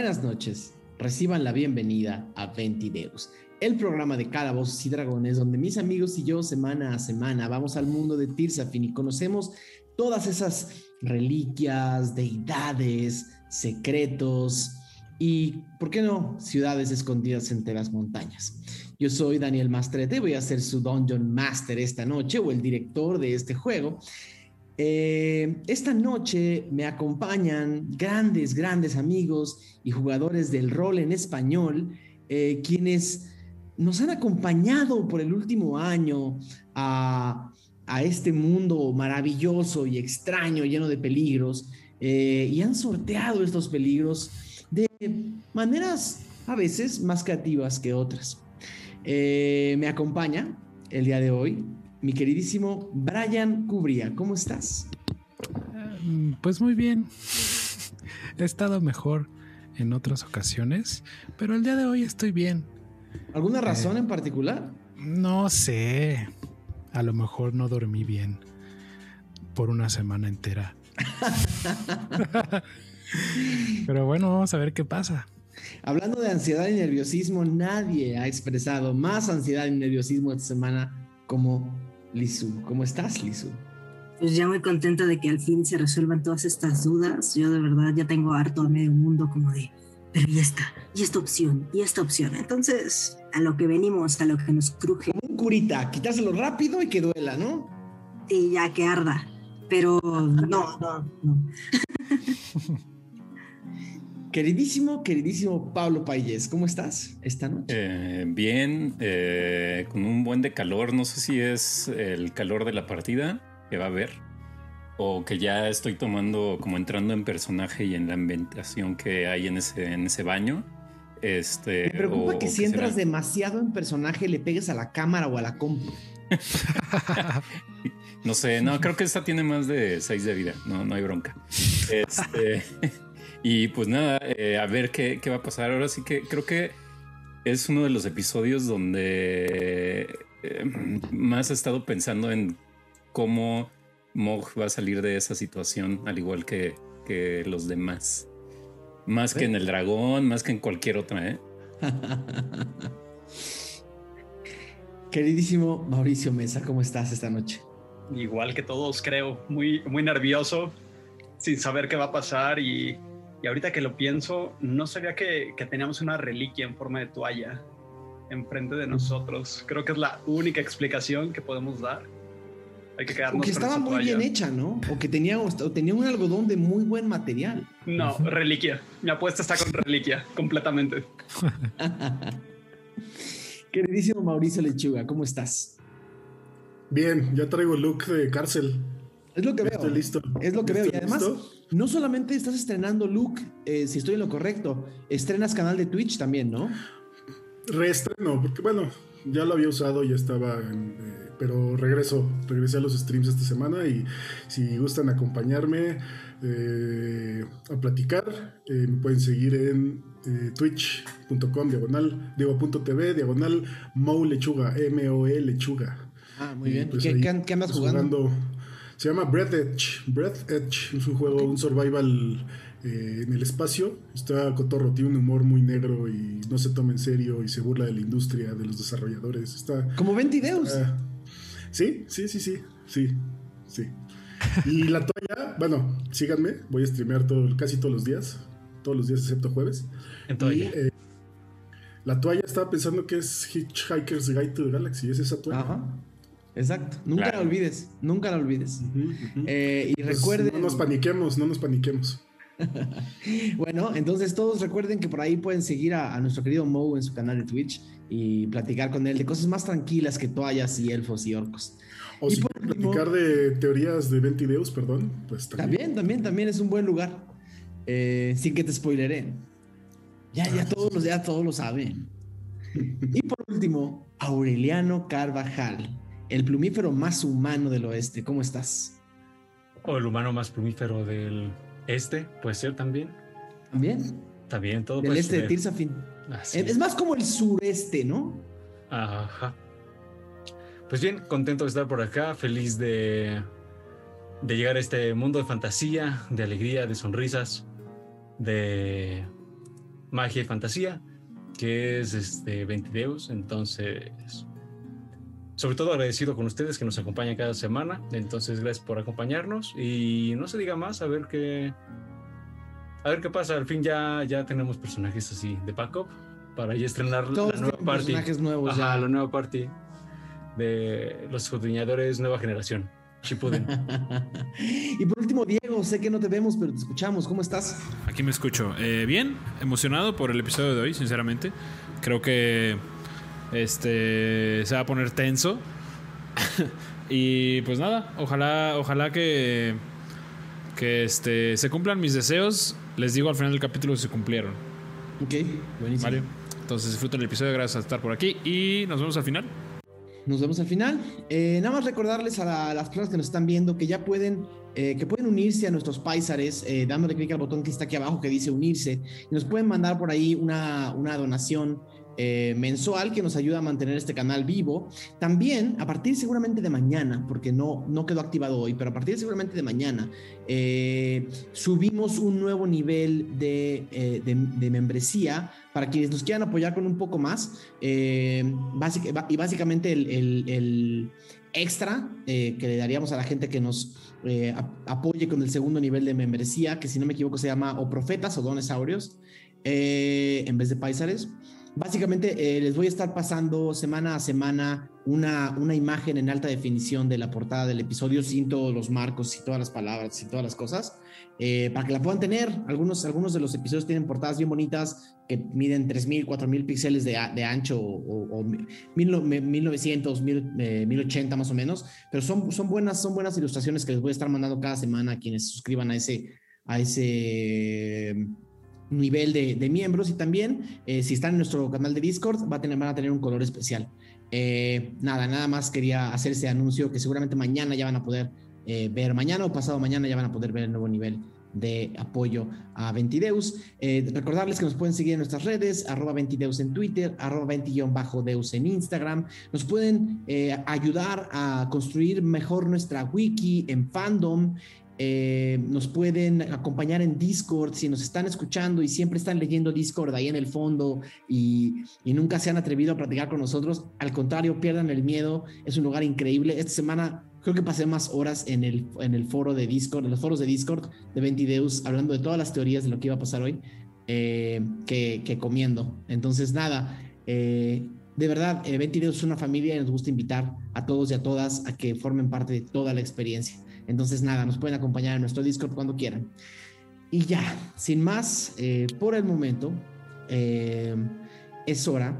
buenas noches. Reciban la bienvenida a Ventideus, el programa de Calabozos y Dragones, donde mis amigos y yo semana a semana vamos al mundo de Tirsafin y conocemos todas esas reliquias, deidades, secretos y, ¿por qué no?, ciudades escondidas entre las montañas. Yo soy Daniel Mastrete, voy a ser su Dungeon Master esta noche o el director de este juego. Eh, esta noche me acompañan grandes, grandes amigos y jugadores del rol en español, eh, quienes nos han acompañado por el último año a, este mundo maravilloso y extraño, lleno de peligros, eh, y han sorteado estos peligros de maneras a veces más creativas que otras. Me acompaña el día de hoy mi queridísimo Brian Cubría. ¿Cómo estás? Mm, pues muy bien. He estado mejor en otras ocasiones, pero el día de hoy estoy bien. ¿Alguna razón en particular? No sé. A lo mejor no dormí bien por una semana entera. pero bueno, vamos a ver qué pasa. Hablando de ansiedad y nerviosismo, nadie ha expresado más ansiedad y nerviosismo esta semana como Lizu. ¿Cómo estás, Lizu? Pues ya muy contenta de que al fin se resuelvan todas estas dudas. Yo de verdad ya tengo harto a medio mundo como de, pero y esta, y esta opción, y esta opción. Entonces, a lo que venimos, a lo que nos cruje. Como un curita, quitárselo rápido y que duela, ¿no? Sí, ya que arda. Pero no, no, no. Queridísimo, queridísimo Pablo Payés, ¿cómo estás esta noche? Eh, bien, eh, con un buen de calor. No sé si es el calor de la partida que va a haber o que ya estoy tomando como entrando en personaje y en la ambientación que hay en ese, en ese baño. Este, Me preocupa que si entras demasiado en personaje le pegues a la cámara o a la compu. no sé, no, creo que esta tiene más de 6 de vida, no, no hay bronca. Este. Y pues nada, eh, a ver qué, qué, va a pasar. Ahora sí que creo que es uno de los episodios donde eh, más he estado pensando en cómo Mog va a salir de esa situación, al igual que, que los demás. Más que en el dragón, más que en cualquier otra, ¿eh? Queridísimo Mauricio Mesa, ¿cómo estás esta noche? Igual que todos, creo, muy, muy nervioso, sin saber qué va a pasar y y ahorita que lo pienso, no sabía que, que teníamos una reliquia en forma de toalla enfrente de nosotros. Creo que es la única explicación que podemos dar. Hay que quedarnos o que estaba muy bien hecha, ¿no? O que tenía, o tenía un algodón de muy buen material. No, reliquia. Mi apuesta está con reliquia, completamente. Queridísimo Mauricio Lechuga, ¿cómo estás? Bien, ya traigo el look de cárcel. Es lo que veo. Estoy listo. Es lo que veo. Y además, no solamente estás estrenando look, eh, si estoy en lo correcto, estrenas canal de Twitch también, ¿no? Reestreno, porque bueno, ya lo había usado, ya estaba, eh, pero regreso, regresé a los streams esta semana y si gustan acompañarme eh, a platicar, me pueden seguir en twitch.com diagonal, digo, punto TV, diagonal, Mo Lechuga, M-O-E Lechuga. Ah, muy bien. Pues ¿Qué, andas jugando? Se llama Breath Edge. Breath Edge es un juego, un survival eh, en el espacio. Está cotorro, tiene un humor muy negro y no se toma en serio y se burla de la industria, de los desarrolladores. Está. Como Ventideus. sí, sí, sí, sí. Sí, sí. Y la toalla, bueno, síganme, voy a streamear todo, casi todos los días. Todos los días excepto jueves. En toalla. Eh, la toalla estaba pensando que es Hitchhiker's Guide to the Galaxy, es esa toalla. Ajá. Exacto, nunca la olvides, nunca la olvides. Eh, y recuerden. No nos paniquemos, no nos paniquemos. bueno, entonces todos recuerden que por ahí pueden seguir a, nuestro querido Mo en su canal de Twitch y platicar con él de cosas más tranquilas que toallas y elfos y orcos. O si platicar de teorías de Ventideus, perdón, pues también. También, también, es un buen lugar. Eh, sin que te spoileré. Ya, ya todos, los, ya todos lo saben. y por último, Aureliano Carvajal el plumífero más humano del oeste. ¿Cómo estás? O el humano más plumífero del este, puede ser también. ¿También? También, todo. Del este de Tirsafin. Es más como el sureste, ¿no? Ajá. Pues bien, contento de estar por acá, feliz de, de llegar a este mundo de fantasía, de alegría, de sonrisas, de magia y fantasía, que es este Ventideus. Entonces, sobre todo agradecido con ustedes que nos acompañan cada semana. Entonces, gracias por acompañarnos y no se diga más, a ver qué a ver qué pasa. Al fin ya ya tenemos personajes así de backup para ya estrenar Todos la nueva party. personajes nuevos Ajá, ya. la nueva party de los escudriñadores nueva generación. Shippuden. y por último, Diego, sé que no te vemos, pero te escuchamos. ¿Cómo estás? Aquí me escucho. Eh, bien, emocionado por el episodio de hoy, sinceramente. Creo que este se va a poner tenso. y pues nada, ojalá, ojalá que, que este, se cumplan mis deseos. Les digo al final del capítulo si se cumplieron. Ok, buenísimo. ¿Vale? Entonces disfruten el episodio, gracias a estar por aquí y nos vemos al final. Nos vemos al final. Eh, nada más recordarles a la- las personas que nos están viendo que ya pueden, eh, que pueden unirse a nuestros paisares eh, dándole clic al botón que está aquí abajo que dice unirse. Y nos pueden mandar por ahí una, una donación eh, mensual que nos ayuda a mantener este canal vivo. También, a partir seguramente de mañana, porque no, no quedó activado hoy, pero a partir seguramente de mañana, eh, subimos un nuevo nivel de, eh, de- de membresía para quienes nos quieran apoyar con un poco más. Eh, y básicamente el, el- el extra eh, que le daríamos a la gente que nos eh, ap- apoye con el segundo nivel de membresía, que si no me equivoco se llama o profetas o donesaurios, eh, en vez de paisares. Básicamente eh, les voy a estar pasando semana a semana una, una imagen en alta definición de la portada del episodio sin todos los marcos y todas las palabras y todas las cosas eh, para que la puedan tener. Algunos, algunos de los episodios tienen portadas bien bonitas que miden 3.000, 4.000 píxeles de, de ancho o, o, o mil no- me- 1900, mil, eh, 1080 más o menos, pero son, son, buenas, son buenas ilustraciones que les voy a estar mandando cada semana a quienes suscriban a ese, a ese nivel de, de miembros y también eh, si están en nuestro canal de Discord va a tener, van a tener un color especial. Eh, nada, nada más quería hacer ese anuncio que seguramente mañana ya van a poder eh, ver, mañana o pasado mañana ya van a poder ver el nuevo nivel de apoyo a Ventideus. Eh, recordarles que nos pueden seguir en nuestras redes, arroba Ventideus en Twitter, arroba 20-deus en Instagram. Nos pueden eh, ayudar a construir mejor nuestra wiki en fandom. Eh, nos pueden acompañar en Discord si nos están escuchando y siempre están leyendo Discord ahí en el fondo y, nunca se han atrevido a platicar con nosotros. Al contrario, pierdan el miedo. Es un lugar increíble. Esta semana creo que pasé más horas en el, en el foro de Discord, en los foros de Discord de Ventideus, hablando de todas las teorías de lo que iba a pasar hoy, eh, que, que comiendo. Entonces, nada, eh, de verdad, Ventideus es una familia y nos gusta invitar a todos y a todas a que formen parte de toda la experiencia. Entonces, nada, nos pueden acompañar en nuestro Discord cuando quieran. Y ya, sin más, eh, por el momento, eh, es hora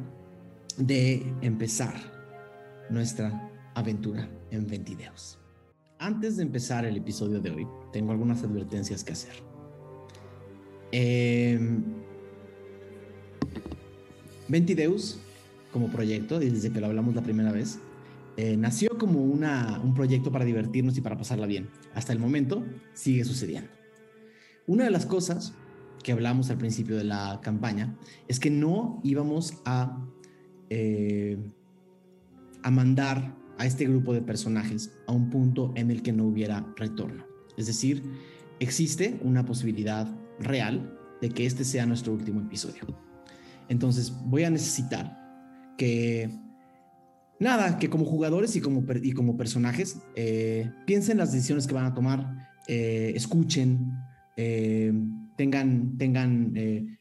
de empezar nuestra aventura en Ventideus. Antes de empezar el episodio de hoy, tengo algunas advertencias que hacer. Eh, Ventideus, como proyecto, desde que lo hablamos la primera vez, eh, nació como una, un proyecto para divertirnos y para pasarla bien. Hasta el momento sigue sucediendo. Una de las cosas que hablamos al principio de la campaña es que no íbamos a, eh, a mandar a este grupo de personajes a un punto en el que no hubiera retorno. Es decir, existe una posibilidad real de que este sea nuestro último episodio. Entonces voy a necesitar que nada, que como jugadores y como, y como personajes eh, piensen las decisiones que van a tomar, eh, escuchen, eh, tengan, tengan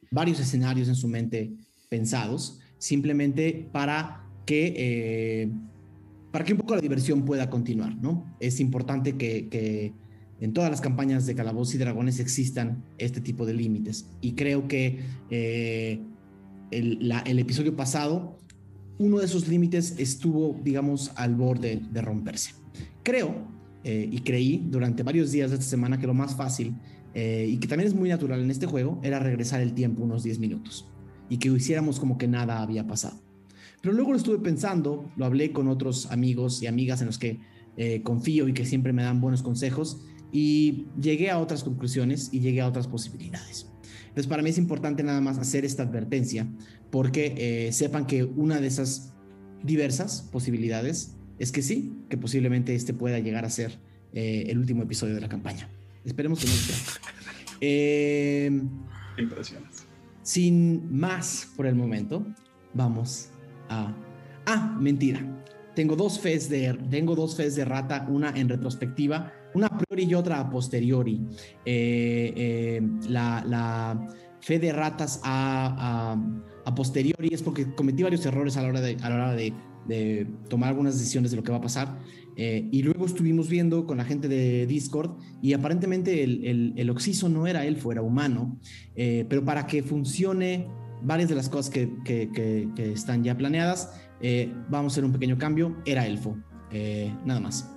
varios escenarios en su mente pensados, simplemente para que, para que un poco la diversión pueda continuar, ¿no? Es importante que, que en todas las campañas de Calabozos y Dragones existan este tipo de límites. Y creo que el, la- el episodio pasado, uno de esos límites estuvo, digamos, al borde de romperse. Creo eh, y creí durante varios días de esta semana que lo más fácil eh, y que también es muy natural en este juego era regresar el tiempo unos 10 minutos y que hiciéramos como que nada había pasado. Pero luego lo estuve pensando, lo hablé con otros amigos y amigas en los que eh, confío y que siempre me dan buenos consejos y llegué a otras conclusiones y llegué a otras posibilidades. Entonces para mí es importante nada más hacer esta advertencia porque eh, sepan que una de esas diversas posibilidades es que sí, que posiblemente este pueda llegar a ser eh, el último episodio de la campaña. Esperemos que no sea. Eh, Impresiones. sin más por el momento, vamos a... Ah, mentira. Tengo dos fes de, tengo dos fes de rata, una en retrospectiva, una a priori y otra a posteriori. Eh, eh, la, la, fe de ratas a, posteriori es porque cometí varios errores a la hora de, a la hora de, tomar algunas decisiones de lo que va a pasar. Eh, y luego estuvimos viendo con la gente de Discord y aparentemente el, el, el Oxiso no era elfo, era humano, pero para que funcione varias de las cosas que, que, están ya planeadas, vamos a hacer un pequeño cambio, era elfo, nada más.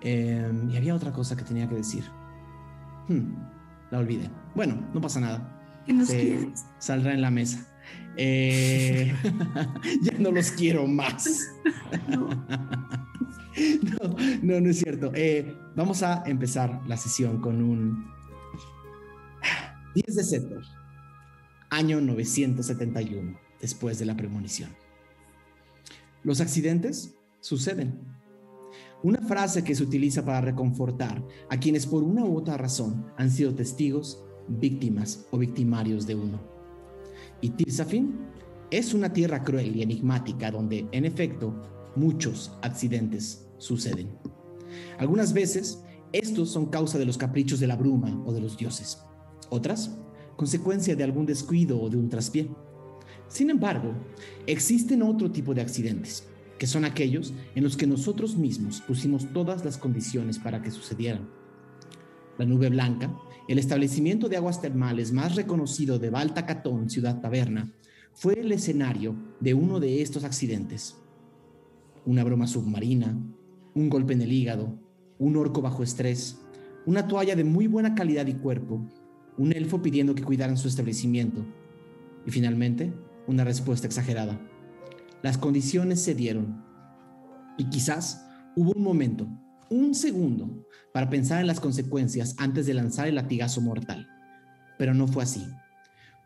Eh, y había otra cosa que tenía que decir. Hmm, la olvidé. Bueno, no pasa nada. Saldrá en la mesa. Eh, ya no los quiero más. No. No, no, no es cierto. Eh, vamos a empezar la sesión con un 10 de Setor, año 971, después de la premonición. Los accidentes suceden. Una frase que se utiliza para reconfortar a quienes por una u otra razón han sido testigos, víctimas o victimarios de uno. Y Tirsafin es una tierra cruel y enigmática donde, en efecto, muchos accidentes suceden. Algunas veces, estos son causa de los caprichos de la bruma o de los dioses. Otras, consecuencia de algún descuido o de un traspié. Sin embargo, existen otro tipo de accidentes, que son aquellos en los que nosotros mismos pusimos todas las condiciones para que sucedieran. La nube blanca, el establecimiento de aguas termales más reconocido de Baltacatón, ciudad taberna, fue el escenario de uno de estos accidentes. Una broma submarina, un golpe en el hígado, un orco bajo estrés, una toalla de muy buena calidad y cuerpo, un elfo pidiendo que cuidaran su establecimiento y finalmente una respuesta exagerada. Las condiciones se dieron y quizás hubo un momento, un segundo, para pensar en las consecuencias antes de lanzar el latigazo mortal. Pero no fue así.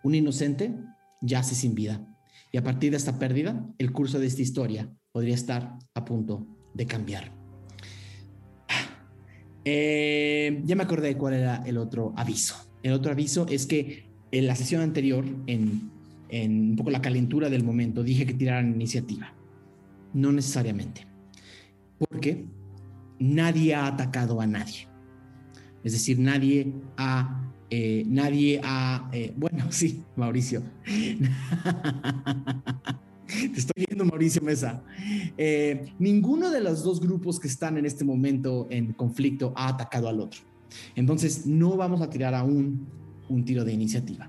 Un inocente yace sin vida y a partir de esta pérdida, el curso de esta historia podría estar a punto de cambiar. Eh, ya me acordé de cuál era el otro aviso. El otro aviso es que en la sesión anterior, en, en un poco la calentura del momento, dije que tiraran iniciativa. No necesariamente. Porque nadie ha atacado a nadie. Es decir, nadie ha... eh, nadie ha... eh, bueno, sí, Mauricio. Te estoy viendo, Mauricio Mesa. Eh, ninguno de los dos grupos que están en este momento en conflicto ha atacado al otro. Entonces, no vamos a tirar aún un tiro de iniciativa.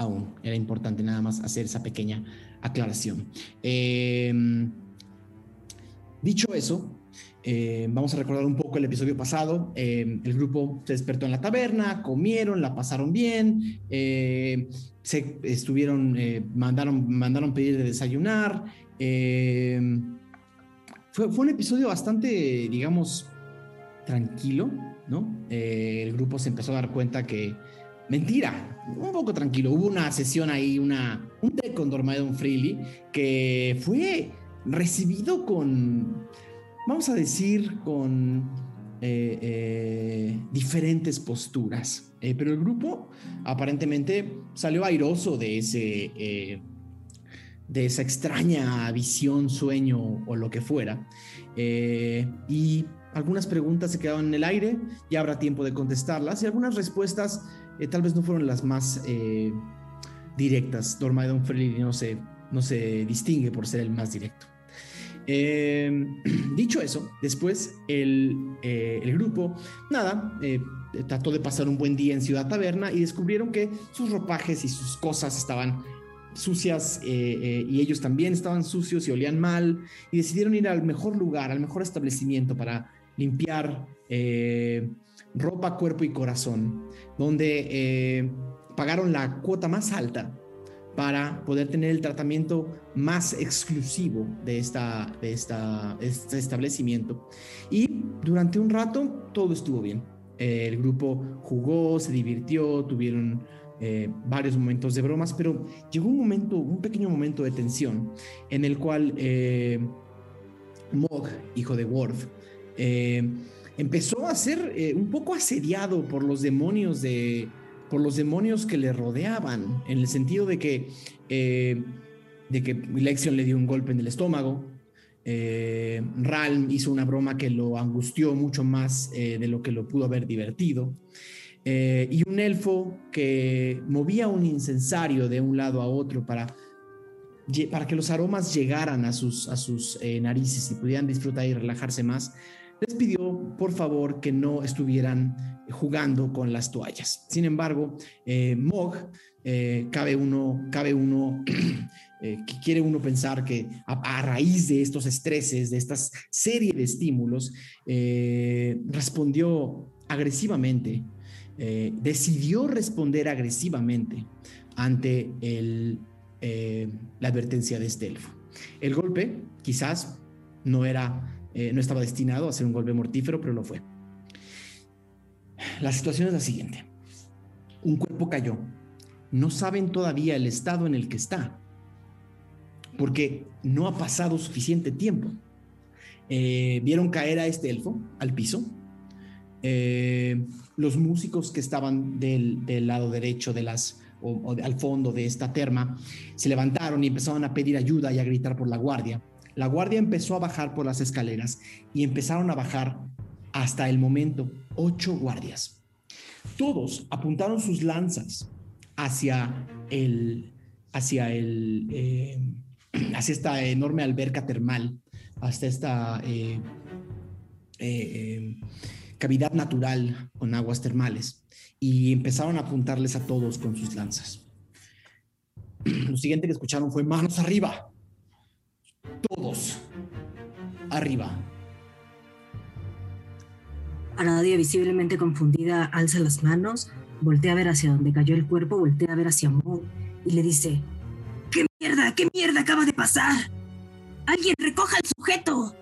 Aún. Era importante nada más hacer esa pequeña aclaración. Eh, dicho eso, eh, vamos a recordar un poco el episodio pasado. Eh, el grupo se despertó en la taberna, comieron, la pasaron bien, se estuvieron, mandaron, mandaron pedir de desayunar. fue, un episodio bastante, digamos, tranquilo, ¿no? El grupo se empezó a dar cuenta que, mentira, un poco tranquilo. Hubo una sesión ahí, una, un té con Dormaedon Freely, que fue recibido con, vamos a decir, con eh, eh, diferentes posturas. Eh, pero el grupo aparentemente salió airoso de ese... eh, de esa extraña visión, sueño o lo que fuera. Eh, y algunas preguntas se quedaron en el aire, ya habrá tiempo de contestarlas, y algunas respuestas eh, tal vez no fueron las más eh, directas. Dormaedon Freely no se, no se distingue por ser el más directo. Eh, dicho eso, después el, eh, el grupo, nada, eh, trató de pasar un buen día en Ciudad Taberna y descubrieron que sus ropajes y sus cosas estaban sucias y ellos también estaban sucios y olían mal y decidieron ir al mejor lugar, al mejor establecimiento para limpiar ropa, cuerpo y corazón, donde eh, pagaron la cuota más alta para poder tener el tratamiento más exclusivo de, esta, de esta, este establecimiento. Y durante un rato todo estuvo bien. Eh, el grupo jugó, se divirtió, tuvieron eh, varios momentos de bromas, pero llegó un momento, un pequeño momento de tensión en el cual eh, Mog, hijo de Worf, empezó a ser eh, un poco asediado por los demonios de, por los demonios que le rodeaban, en el sentido de que, eh, de que Lexion le dio un golpe en el estómago, eh, Ralm hizo una broma que lo angustió mucho más eh, de lo que lo pudo haber divertido. Eh, y un elfo que movía un incensario de un lado a otro para, para que los aromas llegaran a sus, a sus narices y pudieran disfrutar y relajarse más, les pidió por favor que no estuvieran jugando con las toallas. Sin embargo, Mog, cabe uno, cabe uno Eh, que quiere uno pensar que a, raíz de estos estreses, de esta serie de estímulos, eh, respondió agresivamente, eh, decidió responder agresivamente ante la advertencia de este. El golpe quizás no era, no estaba destinado a ser un golpe mortífero, pero lo fue. La situación es la siguiente. Un cuerpo cayó. No saben todavía el estado en el que está porque no ha pasado suficiente tiempo. Eh, vieron caer a este elfo al piso. Eh, los músicos que estaban del, lado derecho de las al fondo de esta terma se levantaron y empezaron a pedir ayuda y a gritar por la guardia. La guardia empezó a bajar por las escaleras y empezaron a bajar hasta el momento ocho guardias. Todos apuntaron sus lanzas hacia el hacia el eh, hacia esta enorme alberca termal, hasta esta eh, eh, cavidad natural con aguas termales y empezaron a apuntarles a todos con sus lanzas. Lo siguiente que escucharon fue manos arriba. Todos arriba. Aradia, visiblemente confundida, alza las manos, voltea a ver hacia donde cayó el cuerpo, voltea a ver hacia Mo y le dice, ¿Qué mierda? ¿Qué mierda acaba de pasar? ¡Alguien recoja al sujeto!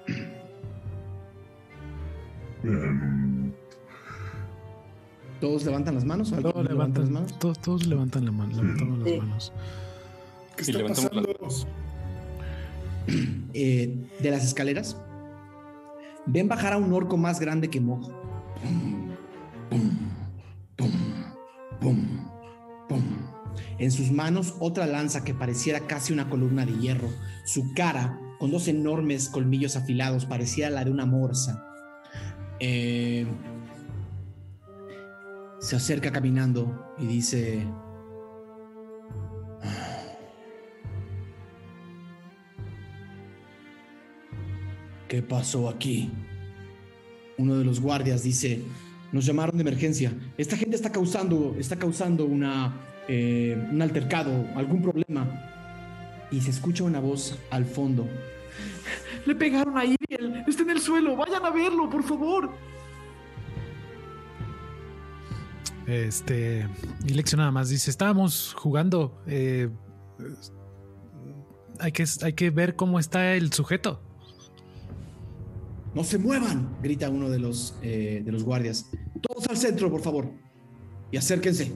¿Todos levantan las manos? Todos levantan las manos. Todos, levantan la mano, levantamos las manos. ¿Qué está pasando? Eh, de las escaleras, ven bajar a un orco más grande que pum, en sus manos otra lanza que pareciera casi una columna de hierro. Su cara, con dos enormes colmillos afilados, parecía la de una morsa. Eh, se acerca caminando y dice... ¿Qué pasó aquí? Uno de los guardias dice, nos llamaron de emergencia. Esta gente está causando, está causando una eh, un altercado, algún problema. Y se escucha una voz al fondo. Le pegaron a Iriel, está en el suelo, vayan a verlo, por favor. Este, y Lección nada más dice, estábamos jugando, eh, hay, que, hay que ver cómo está el sujeto. No se muevan, grita uno de los, eh, de los guardias. Todos al centro, por favor. Y acérquense.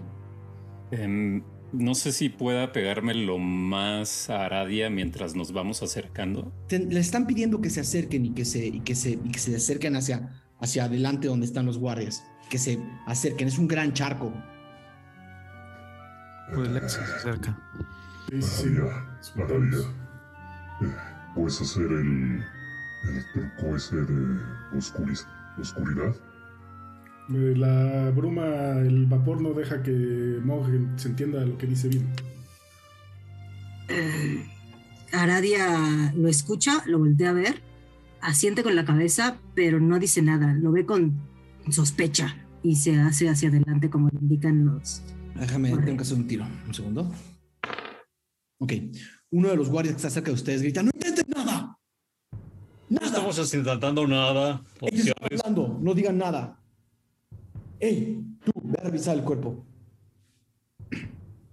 Em, no sé si pueda pegarme lo más a Aradia mientras nos vamos acercando. le están pidiendo que se acerquen y que se, y que se, y que se acerquen hacia, hacia adelante donde están los guardias. Que se acerquen. Es un gran charco. Pues Lex se acerca. Sí, sí, Aradia, eh, ¿Puedes hacer el, el truco ese de oscuridad? Eh, la bruma, el vapor no deja que Mog se entienda lo que dice bien. Eh, Aradia lo escucha, lo voltea a ver, asiente con la cabeza, pero no dice nada, lo ve con sospecha y se hace hacia adelante como le indican los... Déjame, tengo que hacer un tiro, un segundo. Ok, uno de los guardias que está cerca de ustedes grita, no estamos intentando nada. Ellos hablando, no digan nada. ¡Ey! Tú, ve a revisar el cuerpo.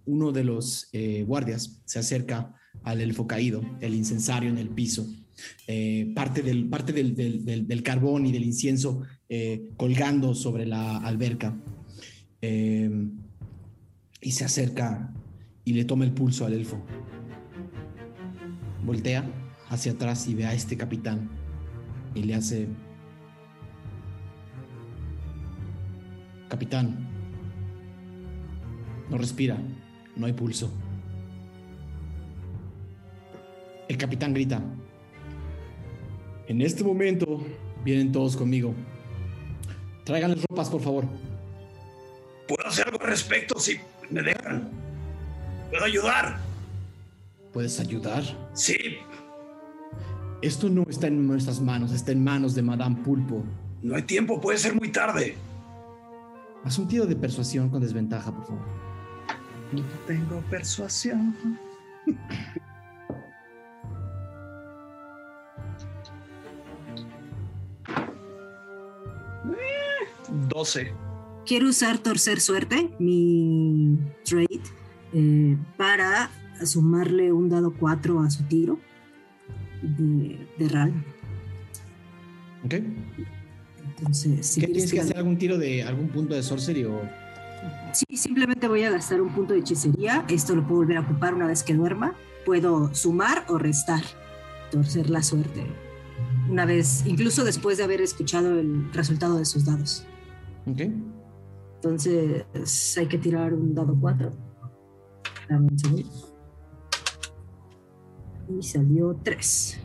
Uno de los eh, guardias se acerca al elfo caído, el incensario en el piso. Eh, parte, del, parte del, carbón y del incienso eh, colgando sobre la alberca. y se acerca y le toma el pulso al elfo. Voltea hacia atrás y ve a este capitán y le hace Capitán, No respira. No hay pulso. El capitán grita. En este momento vienen todos conmigo. Tráiganles ropas, por favor. ¿Puedo hacer algo al respecto si me dejan? ¿Puedo ayudar? ¿Puedes ayudar? Sí. Esto no está en nuestras manos, está en manos de Madame Pulpo. No hay tiempo, puede ser muy tarde. Haz un tiro de persuasión con desventaja, por favor. No tengo persuasión. Eh, 12. Quiero usar torcer suerte, mi trade, eh, para sumarle un dado 4 a su tiro de, de RAL. ¿Ok? Entonces, si ¿Qué tienes que hacer algún tiro de algún punto de sorcery o Sí, simplemente voy a gastar un punto de hechicería. Esto lo puedo volver a ocupar una vez que duerma. Puedo sumar o restar, torcer la suerte. Una vez, incluso después de haber escuchado el resultado de sus dados. Ok. Entonces hay que tirar un dado 4. Dame un segundo. Y salió 3.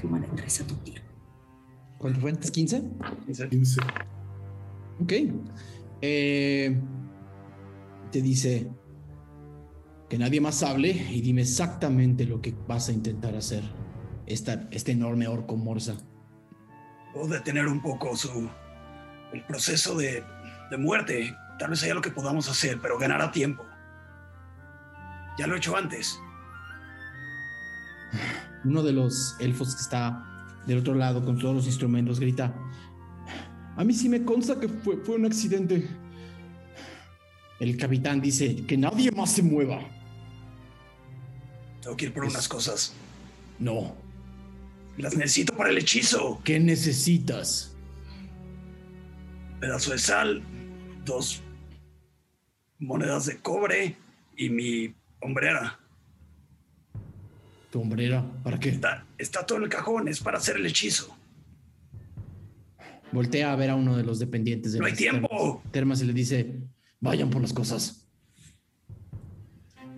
Súmale 3 a tu tiro. ¿Cuánto fue? ¿Es 15? 15. Ok. Eh, te dice que nadie más hable y dime exactamente lo que vas a intentar hacer. Esta, este enorme orco morsa. Puedo detener un poco su. el proceso de, de muerte. Tal vez haya lo que podamos hacer, pero ganará tiempo. Ya lo he hecho antes. Uno de los elfos que está del otro lado con todos los instrumentos grita. A mí sí me consta que fue, fue un accidente. El capitán dice que nadie más se mueva. Tengo que ir por Es- unas cosas. No. Las necesito para el hechizo. ¿Qué necesitas? pedazo de sal, dos monedas de cobre y mi hombrera. ¿Tu hombrera? ¿Para qué? Está, está todo en el cajón, es para hacer el hechizo. Voltea a ver a uno de los dependientes de ¡No hay tiempo! Termas, Termas y le dice, vayan por las cosas.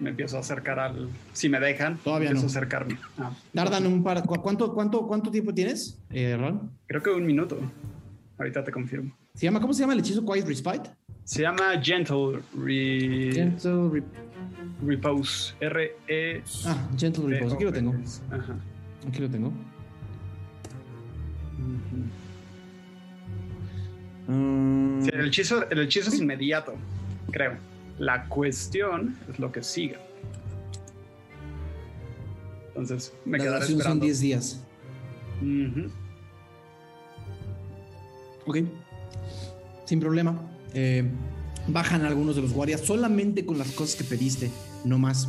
Me empiezo a acercar al. Si me dejan, Todavía empiezo no. a acercarme. Ah, Tardan un par... ¿cu- ¿Cuánto, cuánto, cuánto tiempo tienes, eh, Ron? creo que un minuto. Ahorita te confirmo. ¿Se llama, ¿Cómo se llama el hechizo Quiet Respite? Se llama Gentle Re- Gentle Rep- Repose. R-E. Ah, Gentle Repose. Aquí lo tengo. Ajá. Aquí lo tengo. Mm, Sí, el, hechizo, el hechizo es inmediato, creo. La cuestión es lo que sigue. Entonces, me la quedaré duración son esperando. 10 días. Ujú. Ok. Sin problema. Eh, bajan algunos de los guardias solamente con las cosas que pediste, no más.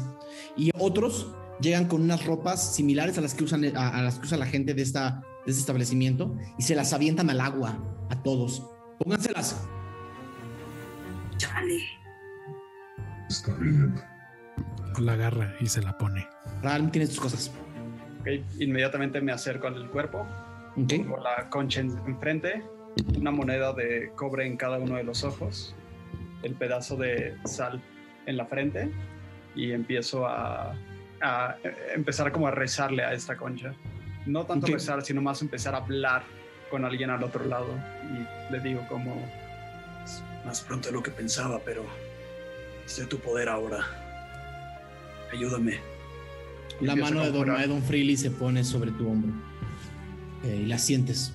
Y otros llegan con unas ropas similares a las que usan, a, a las que usa la gente de, esta, de este establecimiento y se las avientan al agua a todos. Pónganselas. Chale. Está bien. La agarra y se la pone. Ral, tienes tus cosas. Ok, Inmediatamente me acerco al cuerpo, Ok. pongo la concha en- enfrente, una moneda de cobre en cada uno de los ojos, el pedazo de sal en la frente y empiezo a, a, empezar como a rezarle a esta concha. No tanto rezar, sino más empezar a hablar con alguien al otro lado y le digo como Más pronto de lo que pensaba, pero sé tu poder ahora. Ayúdame. La Empiezo mano de Don, conjurar. de Don Freely se pone sobre tu hombro eh, y la sientes.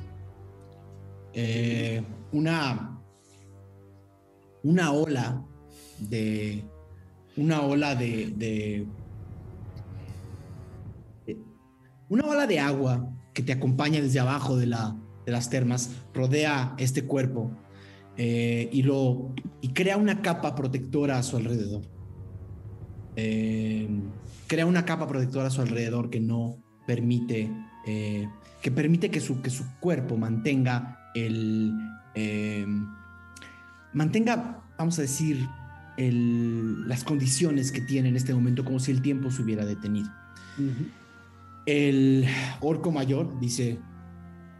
Eh, una, una ola de. Una ola de, de- Una ola de agua que te acompaña desde abajo de, la, de las termas rodea este cuerpo eh, y, lo, y crea una capa protectora a su alrededor. Eh, crea una capa protectora a su alrededor que no permite, eh, que permite que su, que su cuerpo mantenga el, eh, mantenga, vamos a decir, el- las condiciones que tiene en este momento, como si el tiempo se hubiera detenido. El orco mayor dice,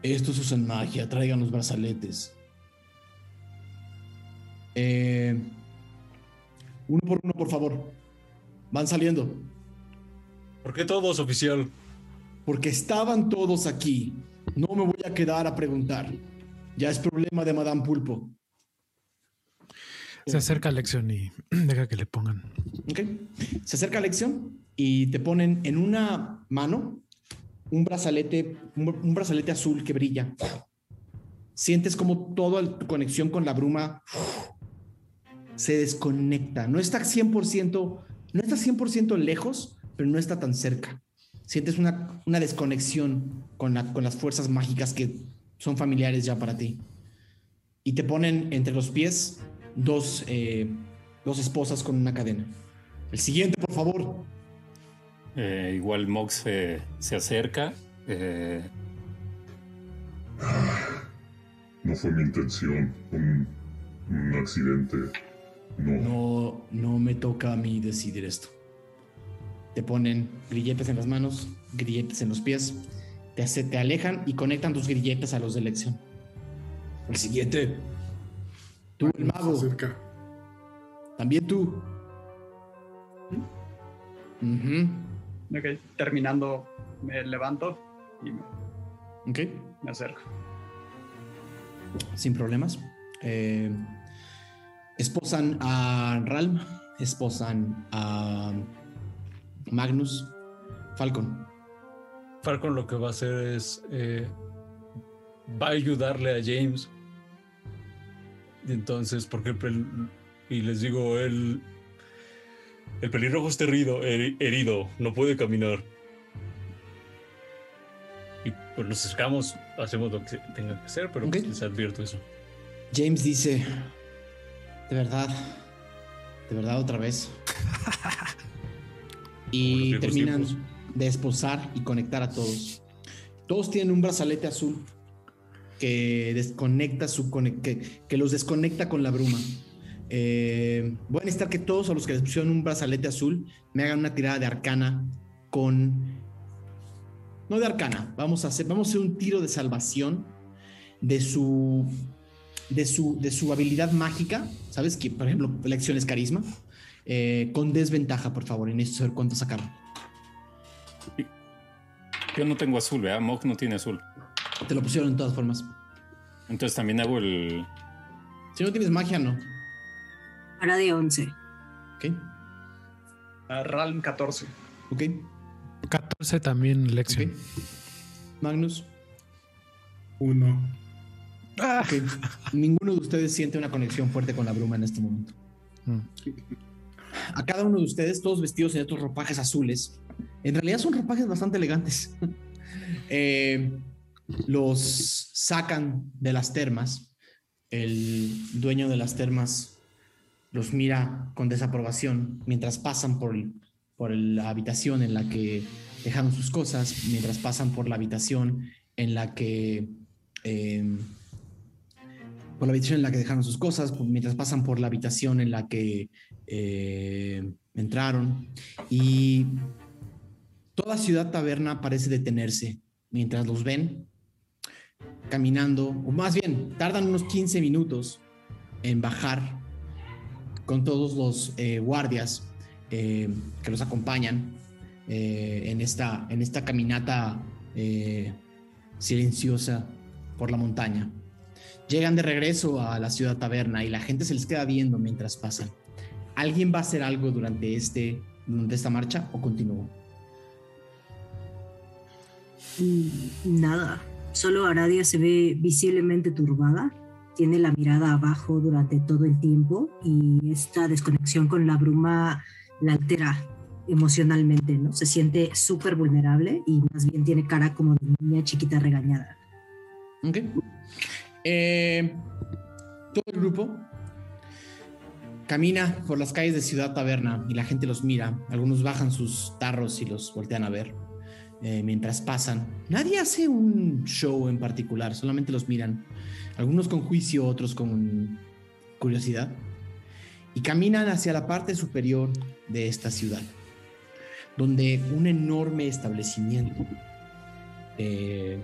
estos usan magia, traigan los brazaletes. Eh, Uno por uno, por favor. Van saliendo. ¿Por qué todos, oficial? Porque estaban todos aquí. No me voy a quedar a preguntar. Ya es problema de Madame Pulpo. Se acerca a Lección y deja que le pongan. Ok. Se acerca a Lección y te ponen en una mano un brazalete, un, un brazalete azul que brilla. Sientes como toda tu conexión con la bruma se desconecta. No está 100%, no está 100% lejos, pero no está tan cerca. Sientes una, una desconexión con, la- con las fuerzas mágicas que son familiares ya para ti. Y te ponen entre los pies dos, eh, dos esposas con una cadena. El siguiente, por favor. Eh, igual Mox se, se acerca. eh, No fue mi intención. Un, un accidente. No. No, no me toca a mí decidir esto. Te ponen grilletes en las manos, grilletes en los pies, te, hace- te alejan y conectan tus grilletes a los de elección. El siguiente. Tú, el mago. Se acerca. También tú. Ok, terminando, me levanto y me, Ok, me acerco. sin problemas. Eh, esposan a Ralm, esposan a Magnus, Falcon. Falcon lo que va a hacer es. eh, va a ayudarle a James. Entonces, porque el pel- y les digo, el. El pelirrojo está herido, heri- herido, no puede caminar. Y pues nos acercamos, hacemos lo que tenga que hacer, pero pues Ok. les advierto eso. James dice, de verdad, de verdad otra vez. Y terminan tiempos. de esposar y conectar a todos. Todos tienen un brazalete azul que desconecta su que, los desconecta con la bruma. Eh, voy a necesitar que todos los que les pusieron un brazalete azul me hagan una tirada de arcana con no de arcana, vamos a hacer vamos a hacer un tiro de salvación de su de su, de su habilidad mágica, ¿sabes? Que, por ejemplo, la acción es carisma. Eh, con desventaja, por favor, y necesito saber cuánto sacaron. yo no tengo azul, ¿verdad? Mox no tiene azul. Te lo pusieron de todas formas. Entonces también hago el. Si no tienes magia, no. Ahora de 11. Ok, A Ralm 14. ok, 14 también lección. Magnus, Uno. Ah. ok. Ninguno de ustedes siente una conexión fuerte con la bruma en este momento. Mm. A cada uno de ustedes, todos vestidos en estos ropajes azules, en realidad son ropajes bastante elegantes. Eh, los sacan de las termas. El dueño de las termas los mira con desaprobación mientras pasan por, por la habitación en la que dejaron sus cosas, mientras pasan por la habitación en la que... eh, por la habitación en la que dejaron sus cosas, mientras pasan por la habitación en la que eh, entraron. Y toda ciudad taberna parece detenerse mientras los ven caminando, o más bien, tardan unos 15 minutos en bajar con todos los eh, guardias eh, que los acompañan eh, en, esta, en esta caminata silenciosa por la montaña. Llegan de regreso a la ciudad taberna y la gente se les queda viendo mientras pasan. ¿Alguien va a hacer algo durante, este, durante esta marcha o continúa? Mm, Nada. Solo Aradia se ve visiblemente turbada. Tiene la mirada abajo durante todo el tiempo y esta desconexión con la bruma la altera emocionalmente, ¿no? Se siente súper vulnerable y más bien tiene cara como de niña chiquita regañada. Ok. Eh, todo el grupo camina por las calles de Ciudad Taberna y la gente los mira. Algunos bajan sus tarros y los voltean a ver eh, mientras pasan. Nadie hace un show en particular, solamente los miran. Algunos con juicio, otros con curiosidad. Y caminan hacia la parte superior de esta ciudad, donde un enorme establecimiento eh,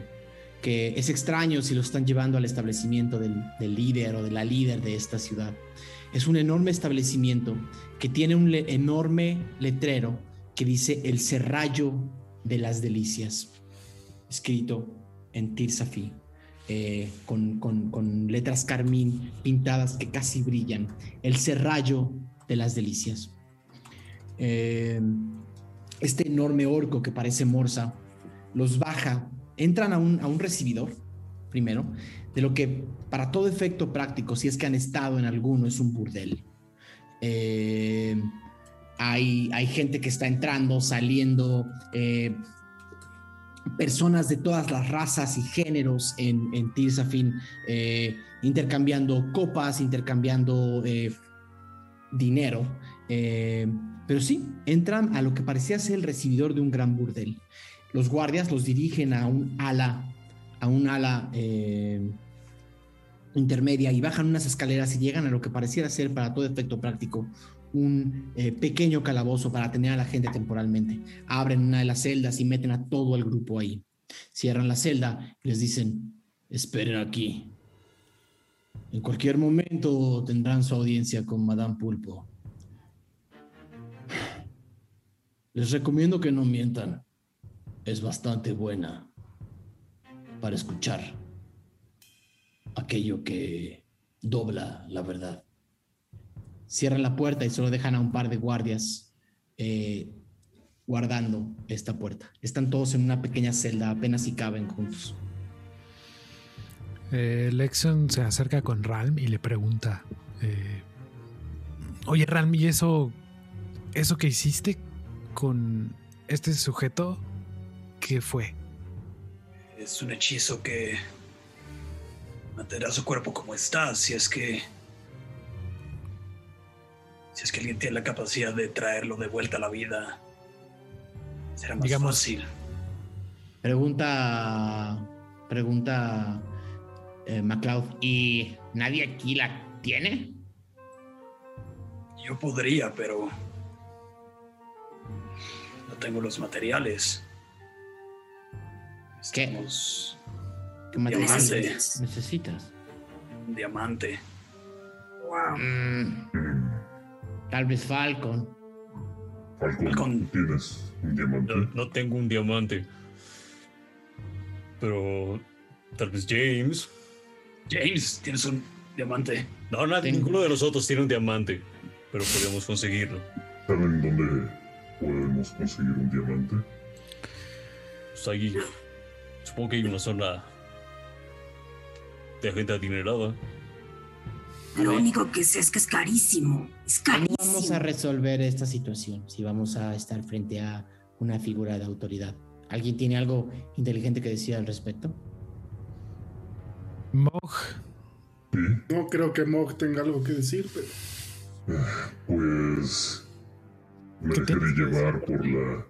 que es extraño si lo están llevando al establecimiento del, líder o de la líder de esta ciudad. Es un enorme establecimiento que tiene un enorme letrero que dice el serrallo de las delicias, escrito en Tirsafi, eh, con, con- con letras carmín pintadas que casi brillan. El serrallo de las delicias. Eh, este enorme orco que parece morsa los baja, entran a un, a un recibidor primero, de lo que para todo efecto práctico, si es que han estado en alguno, es un burdel. Eh, hay, gente que está entrando, saliendo, eh, personas de todas las razas y géneros en, en Tirsafin, eh, intercambiando copas, intercambiando eh, dinero. pero sí, entran a lo que parecía ser el recibidor de un gran burdel. Los guardias los dirigen a un ala, a un ala intermedia y bajan unas escaleras y llegan a lo que pareciera ser, para todo efecto práctico, un eh, pequeño calabozo para tener a la gente temporalmente. Abren una de las celdas y meten a todo el grupo ahí. Cierran la celda y les dicen, esperen aquí. En cualquier momento tendrán su audiencia con Madame Pulpo. Les recomiendo que no mientan. Es bastante buena para escuchar aquello que dobla la verdad. Cierran la puerta y solo dejan a un par de guardias eh, guardando esta puerta. Están todos en una pequeña celda, apenas si caben juntos. Eh, Lexion se acerca con Ralm y le pregunta: eh, Oye, Ralm, ¿y eso, eso que hiciste con este sujeto? ¿Qué fue? Es un hechizo que mantendrá su cuerpo como está, si es que. Si es que alguien tiene la capacidad de traerlo de vuelta a la vida, será más Digamos- fácil. Pregunta. Pregunta. eh, MacLeod. ¿Y nadie aquí la tiene? Yo podría, pero. No tengo los materiales. ¿Qué? Estamos- ¿Qué materiales Diamantes. necesitas? Un diamante. Wow. Mm, tal vez Falcon. Falcon, Falcon. ¿tú tienes un diamante? No, no tengo un diamante. Pero tal vez James. James, tienes un diamante. No, Tengo. ninguno de nosotros tiene un diamante. Pero podemos conseguirlo. ¿Saben dónde podemos conseguir un diamante? Pues ahí. Supongo que hay una zona de gente adinerada. Lo único que sé es que es carísimo. Es ¿Cómo carísimo. vamos a resolver esta situación si vamos a estar frente a una figura de autoridad? ¿Alguien tiene algo inteligente que decir al respecto? Mog, Sí, No creo que Mog tenga algo que decir, pero pues me ¿Qué dejé llevar por la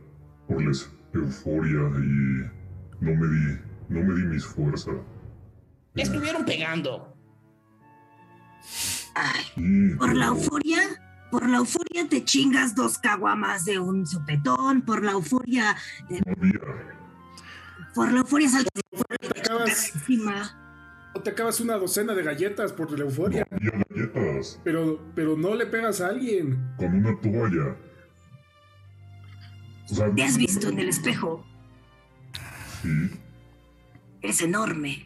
por la euforia y no me di no me di mis fuerzas. Estuvieron pegando. Ay, Y, por la euforia, por la euforia te chingas dos caguamas de un sopetón, por la euforia, eh, por la euforia saltas te acabas, encima. no te acabas una docena de galletas por la euforia, galletas pero, pero no le pegas a alguien. con una toalla. O sea, Te has visto en el espejo. Sí, Eres enorme.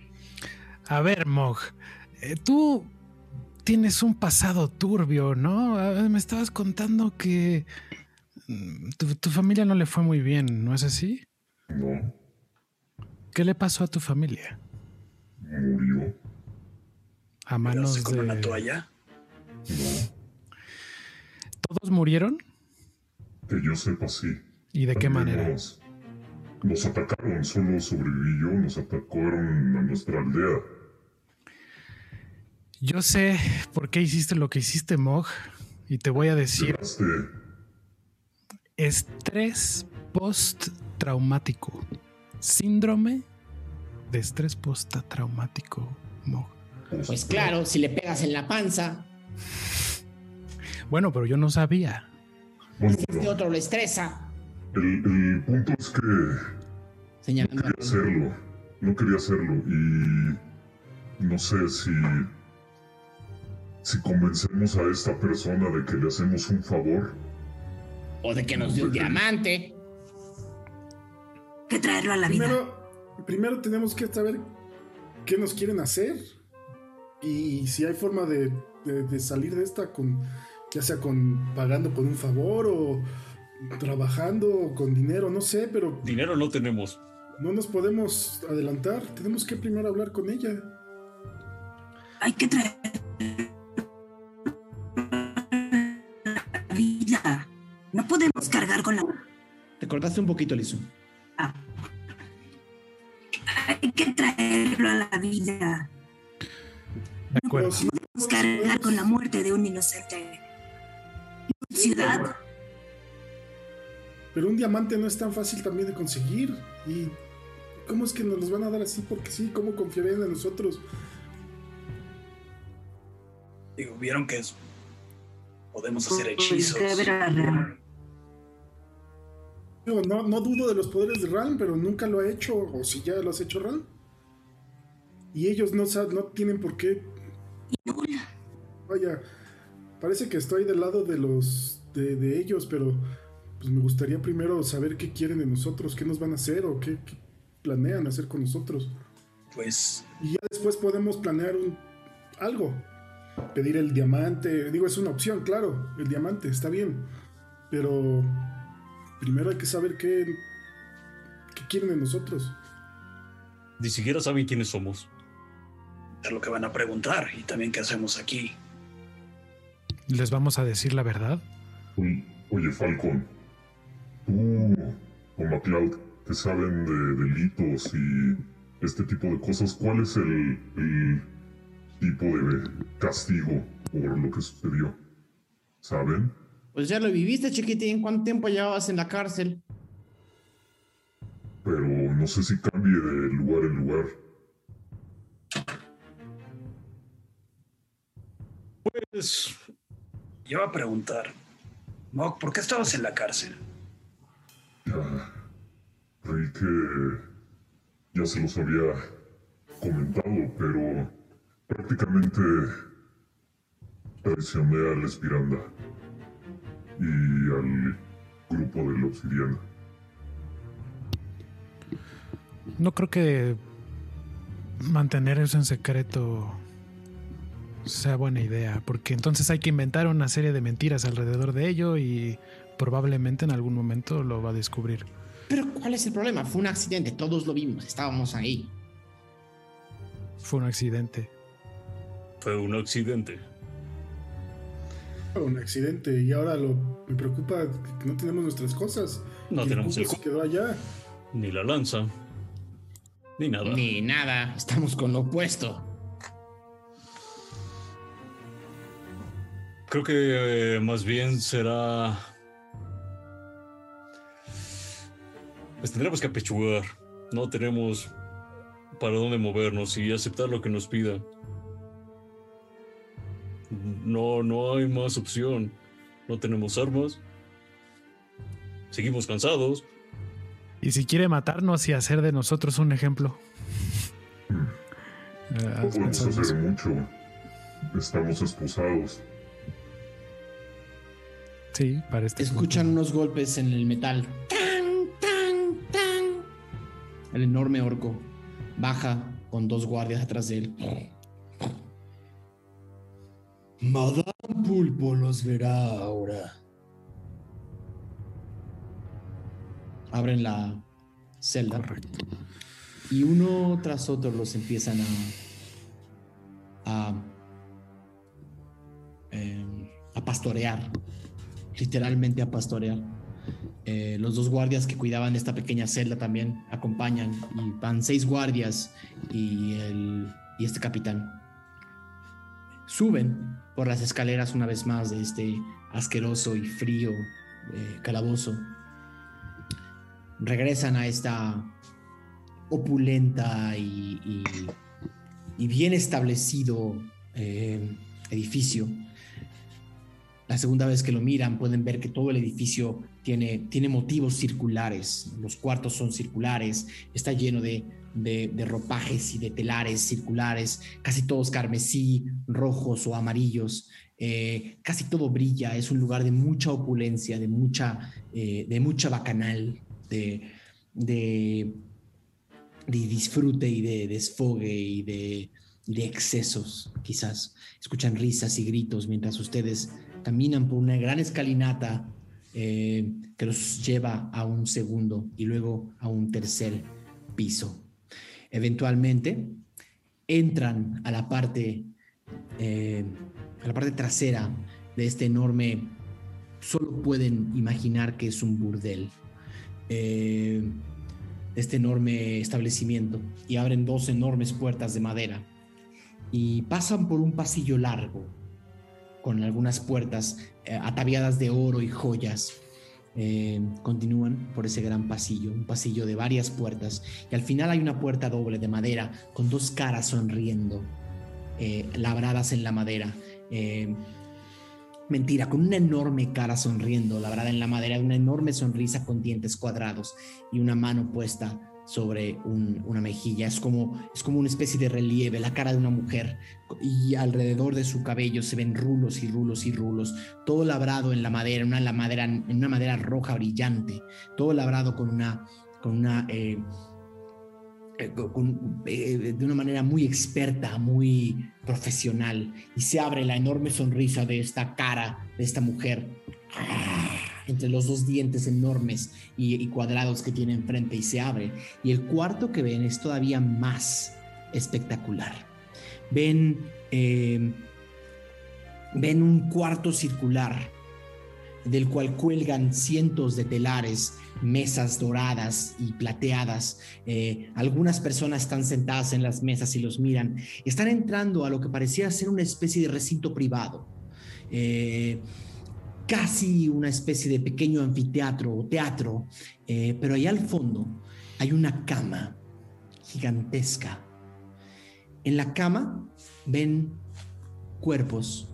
a ver, Mog, eh, tú tienes un pasado turbio, ¿no? A ver, me estabas contando que mm, tu, tu familia no le fue muy bien, ¿no es así? no, ¿Qué le pasó a tu familia? murió. A manos ¿Pegaste con una de... toalla? No, ¿Todos murieron? que yo sepa sí. ¿Y de qué manera? Nos, nos atacaron, solo sobreviví yo, nos atacaron a nuestra aldea. Yo sé por qué hiciste lo que hiciste, Mog, y te voy a decir estrés post-traumático. Síndrome de estrés post-traumático, Mog. Pues claro, si le pegas en la panza, Bueno, pero yo no sabía. Bueno, este otro lo estresa. el, el punto es que Señalando. quería hacerlo. no quería hacerlo y no sé si si convencemos a esta persona de que le hacemos un favor. O de que nos dio un diamante. Que traerlo a la vida. Primero, primero tenemos que saber qué nos quieren hacer y si hay forma de, de- de salir de esta con ya sea con pagando por un favor o trabajando o con dinero, no sé, pero Dinero no tenemos. no nos podemos adelantar. Tenemos que primero hablar con ella. Hay que traer No podemos cargar con la. Te cortaste un poquito, Lizu. Hay que traerlo a la vida. De acuerdo. Si- Podemos cargar con la muerte de un inocente. Ciudad. Pero un diamante no es tan fácil también de conseguir. ¿Y cómo es que nos los van a dar así? Porque sí, ¿cómo confiarían en nosotros? Digo, vieron que es- podemos hacer Pues, hechizos. debe haber- Digo, no, no dudo de los poderes de Ran, pero nunca lo ha hecho. O si ya lo has hecho Ran. Y ellos no, no tienen por qué. Vaya, parece que estoy del lado de los. de, de ellos, pero. Pues me gustaría primero saber qué quieren de nosotros, qué nos van a hacer o qué, qué planean hacer con nosotros. Pues Y ya después podemos planear un, algo. Pedir el diamante. Digo, es una opción, claro. El diamante, está bien. Pero primero hay que saber qué, qué quieren de nosotros. Ni siquiera saben quiénes somos. es lo que van a preguntar y también qué hacemos aquí. ¿Les vamos a decir la verdad? Oye, oye, Falcon, tú o MacLeod, que saben de delitos y este tipo de cosas, ¿cuál es el, el tipo de castigo por lo que sucedió? ¿Saben? Pues ya lo viviste, chiquitín. ¿Cuánto tiempo llevabas en la cárcel? Pero no sé si cambie de lugar en lugar. Pues Yo iba a preguntar, Mok, ¿por qué estabas en la cárcel? Ya. Creí que ya se los había comentado, pero prácticamente traicioné al Espiranda y al grupo de la obsidiana. No creo que mantener eso en secreto sea buena idea, porque entonces hay que inventar una serie de mentiras alrededor de ello y probablemente en algún momento lo va a descubrir. Pero ¿cuál es el problema? Fue un accidente, todos lo vimos, estábamos ahí. Fue un accidente. fue un accidente. Un accidente. Y ahora lo me preocupa que no tenemos nuestras cosas. No Y tenemos el se quedó allá. Ni la lanza. Ni nada. Ni nada, estamos con lo opuesto. Creo que eh, más bien será. Pues tendremos que apechugar. No tenemos para dónde movernos y aceptar lo que nos pida. No, no hay más opción. No tenemos armas. Seguimos cansados. Y si quiere matarnos y hacer de nosotros un ejemplo. No ¿has podemos hacer mucho. Estamos esposados. Sí, para este Escuchan unos golpes en el metal. ¡Tan, tan, tan! El enorme orco baja con dos guardias atrás de él. Madame Pulpo los verá ahora. Abren la celda. Y uno tras otro los empiezan a. a. em, a pastorear. Literalmente a pastorear. Eh, los dos guardias que cuidaban esta pequeña celda también acompañan. Y van seis guardias y, el, y este capitán. Suben por las escaleras una vez más de este asqueroso y frío eh, calabozo. Regresan a esta opulenta y, bien establecido eh, edificio. La segunda vez que lo miran pueden ver que todo el edificio tiene, tiene motivos circulares. Los cuartos son circulares, está lleno de, de, ropajes y de telares circulares, casi todos carmesí, rojos o amarillos. Eh, casi todo brilla, es un lugar de mucha opulencia, de mucha, eh, de mucha bacanal, de, de, disfrute y de desfogue y de, de excesos, quizás. Escuchan risas y gritos mientras ustedes caminan por una gran escalinata eh, que los lleva a un segundo y luego a un tercer piso. Eventualmente entran a la parte, eh, a la parte trasera de este enorme, solo pueden imaginar que es un burdel, eh, este enorme establecimiento y abren dos enormes puertas de madera y pasan por un pasillo largo con algunas puertas eh, ataviadas de oro y joyas. Eh, continúan por ese gran pasillo, un pasillo de varias puertas, y al final hay una puerta doble de madera con dos caras sonriendo, eh, labradas en la madera. mentira, con una enorme cara sonriendo, labrada en la madera, una enorme sonrisa con dientes cuadrados y una mano puesta sobre una mejilla. Es como, es como una especie de relieve, la cara de una mujer. Y alrededor de su cabello se ven rulos y rulos y rulos. Todo labrado en la madera, una, la madera, en una madera roja brillante. Todo labrado con una, con una eh, eh, eh, de una manera muy experta, muy profesional. Y se abre la enorme sonrisa de esta cara, de esta mujer entre los dos dientes enormes y, cuadrados que tiene enfrente y se abre. Y el cuarto que ven es todavía más espectacular. Ven, eh, ven un cuarto circular del cual cuelgan cientos de telares, mesas doradas y plateadas. Eh, algunas personas están sentadas en las mesas y los miran. Están entrando a lo que parecía ser una especie de recinto privado. Eh, casi una especie de pequeño anfiteatro o teatro, eh, pero ahí al fondo hay una cama gigantesca. En la cama ven cuerpos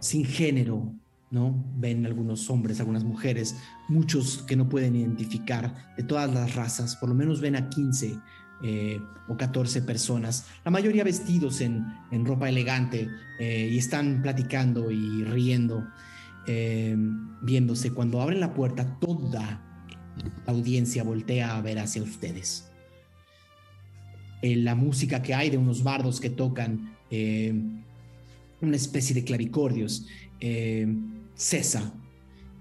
sin género, ¿no? Ven algunos hombres, algunas mujeres, muchos que no pueden identificar de todas las razas, por lo menos ven a 15 eh, o 14 personas, la mayoría vestidos en, ropa elegante eh, y están platicando y riendo, eh, viéndose. Cuando abren la puerta, toda la audiencia voltea a ver hacia ustedes. la música que hay de unos bardos que tocan una especie de clavicordios cesa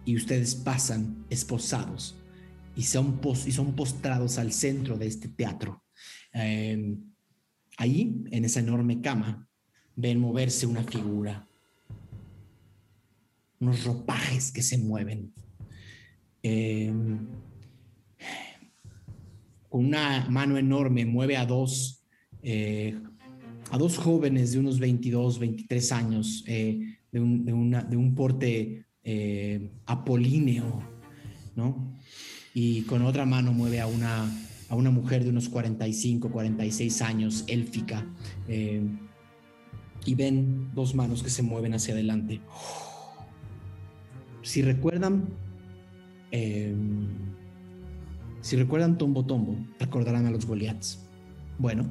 y ustedes pasan esposados y son, y son postrados al centro de este teatro. Eh, ahí, en esa enorme cama, ven moverse una figura, unos ropajes que se mueven. Em, con una mano enorme mueve a dos, eh, a dos jóvenes de unos 22, 23 años, eh, de, un, de, un, porte eh, apolíneo, ¿no? Y con otra mano mueve a una a una mujer de unos 45, 46 años, élfica, eh, y ven dos manos que se mueven hacia adelante. Si recuerdan, eh, si recuerdan Tombo Tombo, recordarán a los Goliaths. Bueno,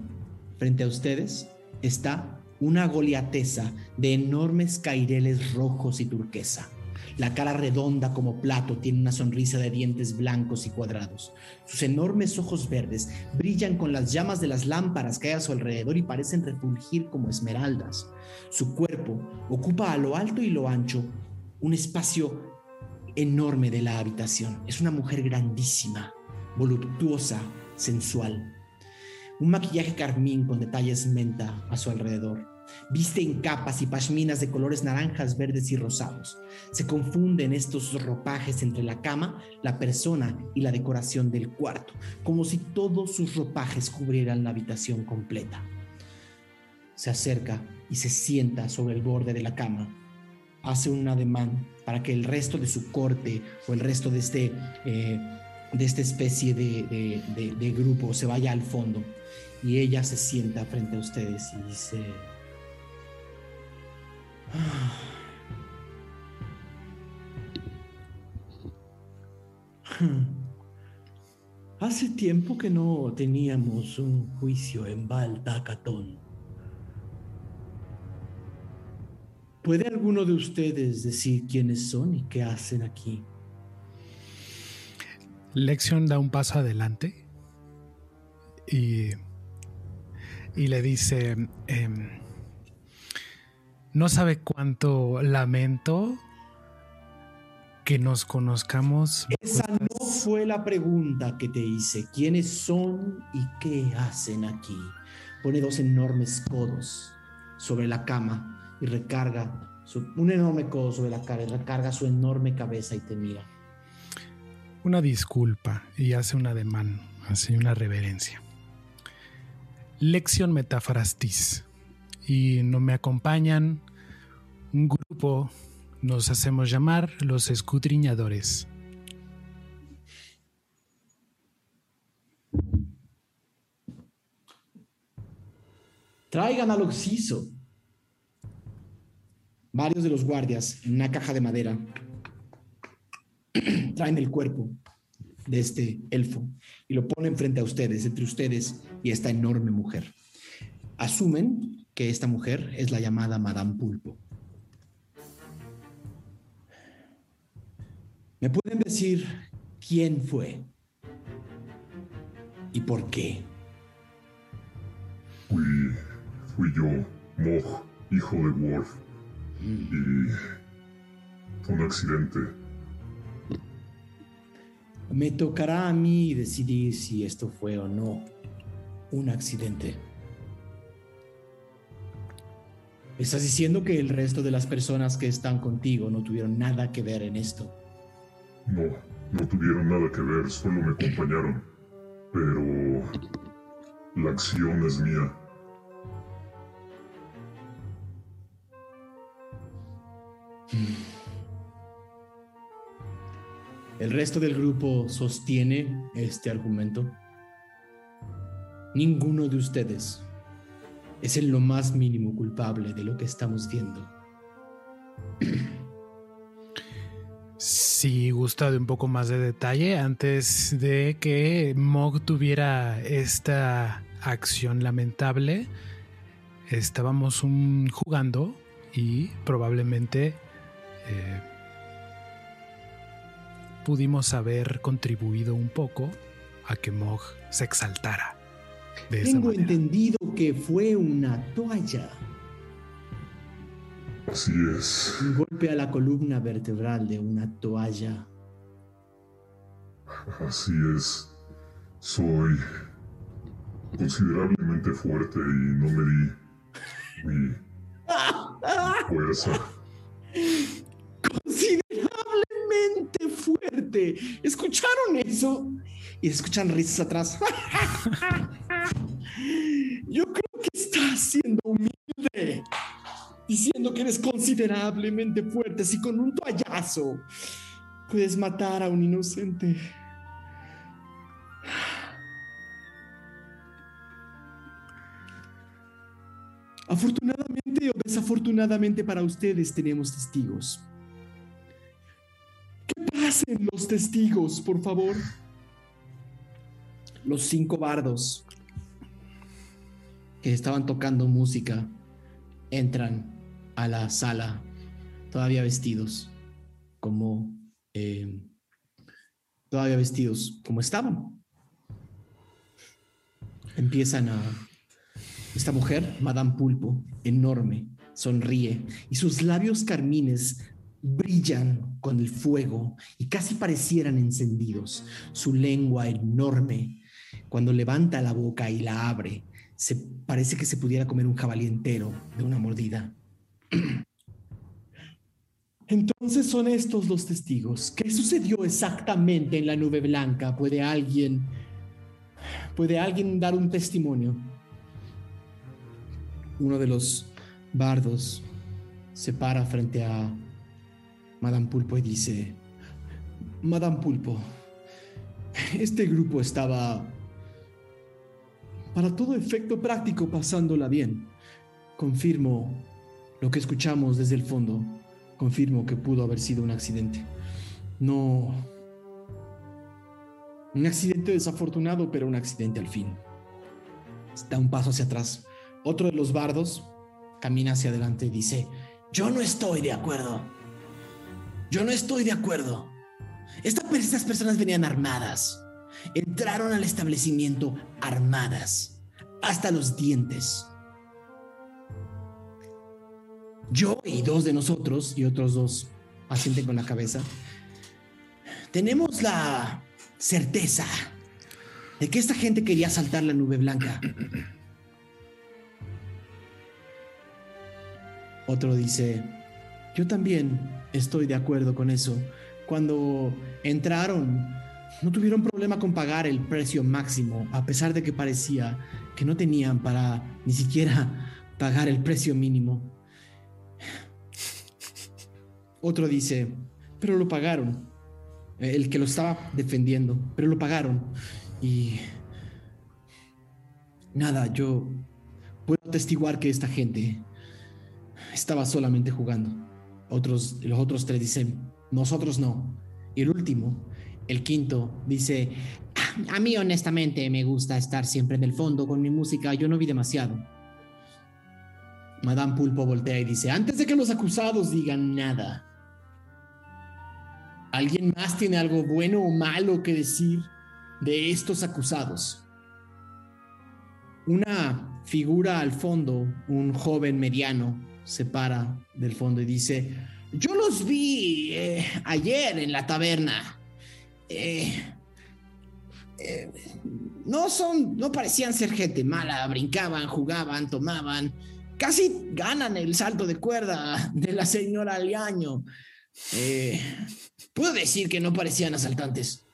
frente a ustedes está una goliatesa de enormes caireles rojos y turquesa la cara redonda como plato tiene una sonrisa de dientes blancos y cuadrados. Sus enormes ojos verdes brillan con las llamas de las lámparas que hay a su alrededor y parecen refulgir como esmeraldas. Su cuerpo ocupa a lo alto y lo ancho un espacio enorme de la habitación. Es una mujer grandísima, voluptuosa, sensual. Un maquillaje carmín con detalles menta a su alrededor. Viste en capas y pashminas de colores naranjas, verdes y rosados. Se confunden estos ropajes entre la cama, la persona y la decoración del cuarto, como si todos sus ropajes cubrieran la habitación completa. Se acerca y se sienta sobre el borde de la cama. Hace un ademán para que el resto de su corte o el resto de, este, eh, de esta especie de, de grupo se vaya al fondo. Y ella se sienta frente a ustedes y dice... Hace tiempo que no teníamos un juicio en Baltacatón. ¿Puede alguno de ustedes decir quiénes son y qué hacen aquí? Lexion da un paso adelante y, y le dice, em, no sabe cuánto lamento que nos conozcamos. Esa no fue la pregunta que te hice. ¿Quiénes son y qué hacen aquí? Pone dos enormes codos sobre la cama y recarga un enorme codo sobre la cara y recarga su enorme cabeza y te mira. Una disculpa y hace un ademán, hace una reverencia. Lección metafrastis. Y no me acompañan un grupo, nos hacemos llamar los escudriñadores. Traigan al oxiso. Varios de los guardias en una caja de madera traen el cuerpo de este elfo y lo ponen frente a ustedes, entre ustedes y esta enorme mujer. Asumen que esta mujer es la llamada Madame Pulpo. ¿Me pueden decir quién fue? ¿Y por qué? Fui, fui yo, Mog, hijo de Worf. Y fue un accidente. Me tocará a mí decidir si esto fue o no un accidente. ¿Estás diciendo que el resto de las personas que están contigo no tuvieron nada que ver en esto? No, no tuvieron nada que ver, solo me acompañaron. Pero la acción es mía. El resto del grupo sostiene este argumento. Ninguno de ustedes es en lo más mínimo culpable de lo que estamos viendo. Si gusta de un poco más de detalle, antes de que Mog tuviera esta acción lamentable, estábamos jugando y probablemente eh, pudimos haber contribuido un poco a que Mog se exaltara. Tengo entendido que fue una toalla. Así es. Un golpe a la columna vertebral de una toalla. Así es. Soy considerablemente fuerte y no me di mi fuerza. Considerablemente fuerte. ¿Escucharon eso? Y escuchan risas atrás. Yo creo que estás siendo humilde. Diciendo que eres considerablemente fuerte. Si con un toallazo puedes matar a un inocente. Afortunadamente o desafortunadamente para ustedes tenemos testigos. ¿Qué pasen los testigos, por favor? Los cinco bardos que estaban tocando música entran a la sala todavía vestidos como eh, todavía vestidos como estaban. Empiezan a esta mujer, Madame Pulpo, enorme, sonríe y sus labios carmines brillan con el fuego y casi parecieran encendidos. Su lengua enorme, cuando levanta la boca y la abre, se parece que se pudiera comer un jabalí entero de una mordida. Entonces son estos los testigos. ¿Qué sucedió exactamente en la nube blanca? ¿Puede alguien puede alguien dar un testimonio? uno de los bardos se para frente a Madame Pulpo y dice, Madame Pulpo, este grupo estaba, para todo efecto práctico, pasándola bien. Confirmo lo que escuchamos desde el fondo. Confirmo que pudo haber sido un accidente. No... Un accidente desafortunado, pero un accidente al fin. Da un paso hacia atrás. Otro de los bardos camina hacia adelante y dice, yo no estoy de acuerdo. Yo no estoy de acuerdo. estas personas venían armadas. Entraron al establecimiento armadas, hasta los dientes. Yo y dos de nosotros, y otros dos asienten con la cabeza, tenemos la certeza de que esta gente quería saltar la nube blanca. Otro dice, yo también estoy de acuerdo con eso. Cuando entraron, no tuvieron problema con pagar el precio máximo, a pesar de que parecía que no tenían para ni siquiera pagar el precio mínimo. Otro dice, pero lo pagaron. El que lo estaba defendiendo, pero lo pagaron. Y... Nada, yo puedo atestiguar que esta gente estaba solamente jugando. Otros, los otros tres dicen, nosotros no. Y el último, el quinto, dice, ah, a mí honestamente me gusta estar siempre en el fondo con mi música, yo no vi demasiado. Madame Pulpo voltea y dice, antes de que los acusados digan nada, ¿alguien más tiene algo bueno o malo que decir de estos acusados? Una figura al fondo, un joven mediano, se para del fondo y dice, yo los vi eh, ayer en la taberna. Eh, eh, no son, no parecían ser gente mala, brincaban, jugaban, tomaban, casi ganan el salto de cuerda de la señora Aliaño. puedo decir que no parecían asaltantes.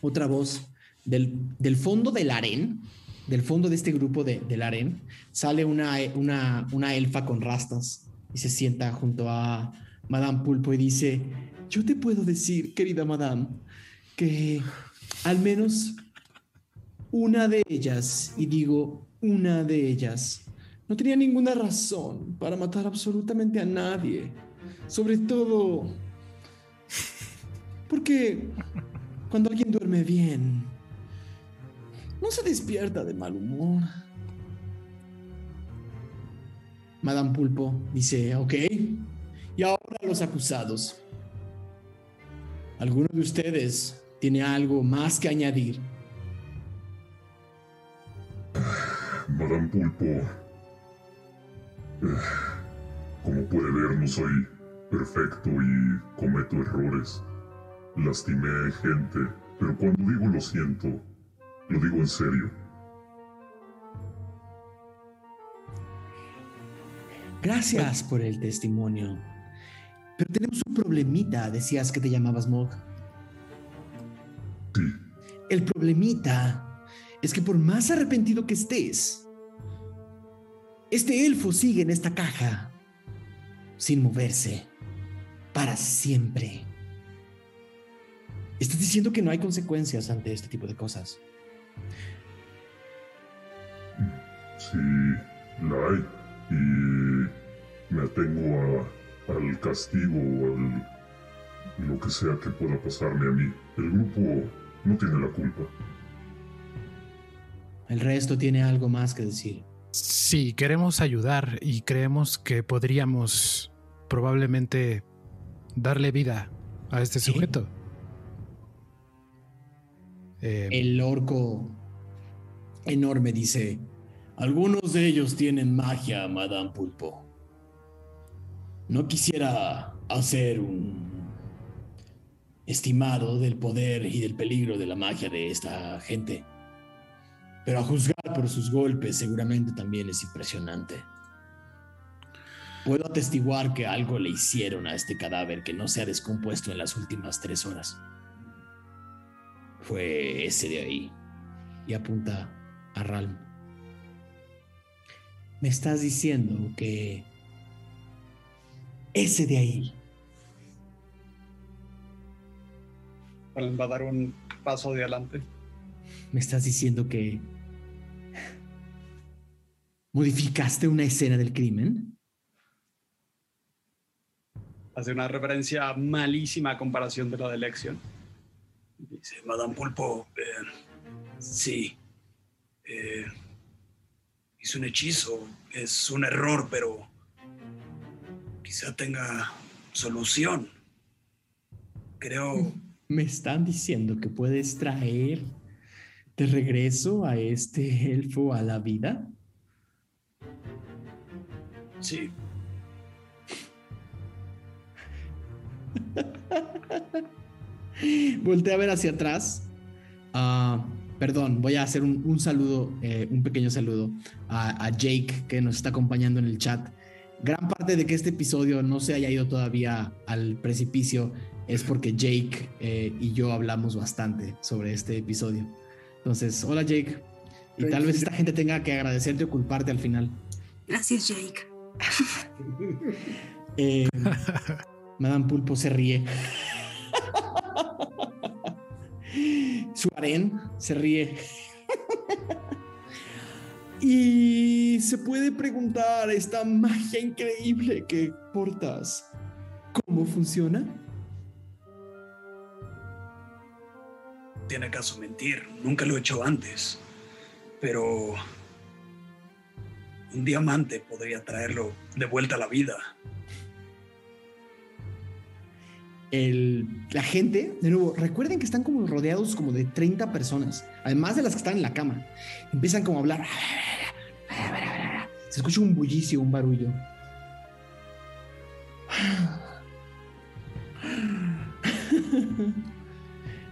Otra voz del, del fondo del harén del fondo de este grupo de, del harén sale una, una, una elfa con rastas y se sienta junto a Madame Pulpo y dice, yo te puedo decir, querida Madame, que al menos una de ellas, y digo una de ellas, no tenía ninguna razón para matar absolutamente a nadie. Sobre todo porque cuando alguien duerme bien, no se despierta de mal humor. Madame Pulpo dice, ok. Y ahora los acusados. ¿Alguno de ustedes tiene algo más que añadir? Madame Pulpo, eh, como puede ver, no soy perfecto y cometo errores. Lastimé gente, pero cuando digo lo siento, lo digo en serio. Gracias por el testimonio. Pero tenemos un problemita, decías que te llamabas Mog. Sí. El problemita es que por más arrepentido que estés, este elfo sigue en esta caja, sin moverse, para siempre. Estás diciendo que no hay consecuencias ante este tipo de cosas. Sí, la hay. Y me atengo al castigo o al lo que sea que pueda pasarme a mí. El grupo no tiene la culpa. El resto tiene algo más que decir. Sí, queremos ayudar y creemos que podríamos probablemente darle vida a este sujeto. Eh, el orco enorme dice, algunos de ellos tienen magia, Madame Pulpo. No quisiera hacer un estimado del poder y del peligro de la magia de esta gente. Pero a juzgar por sus golpes seguramente también es impresionante. Puedo atestiguar que algo le hicieron a este cadáver que no se ha descompuesto en las últimas tres horas. Fue ese de ahí. Y apunta a Ralm me estás diciendo que ese de ahí. Va a dar un paso de adelante. Me estás diciendo que modificaste una escena del crimen. Hace una referencia malísima a comparación de la de elección. Dice, Madame Pulpo, eh, sí. Eh, hice un hechizo. Es un error, pero quizá tenga solución. Creo... Me están diciendo que puedes traer de regreso a este elfo a la vida. Sí. Voltea a ver hacia atrás. Ah, perdón, voy a hacer un, un saludo, eh, un pequeño saludo a, a Jake que nos está acompañando en el chat. Gran parte de que este episodio no se haya ido todavía al precipicio es porque Jake eh, y yo hablamos bastante sobre este episodio. Entonces, hola Jake. Y tal vez esta gente tenga que agradecerte o culparte al final. Gracias, Jake. Eh, Madame Pulpo se ríe. Su harén se ríe. Y se puede preguntar esta magia increíble que portas. ¿Cómo funciona? Tiene caso mentir. Nunca lo he hecho antes. Pero un diamante podría traerlo de vuelta a la vida. La gente, de nuevo, recuerden que están como rodeados como de 30 personas, además de las que están en la cama. Empiezan como a hablar. Se escucha un bullicio, un barullo.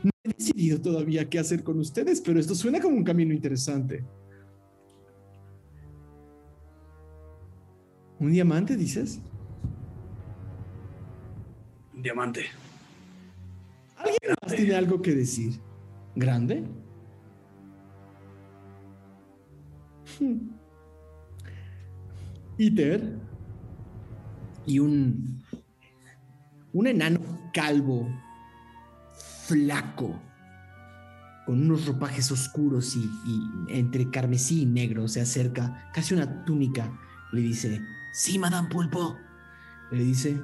No he decidido todavía qué hacer con ustedes, pero esto suena como un camino interesante. ¿Un diamante, dices? Diamante. ¿Alguien más tiene algo que decir? ¿Grande? Iter y un un enano calvo, flaco, con unos ropajes oscuros y, y entre carmesí y negro se acerca, casi una túnica, le dice, sí, Madame Pulpo. Le dice,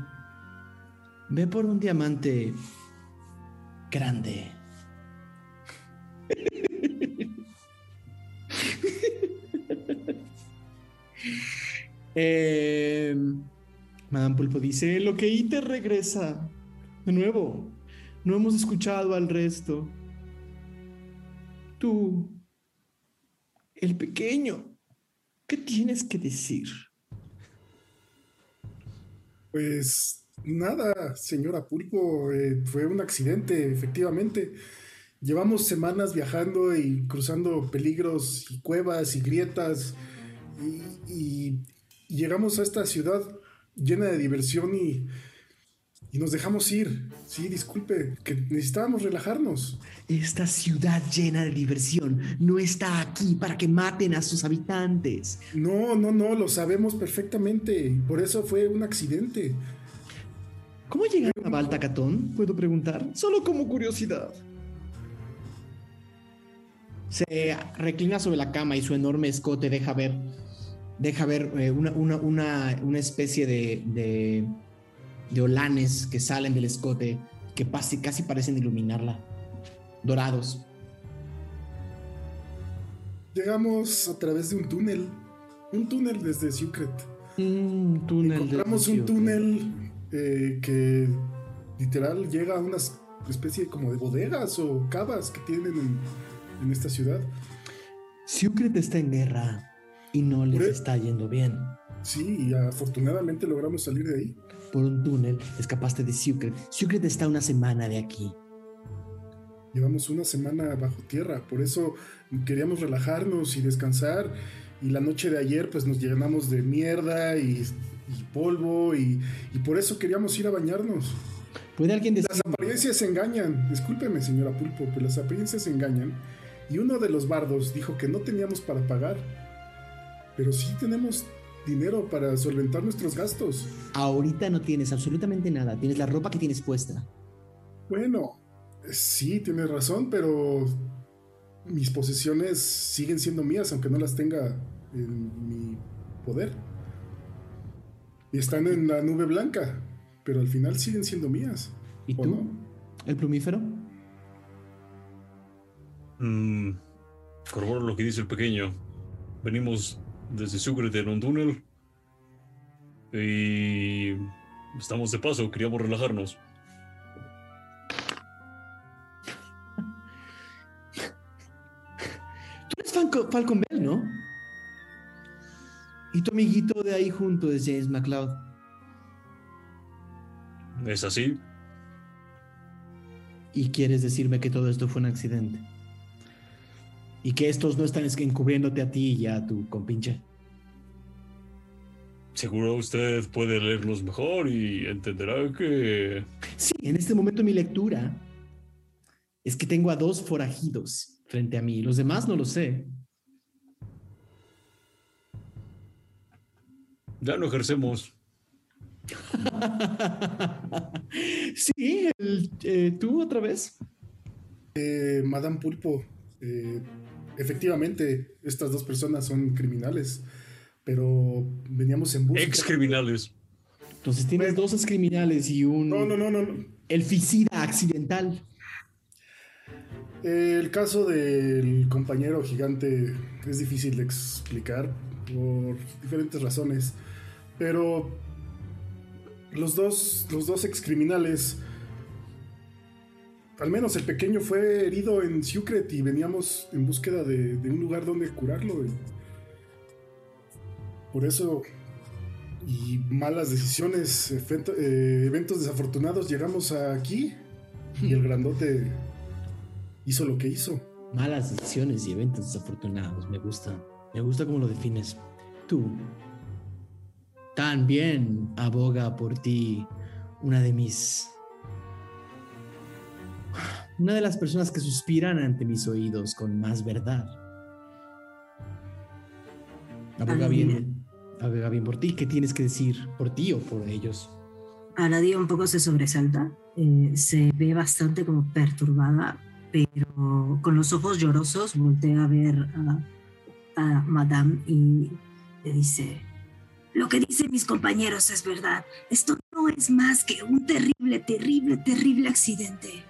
ve por un diamante grande. Eh, Madame Pulpo dice, lo que Iter regresa. De nuevo, no hemos escuchado al resto. Tú, el pequeño, ¿qué tienes que decir? Pues nada, señora Pulpo, eh, fue un accidente, efectivamente. Llevamos semanas viajando y cruzando peligros y cuevas y grietas y, y llegamos a esta ciudad llena de diversión y, y nos dejamos ir. Sí, disculpe, que necesitábamos relajarnos. Esta ciudad llena de diversión no está aquí para que maten a sus habitantes. No, no, no, lo sabemos perfectamente. Por eso fue un accidente. ¿Cómo llegaron a Baltacatón? ¿Puedo preguntar? Solo como curiosidad. Se reclina sobre la cama y su enorme escote deja ver, deja ver eh, una, una, una, una, especie de, de, de, olanes que salen del escote que casi, casi parecen iluminarla, dorados. Llegamos a través de un túnel, un túnel desde Secret. Un túnel. Encontramos un túnel eh, que literal llega a una especie como de bodegas o cavas que tienen en, en esta ciudad. Secret está en guerra y no les está yendo bien. Sí, y afortunadamente logramos salir de ahí. Por un túnel escapaste de Secret. Secret está una semana de aquí. Llevamos una semana bajo tierra, por eso queríamos relajarnos y descansar. Y la noche de ayer pues nos llenamos de mierda y, y polvo y, y, por eso queríamos ir a bañarnos. ¿Puede alguien decir? Las apariencias engañan. Discúlpeme, señora Pulpo, pero las apariencias engañan. Y uno de los bardos dijo que no teníamos para pagar. Pero sí tenemos dinero para solventar nuestros gastos. Ahorita no tienes absolutamente nada. Tienes la ropa que tienes puesta. Bueno, sí, tienes razón, pero mis posesiones siguen siendo mías, aunque no las tenga en mi poder. Y están en la nube blanca, pero al final siguen siendo mías. ¿Y tú? No? ¿El plumífero? Mm, corroboro lo que dice el pequeño. Venimos desde Sucre en un túnel. Y estamos de paso, queríamos relajarnos. Tú eres Falcon, Falcon Bell, ¿no? Y tu amiguito de ahí junto es James McLeod. ¿Es así? Y quieres decirme que todo esto fue un accidente. Y que estos no están encubriéndote a ti y a tu compinche. Seguro usted puede leerlos mejor y entenderá que... Sí, en este momento mi lectura es que tengo a dos forajidos frente a mí. Los demás no lo sé. Ya no ejercemos. sí, el, eh, tú otra vez. Eh, Madame Pulpo, eh, efectivamente, estas dos personas son criminales, pero veníamos en busca. Ex criminales. Entonces tienes dos ex criminales y un. No, no, no, no. no. El ficida accidental. El caso del compañero gigante es difícil de explicar por diferentes razones, pero los dos, los dos ex criminales, al menos el pequeño fue herido en Sucret y veníamos en búsqueda de, un lugar donde curarlo. Por eso, y malas decisiones, eh, eventos desafortunados, llegamos aquí y el grandote hizo lo que hizo. Malas decisiones y eventos desafortunados, me gusta. Me gusta cómo lo defines. Tú también aboga por ti una de mis... Una de las personas que suspiran ante mis oídos con más verdad. Aboga bien, aboga bien por ti. ¿Qué tienes que decir por ti o por ellos? Aradia un poco se sobresalta, eh, se ve bastante como perturbada, pero con los ojos llorosos voltea a ver a, a Madame y le dice, lo que dicen mis compañeros es verdad. Esto no es más que un terrible, terrible, terrible accidente.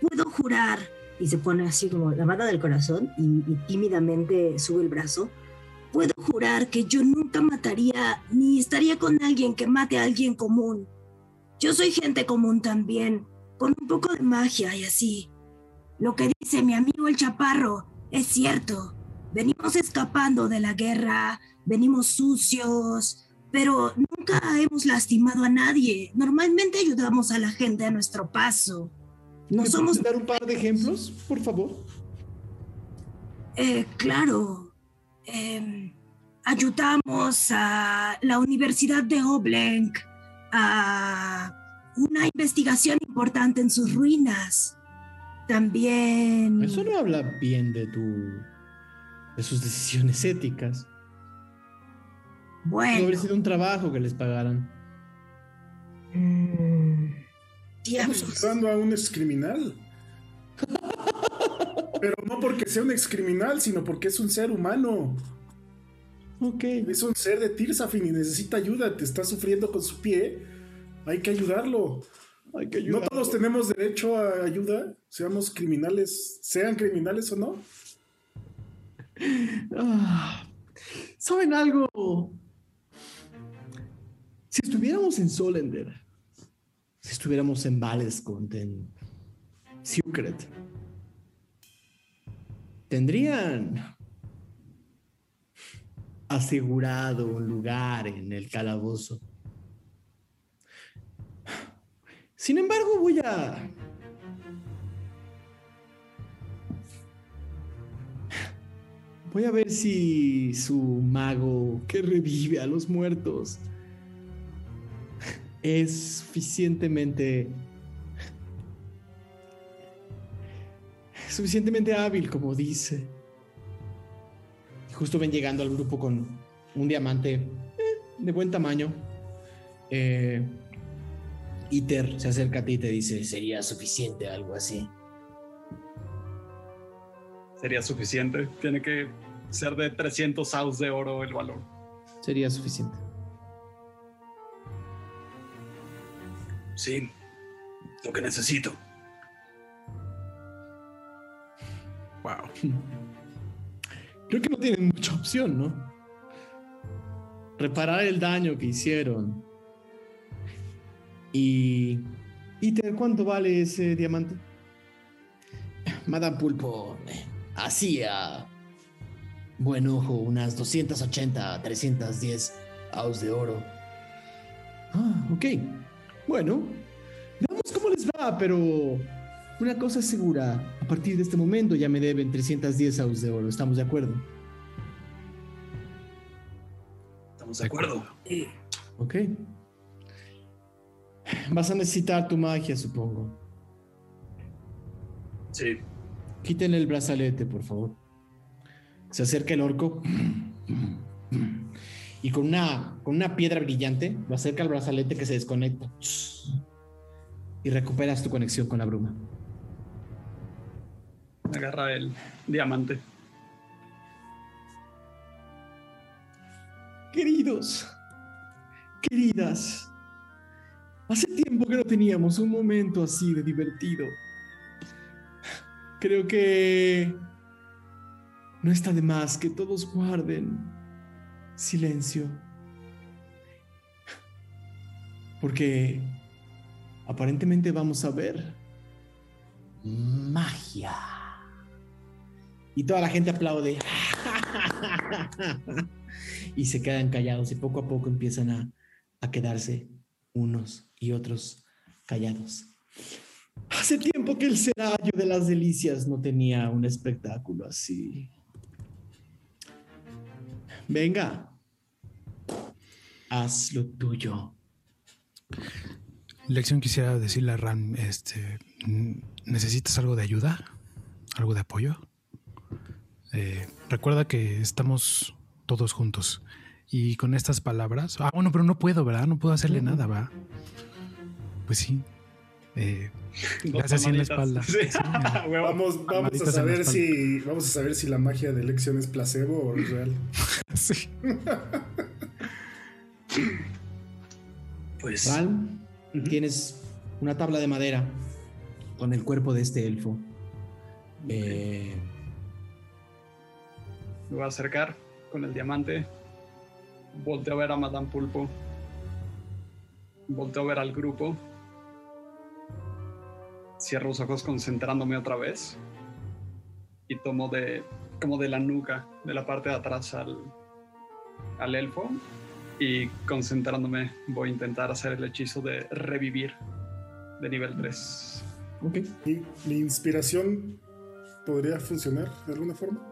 Puedo jurar. Y se pone así como la mano del corazón y, y tímidamente sube el brazo. Puedo jurar que yo nunca mataría ni estaría con alguien que mate a alguien común. Yo soy gente común también, con un poco de magia y así. Lo que dice mi amigo el chaparro es cierto. Venimos escapando de la guerra, venimos sucios, pero nunca hemos lastimado a nadie. Normalmente ayudamos a la gente a nuestro paso. No ¿Me somos... dar un par de ejemplos, por favor? Eh, claro. Eh, ayudamos a la Universidad de Oblenk a una investigación importante en sus ruinas. También... Eso no habla bien de tu... de sus decisiones éticas. No Bueno. habría sido un trabajo que les pagaran. mm, Estamos diablos. ayudando a un excriminal. Pero no porque sea un excriminal, sino porque es un ser humano. Ok. Es un ser de Tirsafin y necesita ayuda. Te está sufriendo con su pie. Hay que ayudarlo. Hay que No todos tenemos derecho a ayuda, seamos criminales, sean criminales o no. Ah, ¿Saben algo? Si estuviéramos en Solender, si estuviéramos en Valescont, en Sucret, tendrían asegurado un lugar en el calabozo. Sin embargo, voy a Voy a ver si su mago que revive a los muertos es suficientemente suficientemente hábil como dice. Y Justo ven llegando al grupo con un diamante eh, de buen tamaño. Eh, Iter se acerca a ti y te dice, sería suficiente algo así. Sería suficiente. Tiene que ser de 300 aus de oro el valor. Sería suficiente. Sí, lo que necesito. Wow. Creo que no tienen mucha opción, ¿no? Reparar el daño que hicieron. Y. Peter, ¿cuánto vale ese diamante? Madame Pulpo, hacía buen ojo, unas 280, 310 aus de oro. Ah, ok. Bueno, veamos cómo les va, pero una cosa es segura. A partir de este momento ya me deben 310 aus de oro. ¿Estamos de acuerdo? Estamos de acuerdo. Ok. Vas a necesitar tu magia, supongo. Sí. Quítenle el brazalete, por favor. Se acerca el orco. Y con una, con una piedra brillante lo acerca al brazalete que se desconecta. Y recuperas tu conexión con la bruma. Agarra el diamante. Queridos, queridas, hace tiempo que no teníamos un momento así de divertido. Creo que no está de más que todos guarden silencio. Porque aparentemente vamos a ver magia. Y toda la gente aplaude. y se quedan callados y poco a poco empiezan a, a quedarse unos y otros callados. Hace tiempo que el serallo de las delicias no tenía un espectáculo así. Venga, haz lo tuyo. Lección quisiera decirle a Ram, este, ¿necesitas algo de ayuda? ¿Algo de apoyo? Eh, recuerda que estamos todos juntos. Y con estas palabras, ah, bueno, pero no puedo, ¿verdad? No puedo hacerle nada, ¿verdad? Pues sí. Eh, gracias en la espalda. Sí. Sí, eh, Vamos, vamos a saber espalda. si vamos a saber si la magia de elección es placebo o es real. sí. Pues Ujú. tienes una tabla de madera con el cuerpo de este elfo. Eh, Me voy a acercar con el diamante. Volteo a ver a Madame Pulpo. Volteo a ver al grupo. Cierro los ojos concentrándome otra vez. Y tomo de como de la nuca, de la parte de atrás al, al elfo. Y concentrándome voy a intentar hacer el hechizo de revivir de nivel 3. ok. ¿Mi, mi inspiración podría funcionar de alguna forma?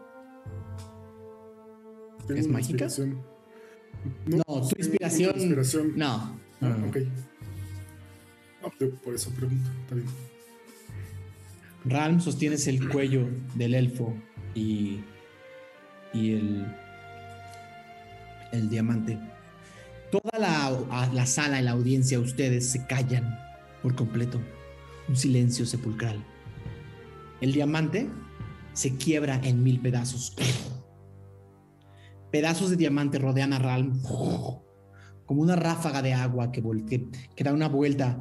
¿Es mágica? inspiración. No, tu inspiración-. No. Ah, no, no. ok. Ah, por eso pregunto. Está bien. Ralm sostienes el cuello del elfo y, y el, el diamante. Toda la, la sala y la audiencia, ustedes se callan por completo. Un silencio sepulcral. El diamante se quiebra en mil pedazos. Pedazos de diamante rodean a Ralm como una ráfaga de agua que da una vuelta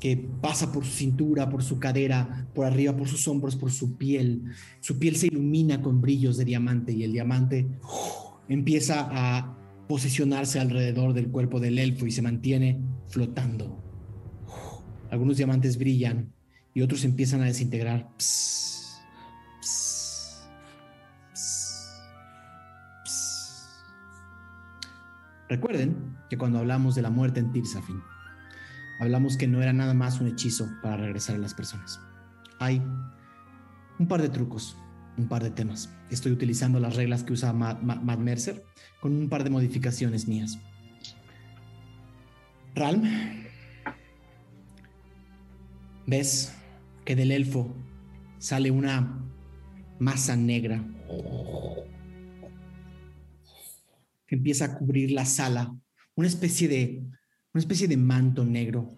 que pasa por su cintura, por su cadera, por arriba, por sus hombros, por su piel. Su piel se ilumina con brillos de diamante y el diamante empieza a posicionarse alrededor del cuerpo del elfo y se mantiene flotando. Algunos diamantes brillan y otros empiezan a desintegrar. Recuerden que cuando hablamos de la muerte en Tirsafin, hablamos que no era nada más un hechizo para regresar a las personas. Hay un par de trucos, un par de temas. Estoy utilizando las reglas que usa Matt Mercer con un par de modificaciones mías. Ralm, ves que del elfo sale una masa negra que empieza a cubrir la sala, una especie de una especie de manto negro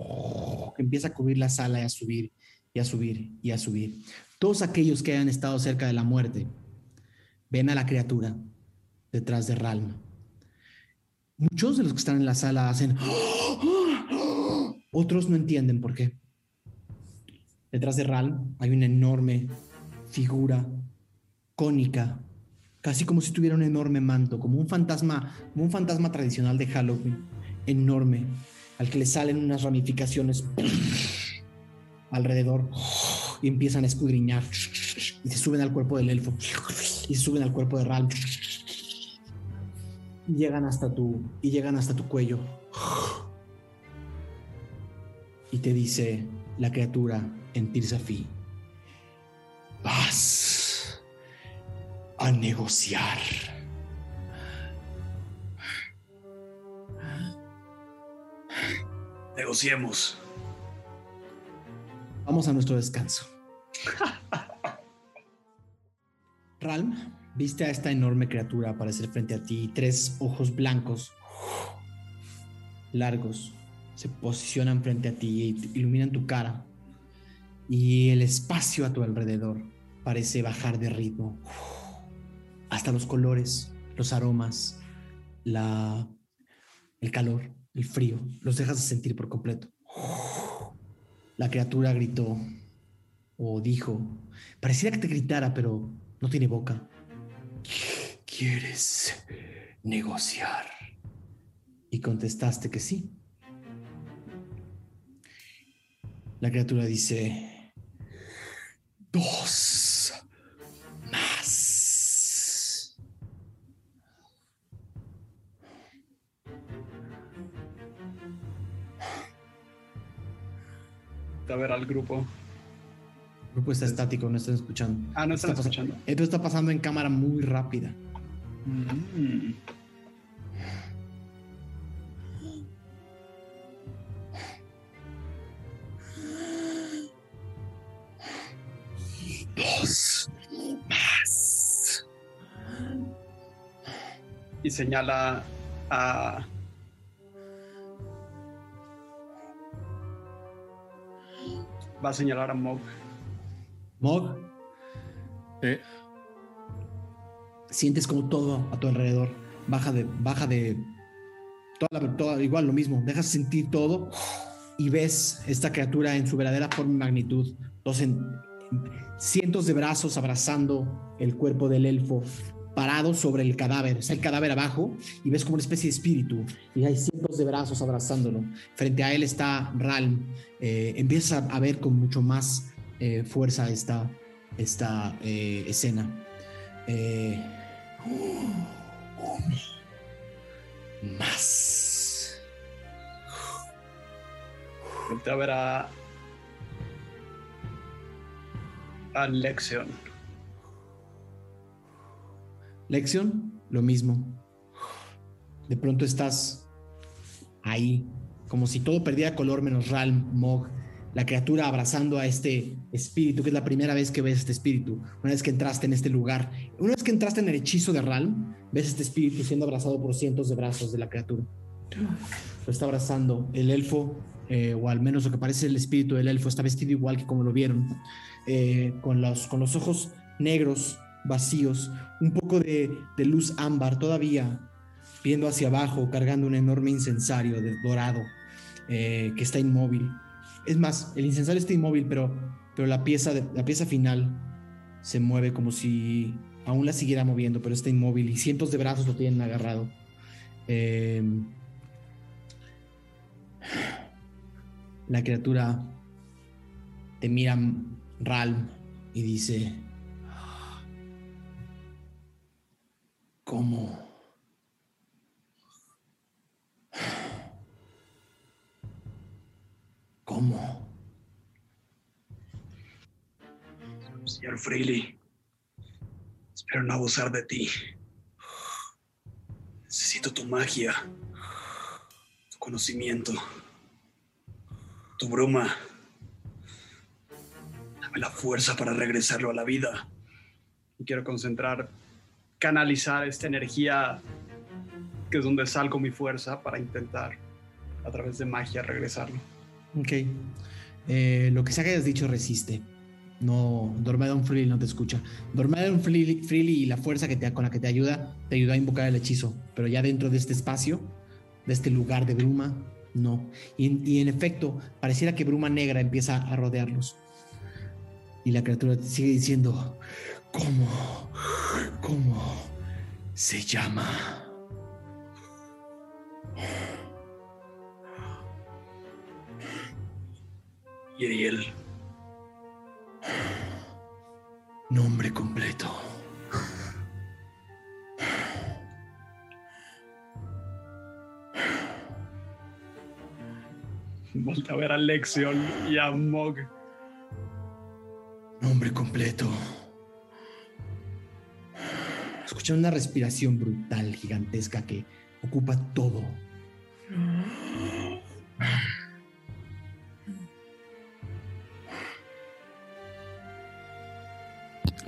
que empieza a cubrir la sala y a subir y a subir y a subir. Todos aquellos que hayan estado cerca de la muerte ven a la criatura detrás de Ralm. Muchos de los que están en la sala hacen otros no entienden por qué. Detrás de Ralm hay una enorme figura cónica, casi como si tuviera un enorme manto, como un fantasma, como un fantasma tradicional de Halloween, enorme, al que le salen unas ramificaciones alrededor y empiezan a escudriñar y se suben al cuerpo del elfo y se suben al cuerpo de Ralm llegan hasta tu y llegan hasta tu cuello y te dice la criatura en Tirsafi vas a negociar Negociemos. Vamos a nuestro descanso. Ralm, viste a esta enorme criatura aparecer frente a ti. Tres ojos blancos, largos, se posicionan frente a ti y iluminan tu cara. Y el espacio a tu alrededor parece bajar de ritmo. Hasta los colores, los aromas, la, el calor, el frío, los dejas de sentir por completo. La criatura gritó o dijo, pareciera que te gritara, pero no tiene boca. ¿Quieres negociar? Y contestaste que sí. La criatura dice, dos más. A ver al grupo. Grupo está estático, no están escuchando. Ah, no están Está escuchando. Esto está pasando en cámara muy rápida. Mm. Dos más. Y señala a. Va a señalar a Mog. Mog, Eh, sientes como todo a tu alrededor baja de baja de toda la- toda- igual lo mismo dejas sentir todo y ves esta criatura en su verdadera forma y magnitud en- cientos de brazos abrazando el cuerpo del elfo parado sobre el cadáver está el cadáver abajo y ves como una especie de espíritu y hay cientos de brazos abrazándolo. Frente a él está Ralm Eh, empiezas a, a ver con mucho más eh, fuerza esta esta eh, escena eh, más. Voltea a ver a. A Lexion. Lección, lo mismo. De pronto estás ahí, como si todo perdiera color menos Ralm, Mog, la criatura abrazando a este espíritu, que es la primera vez que ves este espíritu, una vez que entraste en este lugar, una vez que entraste en el hechizo de Ralm, ves este espíritu siendo abrazado por cientos de brazos de la criatura. Lo está abrazando el elfo, eh, o al menos lo que parece el espíritu del elfo, está vestido igual que como lo vieron, eh, con, los, con los ojos negros, vacíos, un poco de, luz ámbar todavía, viendo hacia abajo, cargando un enorme incensario de dorado eh, que está inmóvil. Es más, el incensario está inmóvil, pero, pero la, pieza de- la pieza final se mueve como si aún la siguiera moviendo, pero está inmóvil y cientos de brazos lo tienen agarrado. Eh, la criatura te mira Ralm y dice, ¿cómo? ¿Cómo? Señor Freely, espero no abusar de ti. Necesito tu magia, tu conocimiento, tu bruma. Dame la fuerza para regresarlo a la vida. Y quiero concentrar, canalizar esta energía que es donde salgo mi fuerza para intentar a través de magia regresarlo. Ok. Eh, lo que sea que hayas dicho resiste. No, Dormedon Freely no te escucha. Dormedon Freely, Freely y la fuerza que te, con la que te ayuda, te ayuda a invocar el hechizo. Pero ya dentro de este espacio, de este lugar de bruma, no. Y, y en efecto, pareciera que bruma negra empieza a rodearlos. Y la criatura sigue diciendo, ¿cómo se llama... Yeriel. Nombre completo. Volta a ver a Lexion y a Mog. Nombre completo. Escuchan una respiración brutal, gigantesca, que ocupa todo.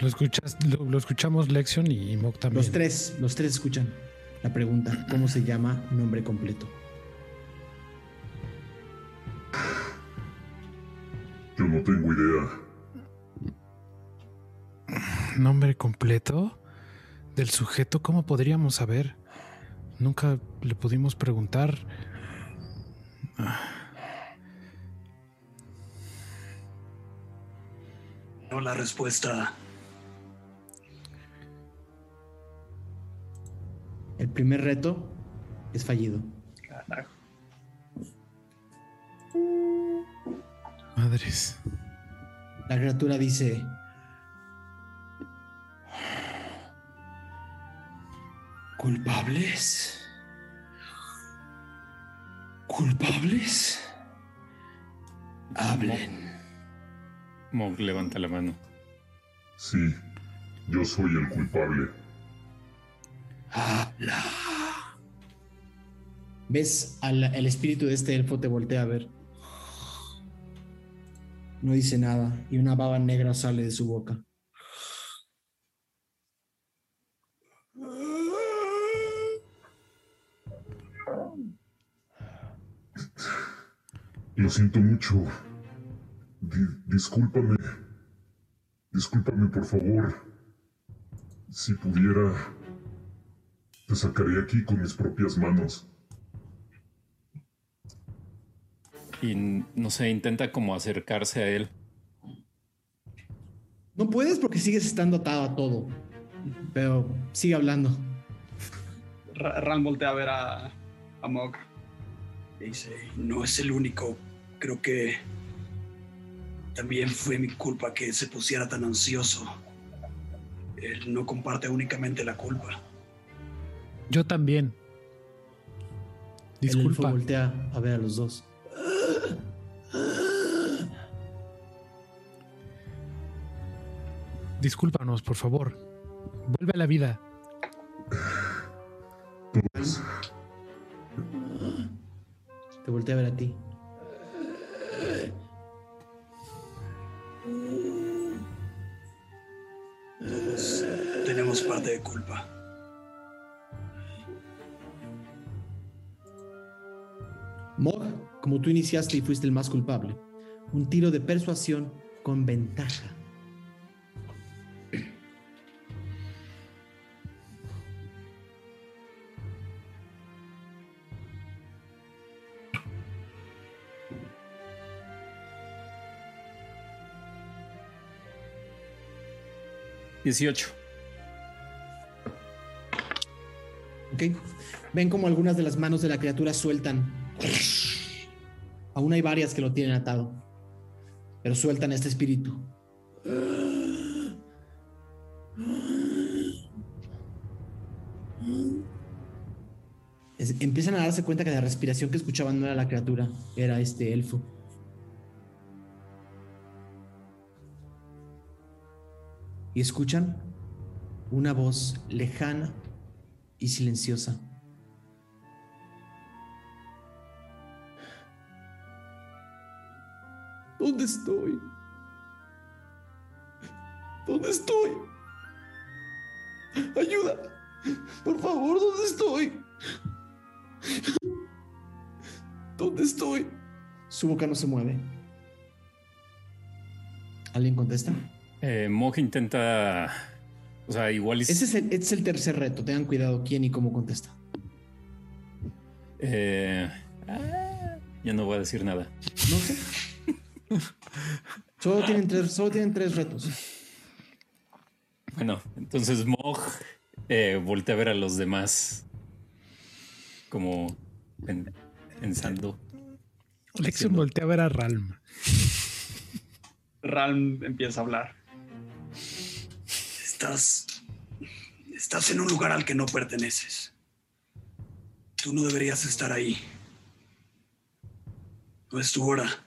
Lo, escuchas, lo, lo escuchamos Lexion y Mok también. Los tres, los tres escuchan la pregunta. ¿Cómo se llama nombre completo? Yo no tengo idea. ¿Nombre completo del sujeto? ¿Cómo podríamos saber? Nunca le pudimos preguntar. No la respuesta. El primer reto es fallido. Carajo. Madres. La criatura dice... ¿Culpables? ¿Culpables? Hablen. Mog levanta la mano. Sí, yo soy el culpable. Habla. ¿Ves al el espíritu de este elfo te voltea a ver? No dice nada y una baba negra sale de su boca. Lo siento mucho. Di- discúlpame. Discúlpame, por favor. Si pudiera, te sacaré aquí con mis propias manos. Y no sé, intenta como acercarse a él. No puedes porque sigues estando atado a todo. Pero sigue hablando. Ra- Ran voltea a ver a, a Mog. Dice, no es el único. Creo que también fue mi culpa que se pusiera tan ansioso. Él no comparte únicamente la culpa. Yo también. El elfo Disculpa. voltea a ver a los dos. Discúlpanos, por favor. Vuelve a la vida. Todos. Te voltea a ver a ti. Todos tenemos parte de culpa. Mog, como tú iniciaste y fuiste el más culpable, un tiro de persuasión con ventaja. Dieciocho. ¿Ok? Ven como algunas de las manos de la criatura sueltan. Aún hay varias que lo tienen atado. Pero sueltan este espíritu. Es- empiezan a darse cuenta que la respiración que escuchaban no era la criatura, era este elfo. Y escuchan una voz lejana y silenciosa. ¿Dónde estoy? ¿Dónde estoy? Ayuda. Por favor, ¿dónde estoy? ¿Dónde estoy? Su boca no se mueve. ¿Alguien contesta? Eh, Mog intenta. O sea, igual. Ese es, el, ese es el tercer reto. Tengan cuidado quién y cómo contesta. eh, ah, ya no voy a decir nada. No sé. Solo tienen tres, solo tienen tres retos. Bueno, entonces Mog eh, voltea a ver a los demás como pensando. Lexion voltea a ver a Ralm. Ralm empieza a hablar. Estás. Estás en un lugar al que no perteneces. Tú no deberías estar ahí. No es tu hora.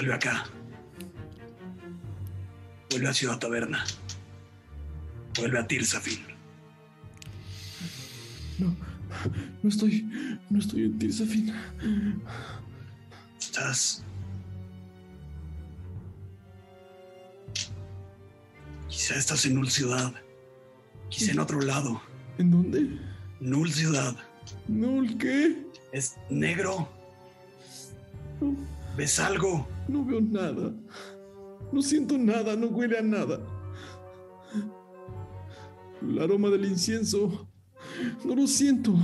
Vuelve acá. Vuelve a Ciudad Taberna. Vuelve a Tirsafin. No, no estoy, no estoy en Tirsafin. Estás. Quizá estás en Null Ciudad. Quizá en otro lado. ¿En dónde? Null Ciudad. ¿Null qué? Es negro. ¿Ves algo? No veo nada. No siento nada, no huele a nada. El aroma del incienso. No lo siento.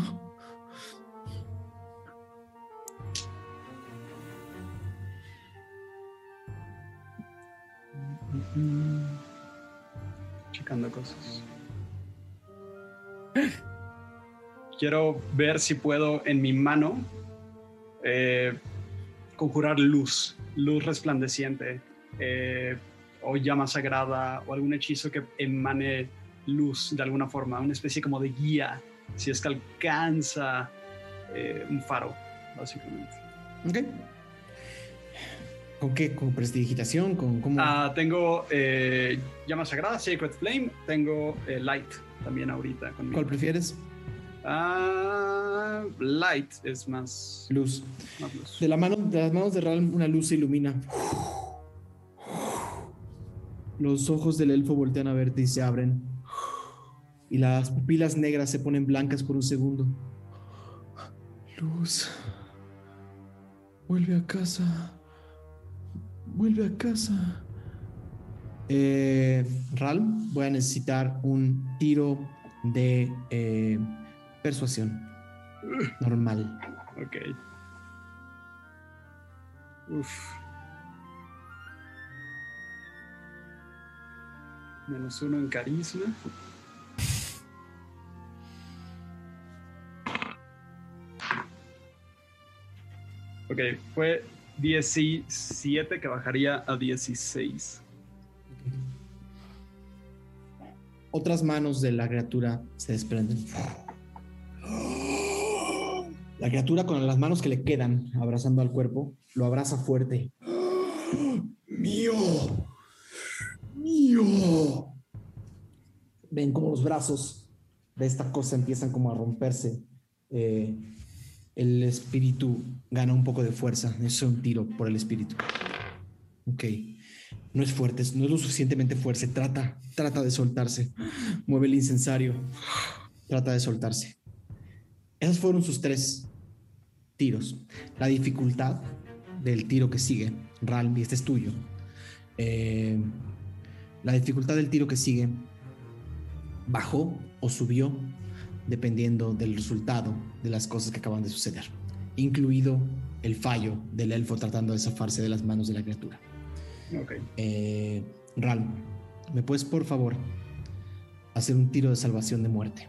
Checando cosas. Quiero ver si puedo en mi mano eh, conjurar luz, luz resplandeciente, eh, o llama sagrada, o algún hechizo que emane luz de alguna forma, una especie como de guía, si es que alcanza eh, un faro, básicamente. Ok. ¿Con qué? ¿Con prestidigitación? ¿Con cómo? Ah, tengo eh, llama sagrada, Sacred Flame, tengo Light también ahorita conmigo. ¿Cuál prefieres? Ah, light es más Luz. más luz. De, la mano, de las manos de Ralm una luz se ilumina. Los ojos del elfo voltean a verte y se abren. Y las pupilas negras se ponen blancas por un segundo. Luz. Vuelve a casa. Vuelve a casa. Eh, Ralm, voy a necesitar un tiro de eh, persuasión. Normal. Ok. Uf. Menos uno en carisma. Ok, fue 17 que bajaría a 16. Otras manos de la criatura se desprenden. La criatura con las manos que le quedan abrazando al cuerpo, lo abraza fuerte. ¡Mío! ¡Mío! Ven como los brazos de esta cosa empiezan como a romperse. Eh, el espíritu gana un poco de fuerza. Es un tiro por el espíritu. Ok. No es fuerte, no es lo suficientemente fuerte. Trata, trata de soltarse. Mueve el incensario. Trata de soltarse. Esos fueron sus tres tiros. La dificultad del tiro que sigue, Ralm, y este es tuyo. Eh, la dificultad del tiro que sigue bajó o subió dependiendo del resultado de las cosas que acaban de suceder, incluido el fallo del elfo tratando de zafarse de las manos de la criatura. Ok. Eh, Ralm, ¿me puedes por favor hacer un tiro de salvación de muerte?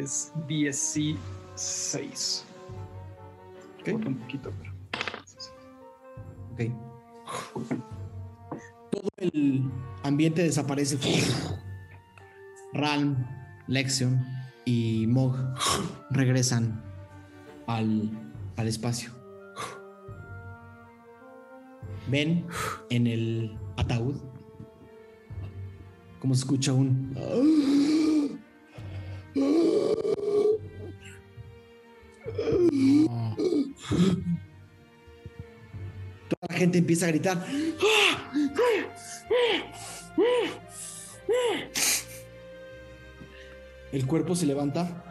Es 16. Ok. Un poquito, pero. Ok. Todo el ambiente desaparece. Ralm, Lexion y Mog regresan al, al espacio. Ven en el ataúd como se escucha un. Toda la gente empieza a gritar. El cuerpo se levanta.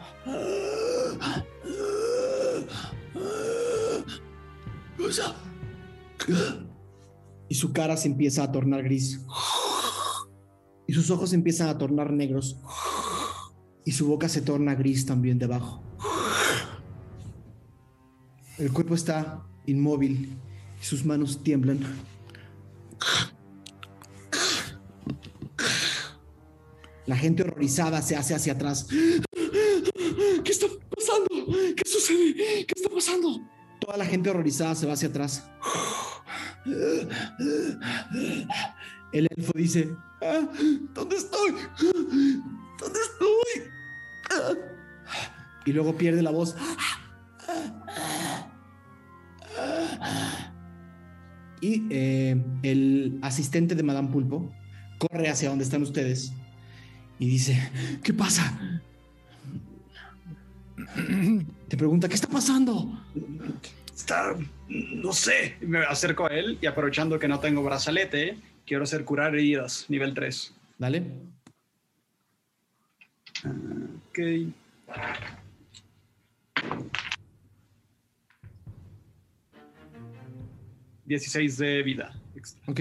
Y su cara se empieza a tornar gris. Y sus ojos se empiezan a tornar negros. Y su boca se torna gris también debajo. El cuerpo está inmóvil y sus manos tiemblan. La gente horrorizada se hace hacia atrás. ¿Qué está pasando? ¿Qué sucede? ¿Qué está pasando? Toda la gente horrorizada se va hacia atrás. El elfo dice, "Ah, ¿dónde estoy? ¿Dónde estoy? Y luego pierde la voz. Y eh, el asistente de Madame Pulpo corre hacia donde están ustedes y dice, ¿qué pasa? Te pregunta, ¿qué está pasando? Está, no sé. Me acerco a él y aprovechando que no tengo brazalete, quiero hacer curar heridas, nivel 3. Dale. Ok. ...16 de vida. Ok.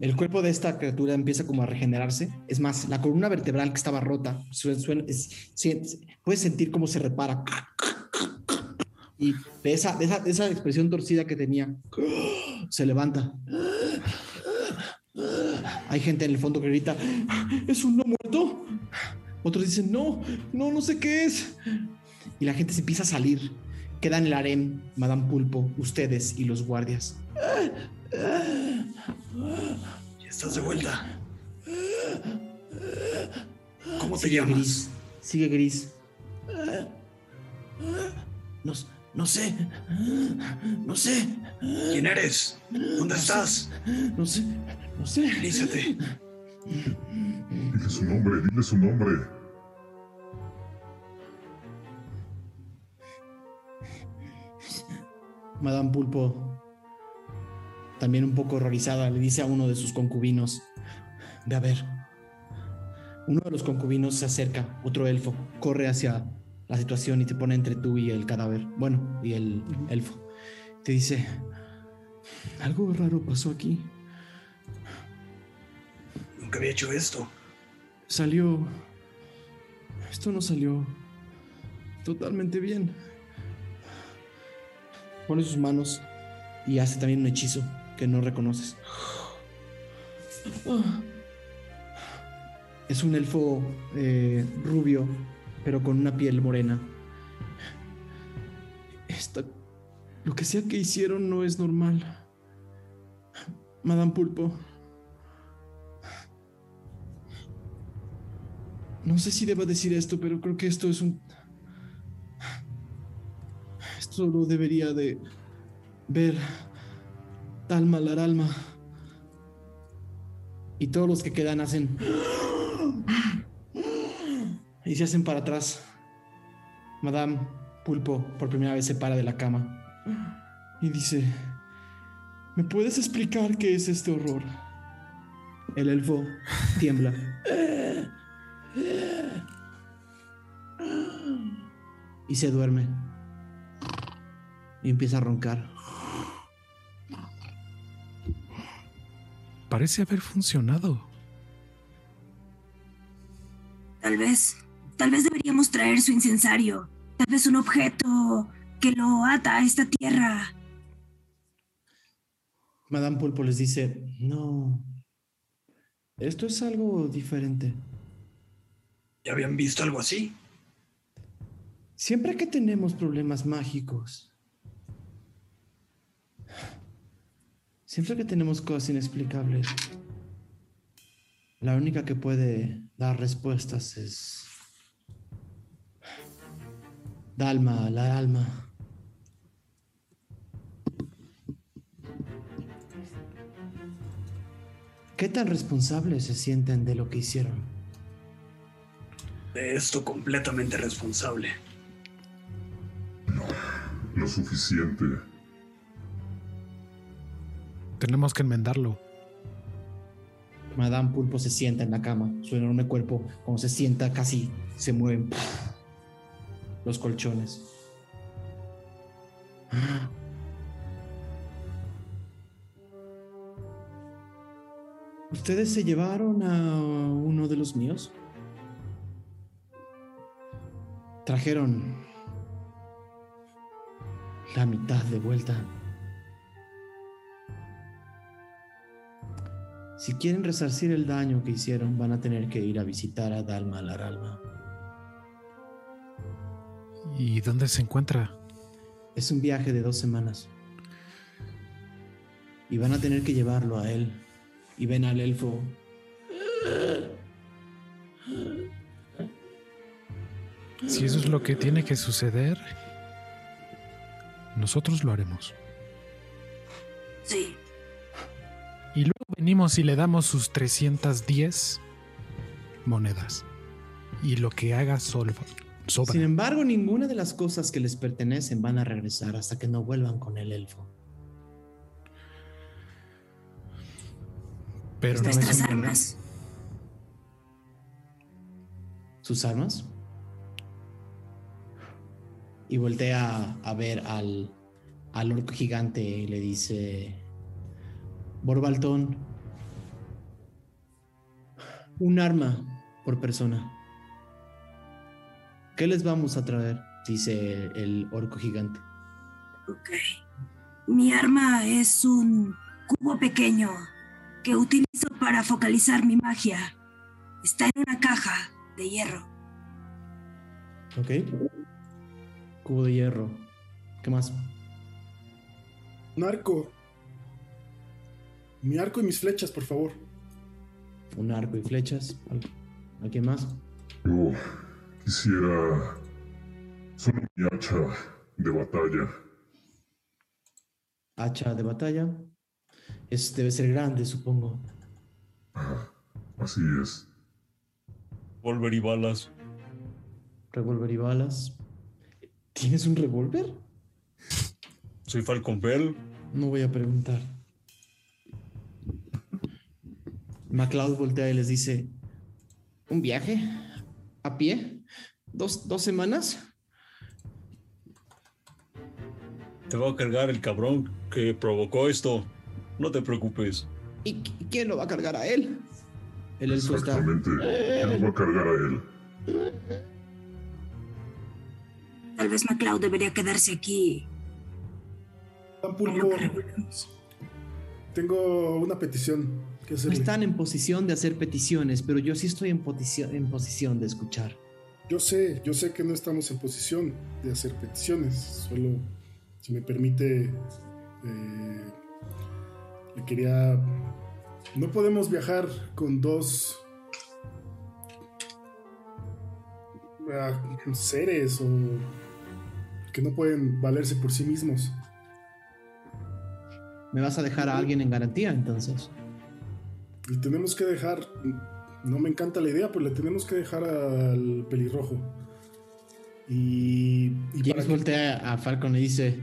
El cuerpo de esta criatura empieza como a regenerarse. Es más, la columna vertebral que estaba rota, puedes sentir cómo se repara. Y de esa, esa, esa expresión torcida que tenía, se levanta. Hay gente en el fondo que grita, ¿es un no muerto? Otros dicen, no, no, no sé qué es. Y la gente se empieza a salir. Quedan el harem, Madame Pulpo, ustedes y los guardias. Ya estás de vuelta. ¿Cómo te Sigue llamas? Gris. Sigue gris. No, no sé. No sé. ¿Quién eres? ¿Dónde estás? No sé. No sé. Dile su nombre, dile su nombre. Madame Pulpo, también un poco horrorizada, le dice a uno de sus concubinos: Ve a ver. Uno de los concubinos se acerca, otro elfo, corre hacia la situación y te pone entre tú y el cadáver. Bueno, y el elfo. Te dice: Algo raro pasó aquí. Nunca había hecho esto. Salió. Esto no salió totalmente bien. Pone sus manos y hace también un hechizo que no reconoces. Es un elfo eh, rubio, pero con una piel morena. Esta, lo que sea que hicieron no es normal. Madame Pulpo. No sé si deba decir esto, pero creo que esto es un... Esto lo debería de ver Talma Laralma. Y todos los que quedan hacen... Y se hacen para atrás. Madame Pulpo por primera vez se para de la cama. Y dice... ¿Me puedes explicar qué es este horror? El elfo tiembla. Y se duerme. Y empieza a roncar. Parece haber funcionado. Tal vez, tal vez deberíamos traer su incensario. Tal vez un objeto que lo ata a esta tierra. Madame Pulpo les dice, no, esto es algo diferente. ¿Ya habían visto algo así? Siempre que tenemos problemas mágicos, siempre que tenemos cosas inexplicables, la única que puede dar respuestas es Dalma, la alma. ¿Qué tan responsables se sienten de lo que hicieron? De esto completamente responsable. Lo suficiente. Tenemos que enmendarlo. Madame Pulpo se sienta en la cama, su enorme cuerpo, como se sienta, casi se mueven los colchones. ¿Ustedes se llevaron a uno de los míos? trajeron la mitad de vuelta. Si quieren resarcir el daño que hicieron, van a tener que ir a visitar a Dalma Laralma. ¿Y dónde se encuentra? Es un viaje de dos semanas. Y van a tener que llevarlo a él. Y ven al elfo. Si eso es lo que tiene que suceder, nosotros lo haremos. Sí. Y luego venimos y le damos sus 310 monedas. Y lo que haga sol, sobra. Sin embargo, ninguna de las cosas que les pertenecen van a regresar hasta que no vuelvan con el elfo. Pero no es armas. sus armas y voltea a ver al, al orco gigante y le dice, Borbaltón, un arma por persona. ¿Qué les vamos a traer? Dice el orco gigante. Ok. Mi arma es un cubo pequeño que utilizo para focalizar mi magia. Está en una caja de hierro. ¿Ok? Cubo de hierro. ¿Qué más? Un arco. Mi arco y mis flechas, por favor. Un arco y flechas. ¿Al- ¿Alguien más? Yo quisiera solo mi hacha de batalla. Hacha de batalla. Es, debe ser grande, supongo. Así es. Volver y balas. Revólver y balas. ¿Tienes un revólver? Soy Falcon Bell. No voy a preguntar. MacLeod voltea y les dice: ¿Un viaje? ¿A pie? ¿Dos, dos semanas? Te va a cargar el cabrón que provocó esto. No te preocupes. ¿Y qui- quién lo va a cargar a él? El elfo está. Exactamente. ¿Quién lo va a cargar a él? Tal vez MacLeod debería quedarse aquí. Pulpo, tengo una petición que No están en posición de hacer peticiones, pero yo sí estoy en posición, en posición de escuchar. Yo sé, yo sé que no estamos en posición de hacer peticiones. Solo, si me permite, eh, le quería... No podemos viajar con dos ah, seres o que no pueden valerse por sí mismos. ¿Me vas a dejar a alguien en garantía entonces? Le tenemos que dejar, no me encanta la idea, pero le tenemos que dejar al pelirrojo. Y, y James que- voltea a Falcon y dice: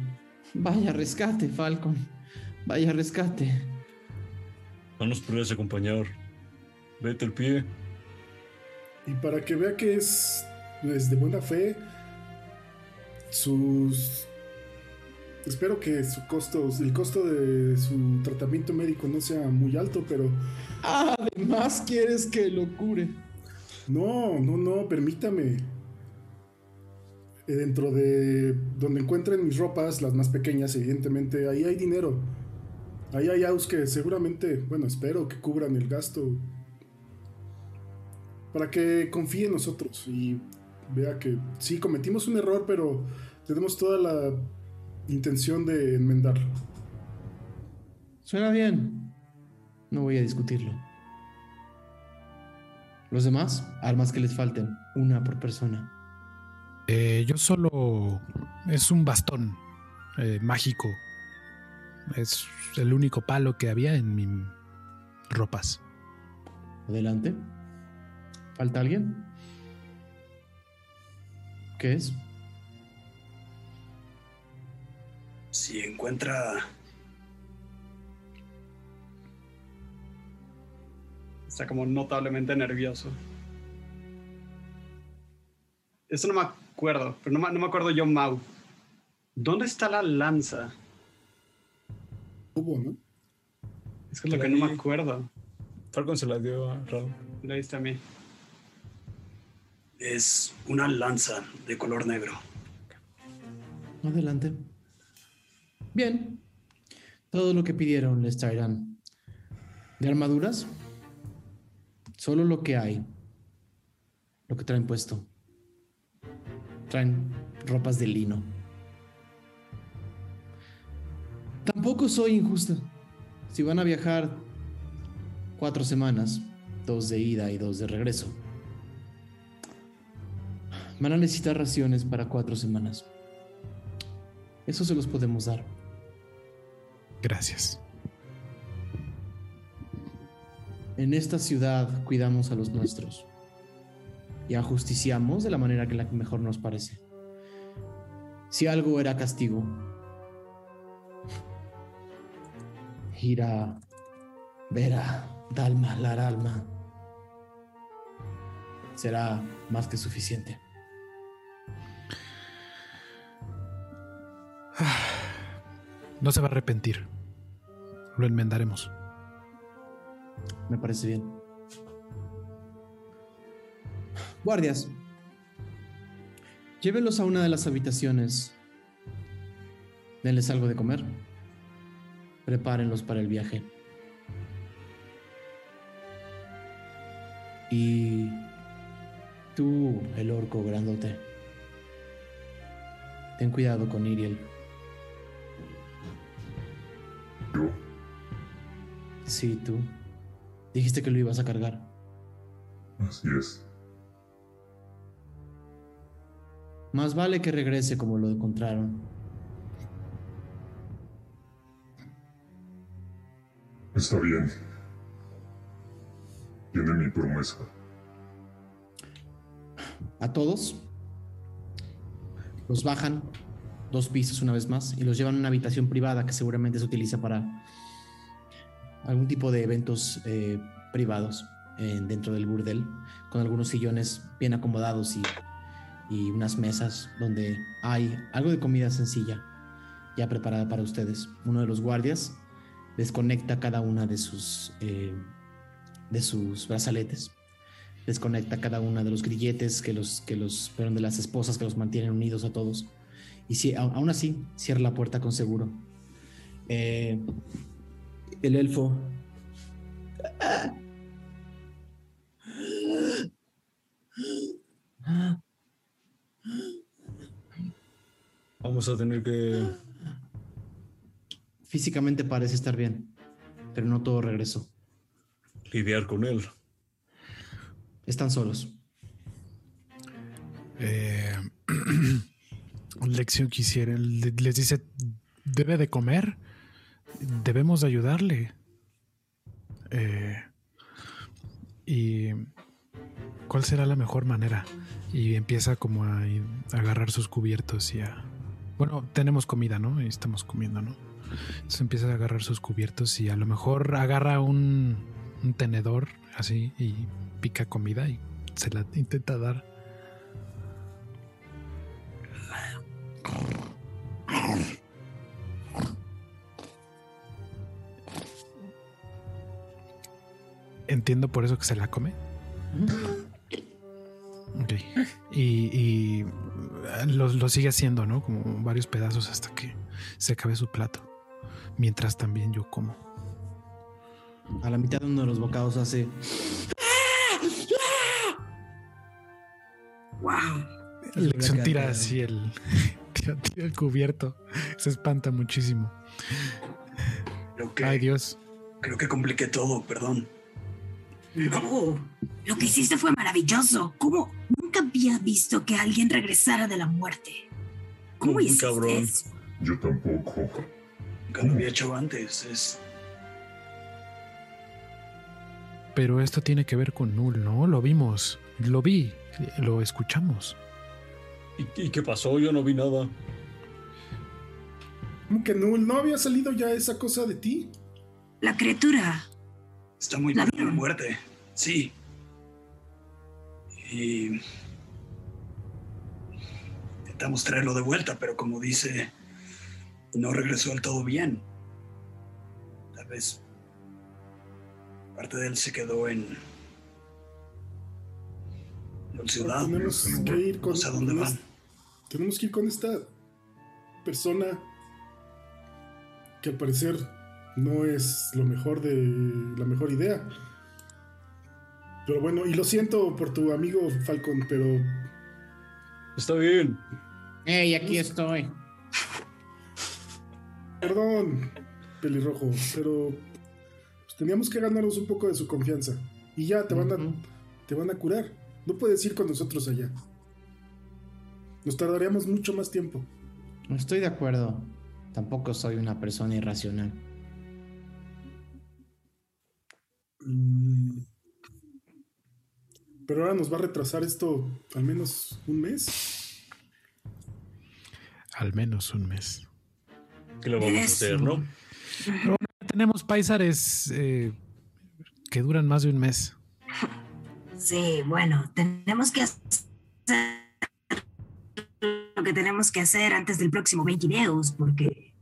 Vaya rescate, Falcon. Vaya rescate. No nos podrías acompañar. Vete al pie. Y para que vea que es, es de buena fe, sus... Espero que su costo, el costo de su tratamiento médico no sea muy alto, pero Además, quieres que lo cure. no, no, no, permítame. Eh, Dentro de donde encuentren mis ropas, las más pequeñas, evidentemente, ahí hay dinero. Ahí hay aus que seguramente, bueno, espero que cubran el gasto. Para que confíe en nosotros y vea que sí, cometimos un error, pero tenemos toda la intención de enmendarlo. Suena bien. No voy a discutirlo. Los demás, armas que les falten, una por persona. Eh, yo solo. Es un bastón eh, mágico. Es el único palo que había en mis ropas. Adelante. ¿Falta alguien? ¿Qué es? Si encuentra Está como notablemente nervioso. Eso no me acuerdo, pero no me, no me acuerdo yo, Mau. ¿Dónde está la lanza? Hubo, ¿no? Es que es lo que no me acuerdo. Falcon se la dio a Raúl. Lo diste a mí. Es una lanza de color negro. Adelante. Bien. Todo lo que pidieron les traerán. De armaduras, solo lo que hay, lo que traen puesto. Traen ropas de lino. Tampoco soy injusta. Si van a viajar cuatro semanas, dos de ida y dos de regreso, van a necesitar raciones para cuatro semanas. Eso se los podemos dar. Gracias. En esta ciudad cuidamos a los nuestros y ajusticiamos de la manera que la mejor nos parece. Si algo era castigo, ir a ver a Dalma, la alma, será más que suficiente. No se va a arrepentir. Lo enmendaremos. Me parece bien. Guardias, llévenlos a una de las habitaciones. Denles algo de comer. Prepárenlos para el viaje. Y tú, el orco grandote, ten cuidado con Iriel. Yo, Sí, tú. Dijiste que lo ibas a cargar. así es. Más vale que regrese como lo encontraron. Está bien. Tiene mi promesa. A todos los bajan dos pisos una vez más y los llevan a una habitación privada que seguramente se utiliza para algún tipo de eventos eh, privados dentro del burdel, con algunos sillones bien acomodados y, y unas mesas donde hay algo de comida sencilla ya preparada para ustedes. Uno de los guardias desconecta cada una de sus eh, de sus brazaletes desconecta cada una de los grilletes que los que los perdón, de las esposas que los mantienen unidos a todos y si aún así cierra la puerta con seguro Eh, el elfo Vamos a tener que. físicamente parece estar bien pero no todo regresó lidiar con él. están solos Eh, lección. Le- Les dice, debe de comer. Debemos de ayudarle. Eh, y cuál será la mejor manera. Y empieza como a, agarrar sus cubiertos y a... Bueno, tenemos comida, ¿no? Y estamos comiendo, ¿no? Entonces empieza a agarrar sus cubiertos y a lo mejor agarra un tenedor así y pica comida y se la intenta dar. Entiendo por eso que se la come. Ok. Y, y lo, lo sigue haciendo, ¿no? Como varios pedazos hasta que se acabe su plato. Mientras también yo como. a la mitad de uno de los bocados hace ¡Wow! Lección tira así el, tira, tira el cubierto. Se espanta muchísimo. Creo que, Ay, Dios. creo que compliqué todo, perdón. No, lo que hiciste fue maravilloso. ¿Cómo? Nunca había visto que alguien regresara de la muerte. ¿Cómo hiciste cabrón. eso? Yo tampoco. Nunca lo había hecho antes. Es, Pero esto tiene que ver con Null, ¿no? Lo vimos. Lo vi. Lo escuchamos. ¿Y, y qué pasó? Yo no vi nada. ¿Cómo que no? ¿No había salido ya esa cosa de ti? La criatura. está muy ¿La cerca de la muerte. Sí. Y intentamos traerlo de vuelta, pero como dice, no regresó del todo bien. Tal vez parte de él se quedó en la ciudad. Tenemos que ir con. No sé a dónde van. Tenemos que ir con esta persona que al parecer no es lo mejor de la mejor idea. Pero bueno, y lo siento por tu amigo Falcon, pero Está bien. Hey, aquí estoy. perdón, pelirrojo, pero pues, teníamos que ganarnos un poco de su confianza. Y ya te van a, te van a curar. No puedes ir con nosotros allá. Nos tardaríamos mucho más tiempo. No estoy de acuerdo. Tampoco soy una persona irracional. Mm. Pero ahora nos va a retrasar esto al menos un mes. Al menos un mes. ¿Qué lo vamos a hacer, no? Tenemos paisares eh, que duran más de un mes. Sí, bueno, tenemos que hacer lo que tenemos que hacer antes del próximo 20 videos, porque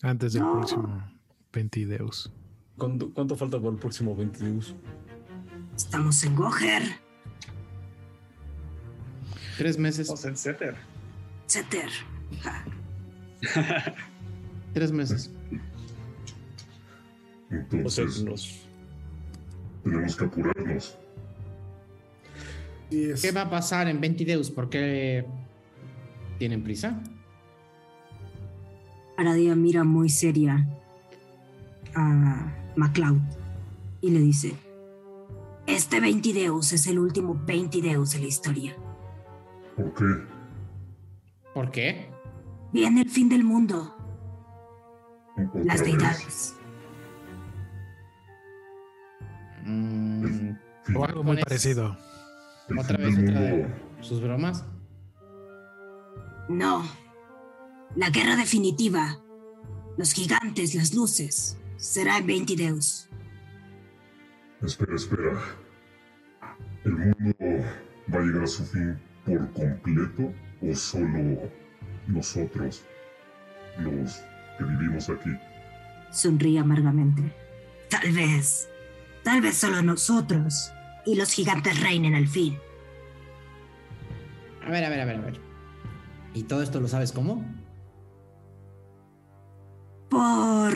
Antes del No. próximo 20 Deus. ¿Cuánto, cuánto falta para el próximo 22? estamos en Goher, Tres meses. O sea, etcétera. Setter. Ja. Tres meses. O sea, Entonces, nos... tenemos que apurarnos. ¿Qué va a pasar en 20 Deus? ¿Por qué tienen prisa? Aradia mira muy seria a MacLeod y le dice: Este 20 Deus es el último 20 Deus de la historia. ¿Por qué? ¿Por qué? Viene el fin del mundo, ¿Otra las deidades. Mm, O algo muy parecido. ¿Otra vez otra de sus bromas? No, la guerra definitiva, los gigantes, las luces, será en 20 Deus. Espera, espera. ¿El mundo va a llegar a su fin por completo o solo nosotros, los que vivimos aquí? Sonríe amargamente. Tal vez, tal vez solo nosotros y los gigantes reinen al fin. A ver, a ver, a ver, a ver. ¿Y todo esto lo sabes cómo? Por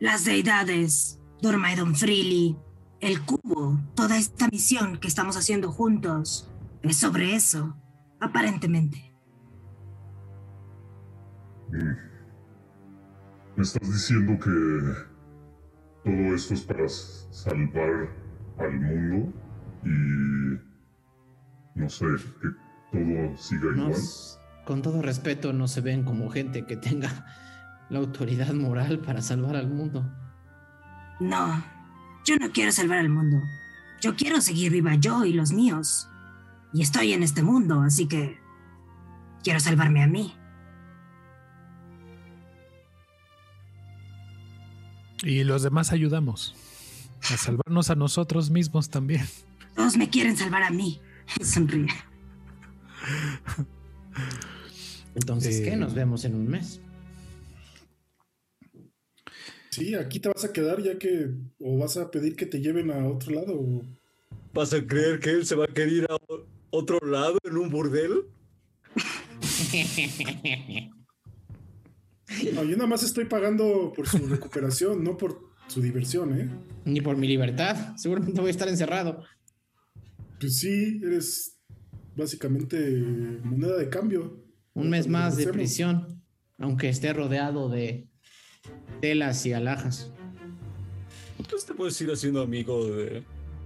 las deidades, Dormaedon Freely, el cubo, toda esta misión que estamos haciendo juntos, es sobre eso, aparentemente. Mm. ¿Me estás diciendo que todo esto es para salvar al mundo y no sé, que todo siga igual? Nos- con todo respeto, no se ven como gente que tenga la autoridad moral para salvar al mundo. No, yo no quiero salvar al mundo. Yo quiero seguir viva yo y los míos. Y estoy en este mundo, así que quiero salvarme a mí. Y los demás ayudamos. A salvarnos a nosotros mismos también. Todos me quieren salvar a mí. Sonríe. Entonces, ¿qué? Eh. Nos vemos en un mes. Sí, aquí te vas a quedar ya que. O vas a pedir que te lleven a otro lado. o- ¿Vas a creer que él se va a querer ir a otro lado en un burdel? No, yo nada más estoy pagando por su recuperación, no por su diversión, ¿eh? Ni por mi libertad. Seguramente voy a estar encerrado. Pues sí, eres básicamente moneda de cambio. Un mes más de prisión. Aunque esté rodeado de telas y alhajas. Entonces te puedes ir haciendo amigo de...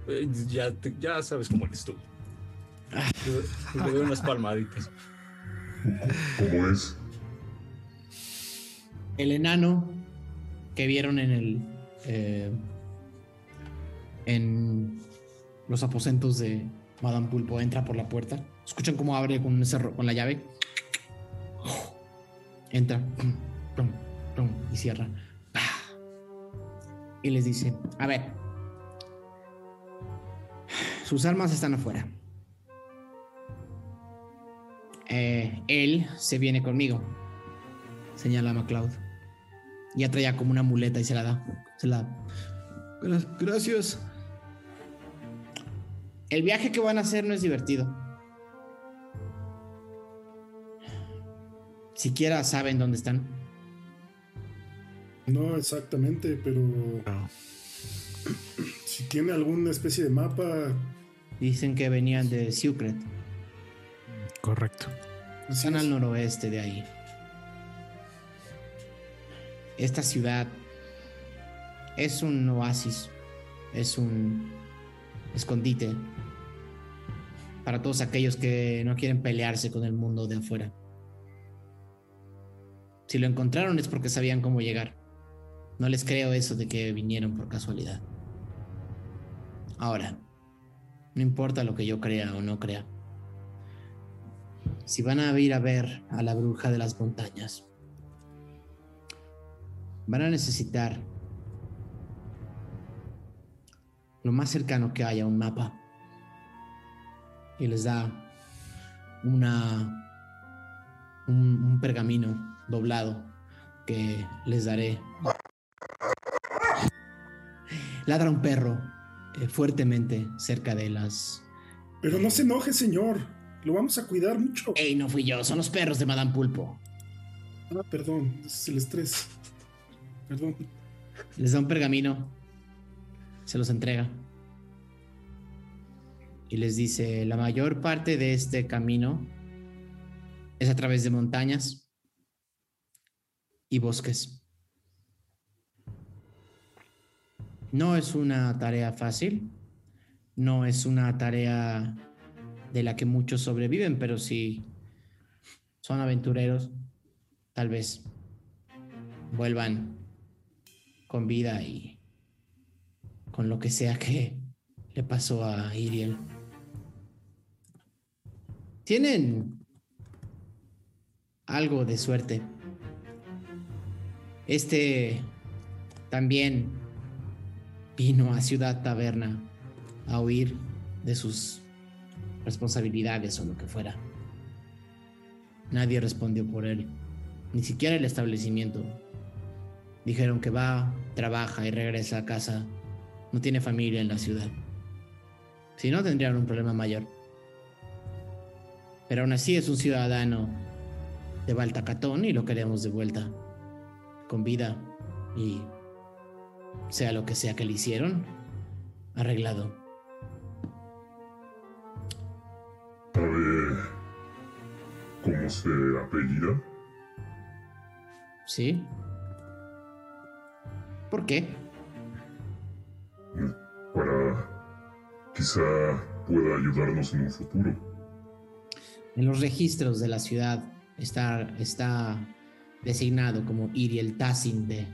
eh, Ya, te- ya sabes cómo eres tú. Te, te doy unas palmaditas. ¿Cómo es? El enano que vieron en el. eh, en los aposentos de Madame Pulpo entra por la puerta. Escuchan cómo abre con, ese ro- con la llave. Entra. pum, pum, pum, y cierra. Y les dice: A ver. Sus armas están afuera. Eh, él se viene conmigo. Señala a MacLeod. Ya traía como una muleta y se la da. Se la. Gra- Gracias. El viaje que van a hacer no es divertido. Siquiera saben dónde están. No exactamente, pero No. si tiene alguna especie de mapa, Dicen que venían de Secret. Correcto. Están es. al noroeste de ahí. Esta ciudad es un oasis, es un escondite para todos aquellos que no quieren pelearse con el mundo de afuera. Si lo encontraron es porque sabían cómo llegar. No les creo eso de que vinieron por casualidad. Ahora, no importa lo que yo crea o no crea. Si van a ir a ver a la bruja de las montañas, van a necesitar lo más cercano que haya un mapa. Y les da una un, un pergamino doblado que les daré. Ladra un perro eh, fuertemente cerca de las. Pero no se enoje, señor. Lo vamos a cuidar mucho. ¡Ey, no fui yo! Son los perros de Madame Pulpo. Ah, perdón, es el estrés. Perdón. Les da un pergamino, se los entrega y les dice, la mayor parte de este camino es a través de montañas y bosques. No es una tarea fácil, no es una tarea de la que muchos sobreviven, pero si son aventureros, tal vez vuelvan con vida y con lo que sea que le pasó a Iriel. Tienen algo de suerte. Este también vino a Ciudad Taberna a huir de sus responsabilidades o lo que fuera. Nadie respondió por él, ni siquiera el establecimiento. Dijeron que va, trabaja y regresa a casa. No tiene familia en la ciudad. Si no, tendrían un problema mayor. Pero aún así es un ciudadano de Baltacatón y lo queremos de vuelta. Con vida y sea lo que sea que le hicieron, arreglado. ¿Sabe cómo se apellida? ¿Sí? ¿Por qué? Para quizá pueda ayudarnos en un futuro. En los registros de la ciudad está, está designado como Iriel Tassin de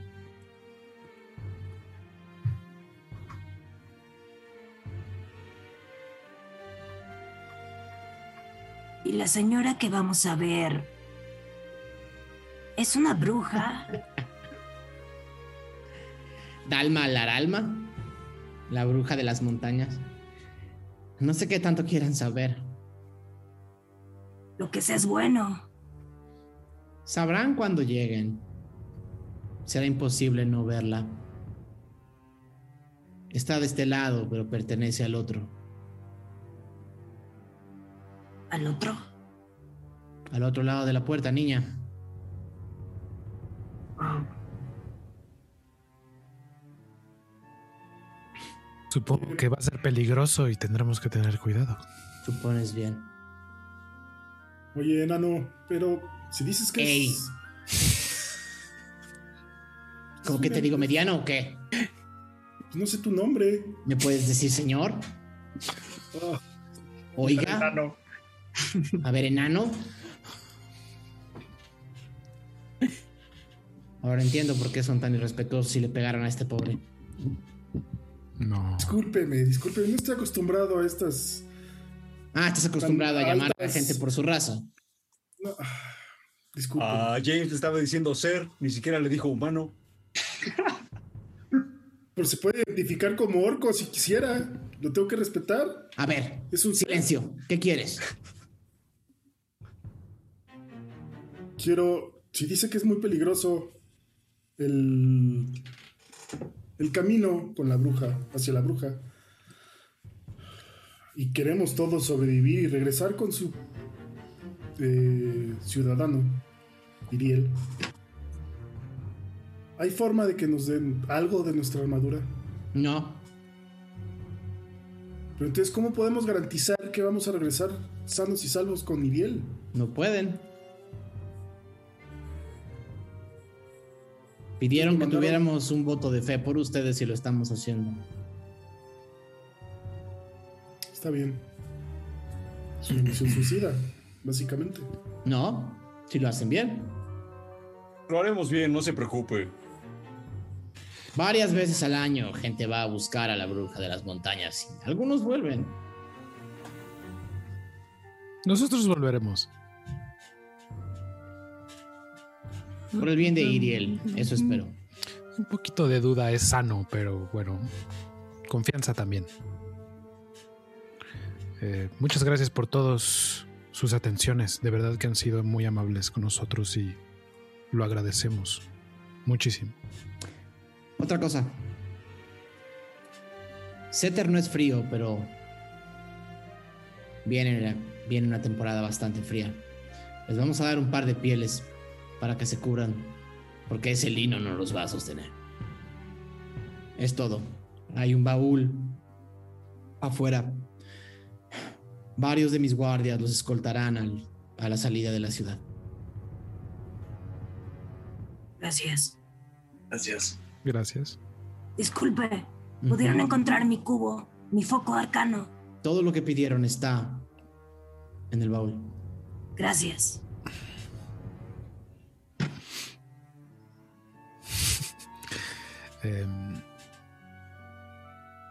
Y la señora que vamos a ver es una bruja. Dalma Laralma, la bruja de las montañas. No sé qué tanto quieran saber. Lo que sea es bueno. Sabrán cuando lleguen. Será imposible no verla. Está de este lado, pero pertenece al otro. Al otro. Al otro lado de la puerta, niña. Supongo que va a ser peligroso y tendremos que tener cuidado. Supones bien. Oye, enano, pero si dices que Ey. es. ¿Cómo que te digo mediano o qué? Pues no sé tu nombre. ¿Me puedes decir señor? Ah, Oiga, Enano. A ver, enano. Ahora entiendo por qué son tan irrespetuosos y le pegaron a este pobre. No. discúlpeme, discúlpeme, no estoy acostumbrado a estas. Ah, estás acostumbrado a llamar a la gente por su raza. no, ah, discúlpeme. A James le estaba diciendo ser, ni siquiera le dijo humano. Pero se puede identificar como orco si quisiera. Lo tengo que respetar. A ver, Es un silencio. ¿Qué quieres? Quiero. Si dice que es muy peligroso el. El camino con la bruja, hacia la bruja. Y queremos todos sobrevivir y regresar con su eh, ciudadano, Iriel. ¿Hay forma de que nos den algo de nuestra armadura? No. Pero entonces, ¿cómo podemos garantizar que vamos a regresar sanos y salvos con Iriel? No pueden. Pidieron que tuviéramos un voto de fe por ustedes y lo estamos haciendo. Está bien. Es una misión suicida, básicamente. No, si lo hacen bien. Lo haremos bien, no se preocupe. Varias veces al año gente va a buscar a la bruja de las montañas. y Algunos vuelven. Nosotros volveremos. Por el bien de Iriel, eso espero. Un poquito de duda es sano, pero bueno, confianza también. Eh, muchas gracias por todas sus atenciones. De verdad que han sido muy amables con nosotros y lo agradecemos muchísimo. Otra cosa. Setter no es frío, pero viene, viene una temporada bastante fría. Les vamos a dar un par de pieles para que se cubran, porque ese lino no los va a sostener. Es todo. Hay un baúl afuera. Varios de mis guardias los escoltarán al- a la salida de la ciudad. Gracias. Gracias. Gracias. Disculpe, pudieron encontrar mi cubo, mi foco arcano. Todo lo que pidieron está en el baúl. Gracias. Eh,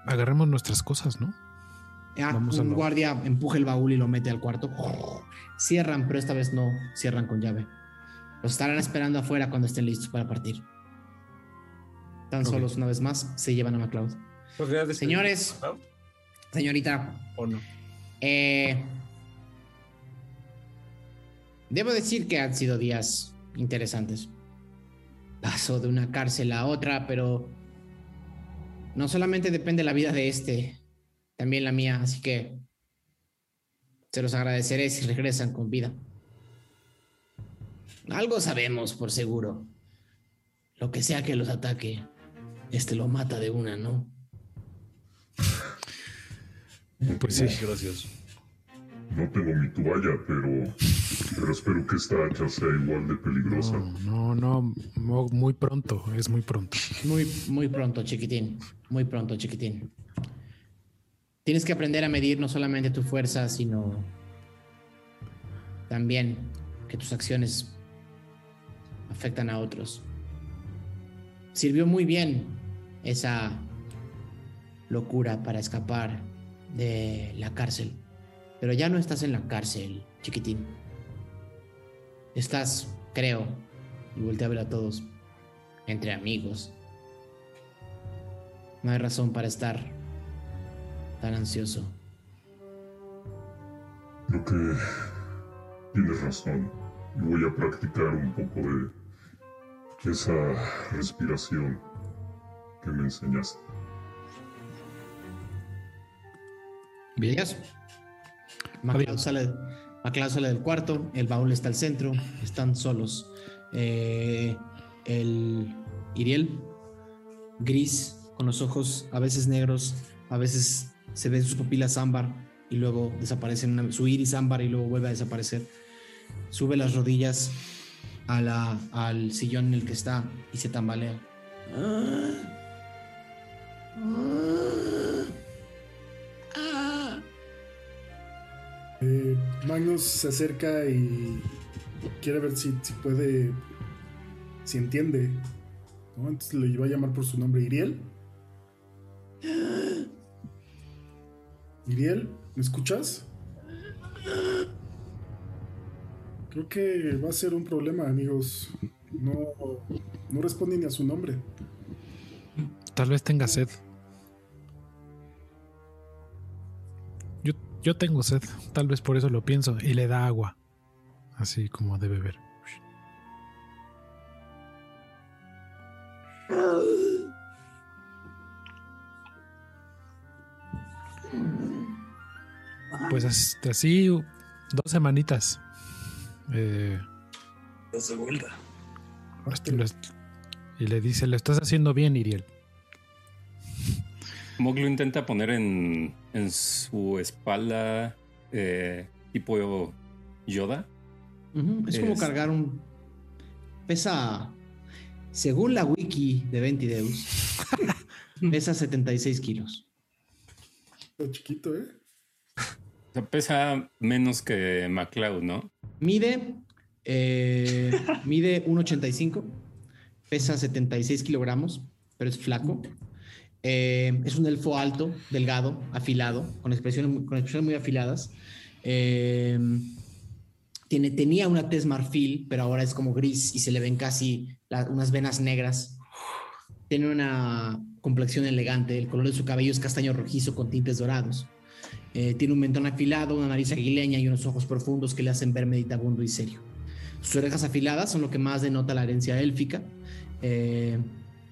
agarremos nuestras cosas, ¿no? Ah, Vamos a un guardia empuja el baúl y lo mete al cuarto. Cierran, pero esta vez no cierran con llave. Los estarán esperando afuera cuando estén listos para partir. Tan solos una vez más, se llevan a MacLeod. ¿Podría despedirnos, Señores. ¿no? Señorita, ¿O no? eh, debo decir que han sido días interesantes. Paso de una cárcel a otra, pero no solamente depende la vida de este, también la mía, así que se los agradeceré si regresan con vida. Algo sabemos por seguro. Lo que sea que los ataque, este lo mata de una, ¿no? Pues sí. Gracias. No tengo mi toalla, pero, pero espero que esta hacha sea igual de peligrosa. No, no, no, muy pronto, es muy pronto. Muy, muy pronto, chiquitín. Muy pronto, chiquitín. Tienes que aprender a medir no solamente tu fuerza, sino también que tus acciones afectan a otros. Sirvió muy bien esa locura para escapar de la cárcel. Pero ya no estás en la cárcel, chiquitín. Estás, creo, y volteé a ver a todos, entre amigos. No hay razón para estar tan ansioso. Creo que tienes razón. Y voy a practicar un poco de esa respiración que me enseñaste. Adiós. sale, MacLeod sale del cuarto, el baúl está al centro, están solos. Eh, el Iriel, gris, con los ojos a veces negros, a veces se ven sus pupilas ámbar y luego desaparecen, su iris ámbar y luego vuelve a desaparecer. Sube las rodillas a la, al sillón en el que está y se tambalea. Eh, Magnus se acerca y quiere ver si, puede, si entiende. ¿no? Entonces le va a llamar por su nombre, Iriel. Iriel, ¿me escuchas? Creo que va a ser un problema, amigos. No, no responde ni a su nombre. Tal vez tenga sed. Yo, tengo sed, tal vez por eso lo pienso, y le da agua, así como de beber. Pues as- así, dos semanitas. Eh, Estás de vuelta. Esto lo es- y le dice, lo estás haciendo bien, Iriel. Mog lo intenta poner en, en su espalda eh, tipo Yoda. Es como cargar un. Pesa. Según la wiki de Ventideus, pesa 76 kilos. Está chiquito, ¿eh? O sea, pesa menos que MacLeod, ¿no? Mide. eh, mide 1,85. Pesa 76 kilogramos, pero es flaco. Eh, es un elfo alto, delgado, afilado, con expresiones, muy afiladas. Eh, tiene, tenía una tez marfil, pero ahora es como gris y se le ven casi unas venas negras. Tiene una complexión elegante, el color de su cabello es castaño rojizo con tintes dorados. Eh, tiene un mentón afilado, una nariz aguileña y unos ojos profundos que le hacen ver meditabundo y serio. Sus orejas afiladas son lo que más denota la herencia élfica.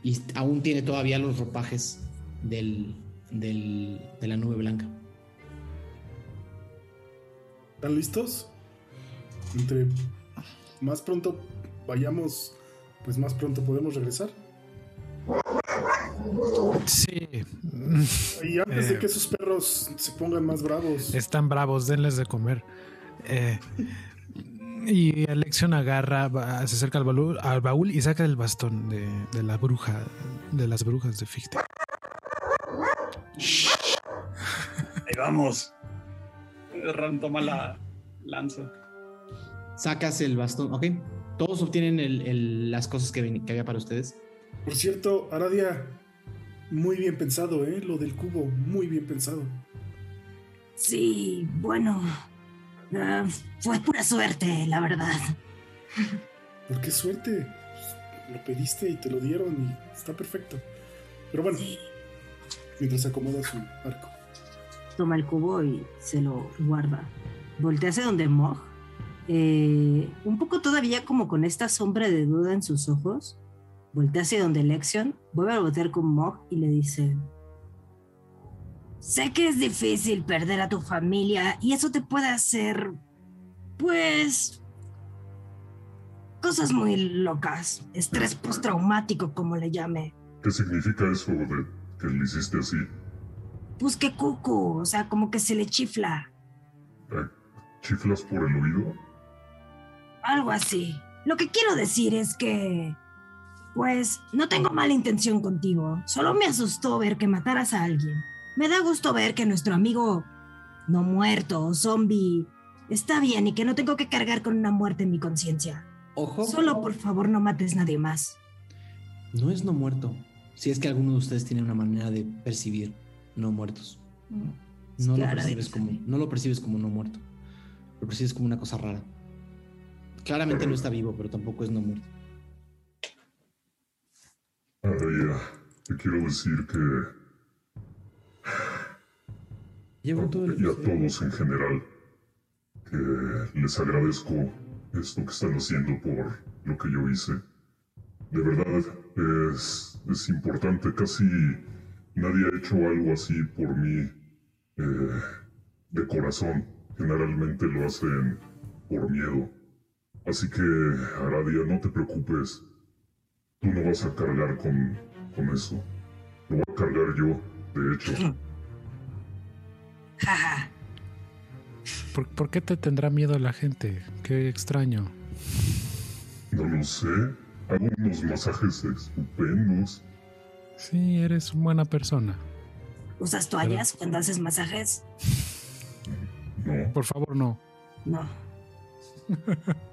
Y aún tiene todavía los ropajes del, del- de la nube blanca. ¿Están listos? Entre más pronto vayamos, pues más pronto podemos regresar. Sí. Y antes de Eh. que esos perros se pongan más bravos. Están bravos, denles de comer. Eh, y Alexion agarra, va- se acerca al baúl, al baúl y saca el bastón de, de la bruja, de las brujas de Fichte. Ahí vamos. Ran toma la lanza. Sacas el bastón, ok. Todos obtienen el- el- las cosas que, ven- que había para ustedes. Por cierto, Aradia, muy bien pensado, ¿eh? Lo del cubo, muy bien pensado. Sí, bueno. Ah, fue pura suerte, la verdad. ¿Por qué suerte? Pues, lo pediste y te lo dieron y está perfecto. Pero bueno, Sí. mientras acomoda su arco. Toma el cubo y se lo guarda. Voltea hacia donde Mog. eh, un poco todavía como con esta sombra de duda en sus ojos. Voltea hacia donde Lexion. Vuelve a voltear con Mog y le dice: Sé que es difícil perder a tu familia y eso te puede hacer. Pues. Cosas muy locas. Estrés postraumático, como le llame. ¿Qué significa eso de que le hiciste así? Pues que cucu, o sea, como que se le chifla. Eh, ¿Chiflas por el oído? Algo así. Lo que quiero decir es que, pues, no tengo mala intención contigo. Solo me asustó ver que mataras a alguien. Me da gusto ver que nuestro amigo no muerto o zombie está bien y que no tengo que cargar con una muerte en mi conciencia. Ojo. Solo por favor no mates nadie más. No es no muerto. Si es que alguno de ustedes tiene una manera de percibir no muertos. No lo, percibes como, no lo percibes como no muerto. Lo percibes como una cosa rara. Claramente no está vivo, pero tampoco es no muerto. Araya, te quiero decir que... Llevo todo el y a todos en general, que les agradezco esto que están haciendo por lo que yo hice. De verdad, es, es importante, casi nadie ha hecho algo así por mí eh, de corazón. Generalmente lo hacen por miedo. Así que, Aradia, no te preocupes. Tú no vas a cargar con, con eso. Lo voy a cargar yo, de hecho. Jaja. ¿Por, por qué te tendrá miedo la gente? Qué extraño. No lo sé. Hago unos masajes estupendos. Sí, eres una buena persona. ¿Usas toallas cuando haces masajes? No. Por favor, no. No.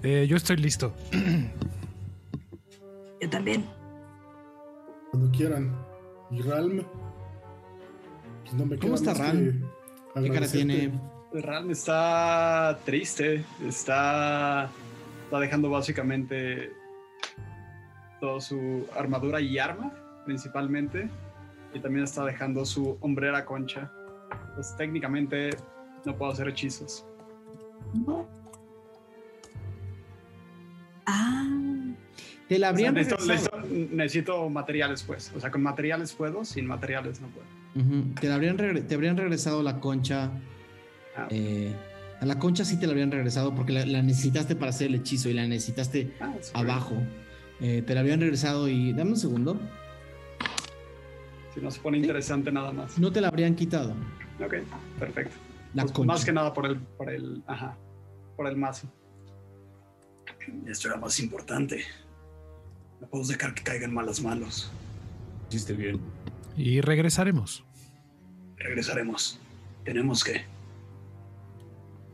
Eh, yo estoy listo. Yo también. Cuando quieran. Y Ralm. Pues no me ¿Cómo está que ¿Qué cara tiene? Ran está triste, está, está dejando básicamente toda su armadura y arma, principalmente, y también está dejando su hombrera concha. Pues técnicamente no puedo hacer hechizos. No. Ah. Te la O sea, habrían necesito, regresado. necesito- necesito materiales, pues. O sea, con materiales puedo, sin materiales no puedo. Te, la habrían regre- te habrían regresado la concha. Ah. eh, a la concha sí te la habrían regresado porque la, la necesitaste para hacer el hechizo y la necesitaste Ah, abajo. Eh, te la habían regresado y. Dame un segundo. Si no se pone interesante nada más. No te la habrían quitado. Ok, perfecto. La Pues concha. más que nada por el, por el, ajá, por el mazo. Esto era más importante. No podemos dejar que caigan malas manos. Hiciste bien. Y regresaremos. Regresaremos. Tenemos que.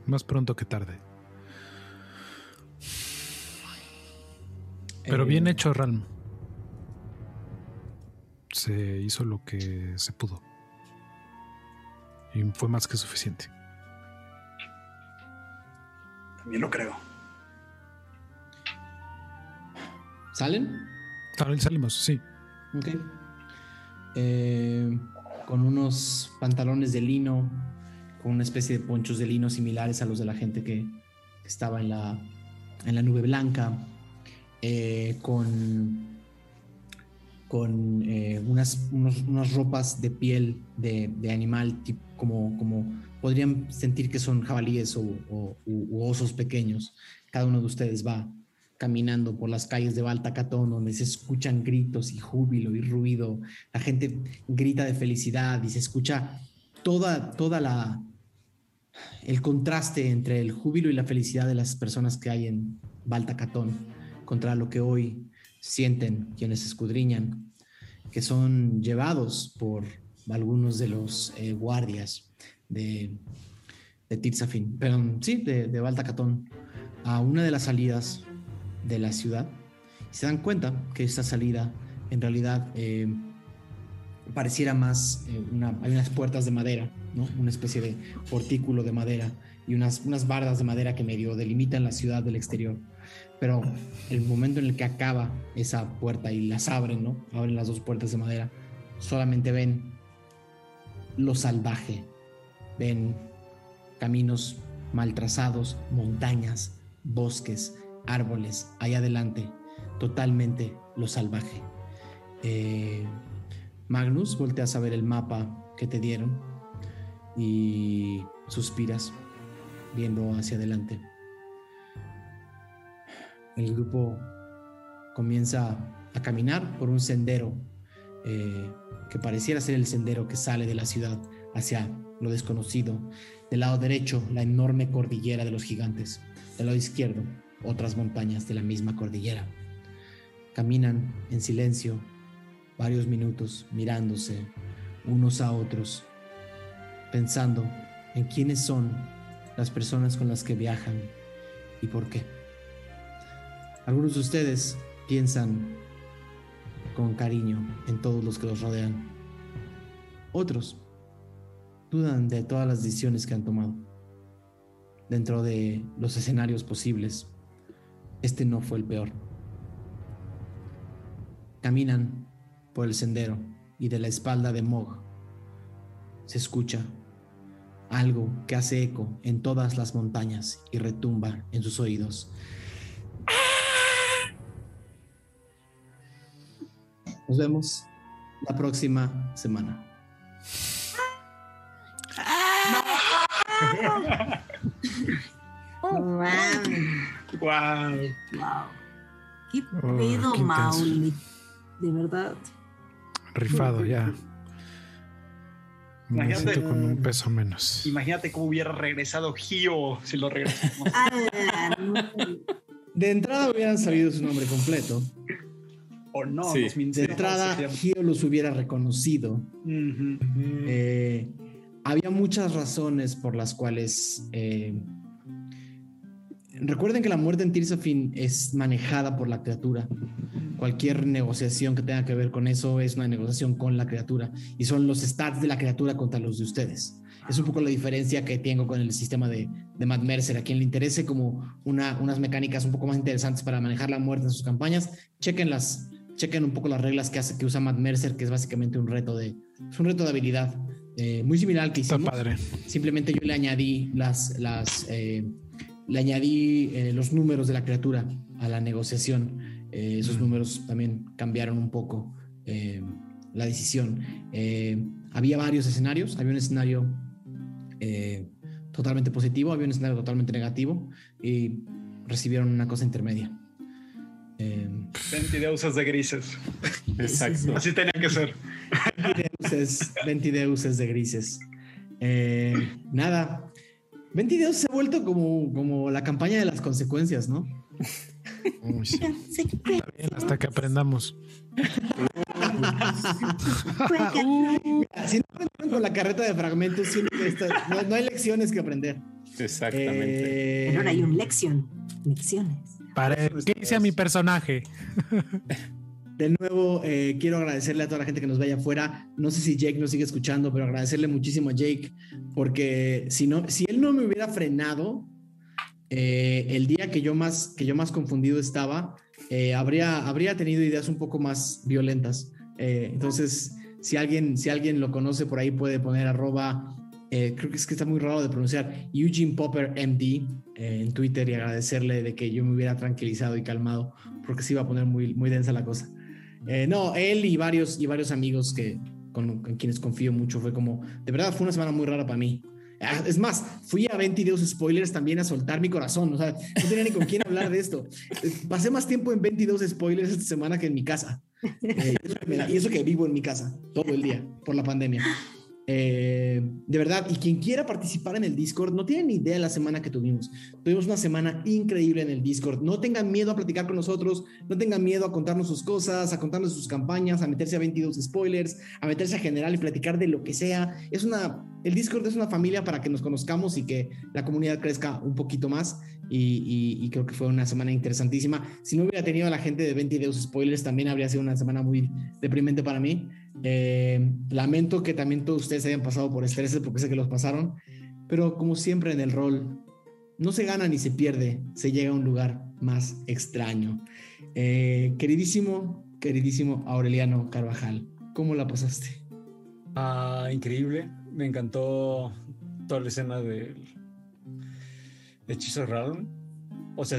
Más pronto que tarde. Pero Eh, bien hecho, Ralm. Se hizo lo que se pudo. Y fue más que suficiente. También lo creo. ¿Salen? Sal- Salimos, sí. Ok. Eh, con unos pantalones de lino, con una especie de ponchos de lino similares a los de la gente que estaba en la, en la nube blanca, eh, con, con eh, unas, unas ropas de piel de, animal, tip- como, como podrían sentir que son jabalíes o, u osos pequeños. Cada uno de ustedes va caminando por las calles de Baltacatón, donde se escuchan gritos y júbilo y ruido. La gente grita de felicidad y se escucha toda, toda la el contraste entre el júbilo y la felicidad de las personas que hay en Baltacatón contra lo que hoy sienten quienes escudriñan, que son llevados por algunos de los eh, guardias de, de Tirzafin, pero sí, de, de Baltacatón, a una de las salidas de la ciudad y se dan cuenta que esta salida en realidad eh, pareciera más eh, una, hay unas puertas de madera, ¿no? Una especie de portículo de madera y unas, unas bardas de madera que medio delimitan la ciudad del exterior. Pero el momento en el que acaba esa puerta y las abren, ¿no? Abren las dos puertas de madera, solamente ven lo salvaje. Ven caminos mal trazados, montañas, bosques, árboles, allá adelante, totalmente lo salvaje. Eh, Magnus, volteas a ver el mapa que te dieron y suspiras viendo hacia adelante. El grupo comienza a caminar por un sendero eh, que pareciera ser el sendero que sale de la ciudad hacia lo desconocido. Del lado derecho, la enorme cordillera de los gigantes. Del lado izquierdo, otras montañas de la misma cordillera. Caminan en silencio varios minutos mirándose unos a otros, pensando en quiénes son las personas con las que viajan y por qué. Algunos de ustedes piensan con cariño en todos los que los rodean. Otros dudan de todas las decisiones que han tomado. Dentro de los escenarios posibles, este no fue el peor. Caminan por el sendero y de la espalda de Mog se escucha algo que hace eco en todas las montañas y retumba en sus oídos. Nos vemos la próxima semana. Wow. Wow. ¿Qué Oh, pedo. Maul? De verdad. Rifado ya. Me Imagínate- siento con un peso menos. Imagínate cómo hubiera regresado Gio si lo regresamos. No! De entrada hubieran sabido su nombre completo. o no, Sí. De entrada, Gio los hubiera reconocido. Eh, había muchas razones por las cuales. eh, recuerden que la muerte en Tirzafin es manejada por la criatura. Cualquier negociación que tenga que ver con eso es una negociación con la criatura. Y son los stats de la criatura contra los de ustedes. Es un poco la diferencia que tengo con el sistema de, de Matt Mercer. A quien le interese como una, unas mecánicas un poco más interesantes para manejar la muerte en sus campañas, chequen las, chequen un poco las reglas que hace que usa Matt Mercer, que es básicamente un reto de, es un reto de habilidad eh, muy similar al que Está hicimos. padre. Simplemente yo le añadí las, las eh, le añadí eh, los números de la criatura a la negociación. Eh, esos Mm. números también cambiaron un poco eh, la decisión. Eh, había varios escenarios. Había un escenario eh, totalmente positivo, había un escenario totalmente negativo y recibieron una cosa intermedia. Eh, 20 deuses de grises. Exacto. Así tenía que ser. 20 deuses, 20 deuses de grises. Eh, nada. 20 deuses se ha vuelto como, como la campaña de las consecuencias, ¿no? Uy, sí. Está bien, hasta que aprendamos. Si no aprendieron con la carreta de fragmentos, no hay lecciones que aprender. Exactamente. Eh, Pero ahora hay un lección. Lecciones. Para, ¿Qué hice a mi personaje? De nuevo, eh, quiero agradecerle a toda la gente que nos vaya afuera. No sé si Jake nos sigue escuchando, pero agradecerle muchísimo a Jake, porque si, no, si él no me hubiera frenado, eh, el día que yo más, que yo más confundido estaba, eh, habría, habría tenido ideas un poco más violentas. Entonces, si alguien, si alguien lo conoce por ahí, puede poner arroba, creo que es que está muy raro de pronunciar, Eugene Popper MD en Twitter y agradecerle de que yo me hubiera tranquilizado y calmado, porque se iba a poner muy, muy densa la cosa. Eh, no, él y varios, y varios amigos que, con, con quienes confío mucho, fue como, de verdad fue una semana muy rara para mí. Ah, Es más, fui a 22 spoilers también a soltar mi corazón, o sea, no tenía ni con quién hablar de esto. Eh, Pasé más tiempo en 22 spoilers esta semana que en mi casa. Eh, y eso que me da- y eso que vivo en mi casa todo el día por la pandemia. Eh, de verdad, y quien quiera participar en el Discord, no tiene ni idea de la semana que tuvimos. Tuvimos una semana increíble en el Discord. No tengan miedo a platicar con nosotros, no tengan miedo a contarnos sus cosas, a contarnos sus campañas, a meterse a 22 spoilers, a meterse a general y platicar de lo que sea. Es una, el Discord es una familia para que nos conozcamos y que la comunidad crezca un poquito más. Y creo que fue una semana interesantísima. Si no hubiera tenido a la gente de 22 spoilers, también habría sido una semana muy deprimente para mí. Eh, lamento que también todos ustedes hayan pasado por estreses porque sé que los pasaron, pero como siempre en el rol, no se gana ni se pierde, se llega a un lugar más extraño. Eh, queridísimo, queridísimo Aureliano Carvajal, ¿cómo la pasaste? Ah, increíble. Me encantó toda la escena del hechizo Realm. O sea,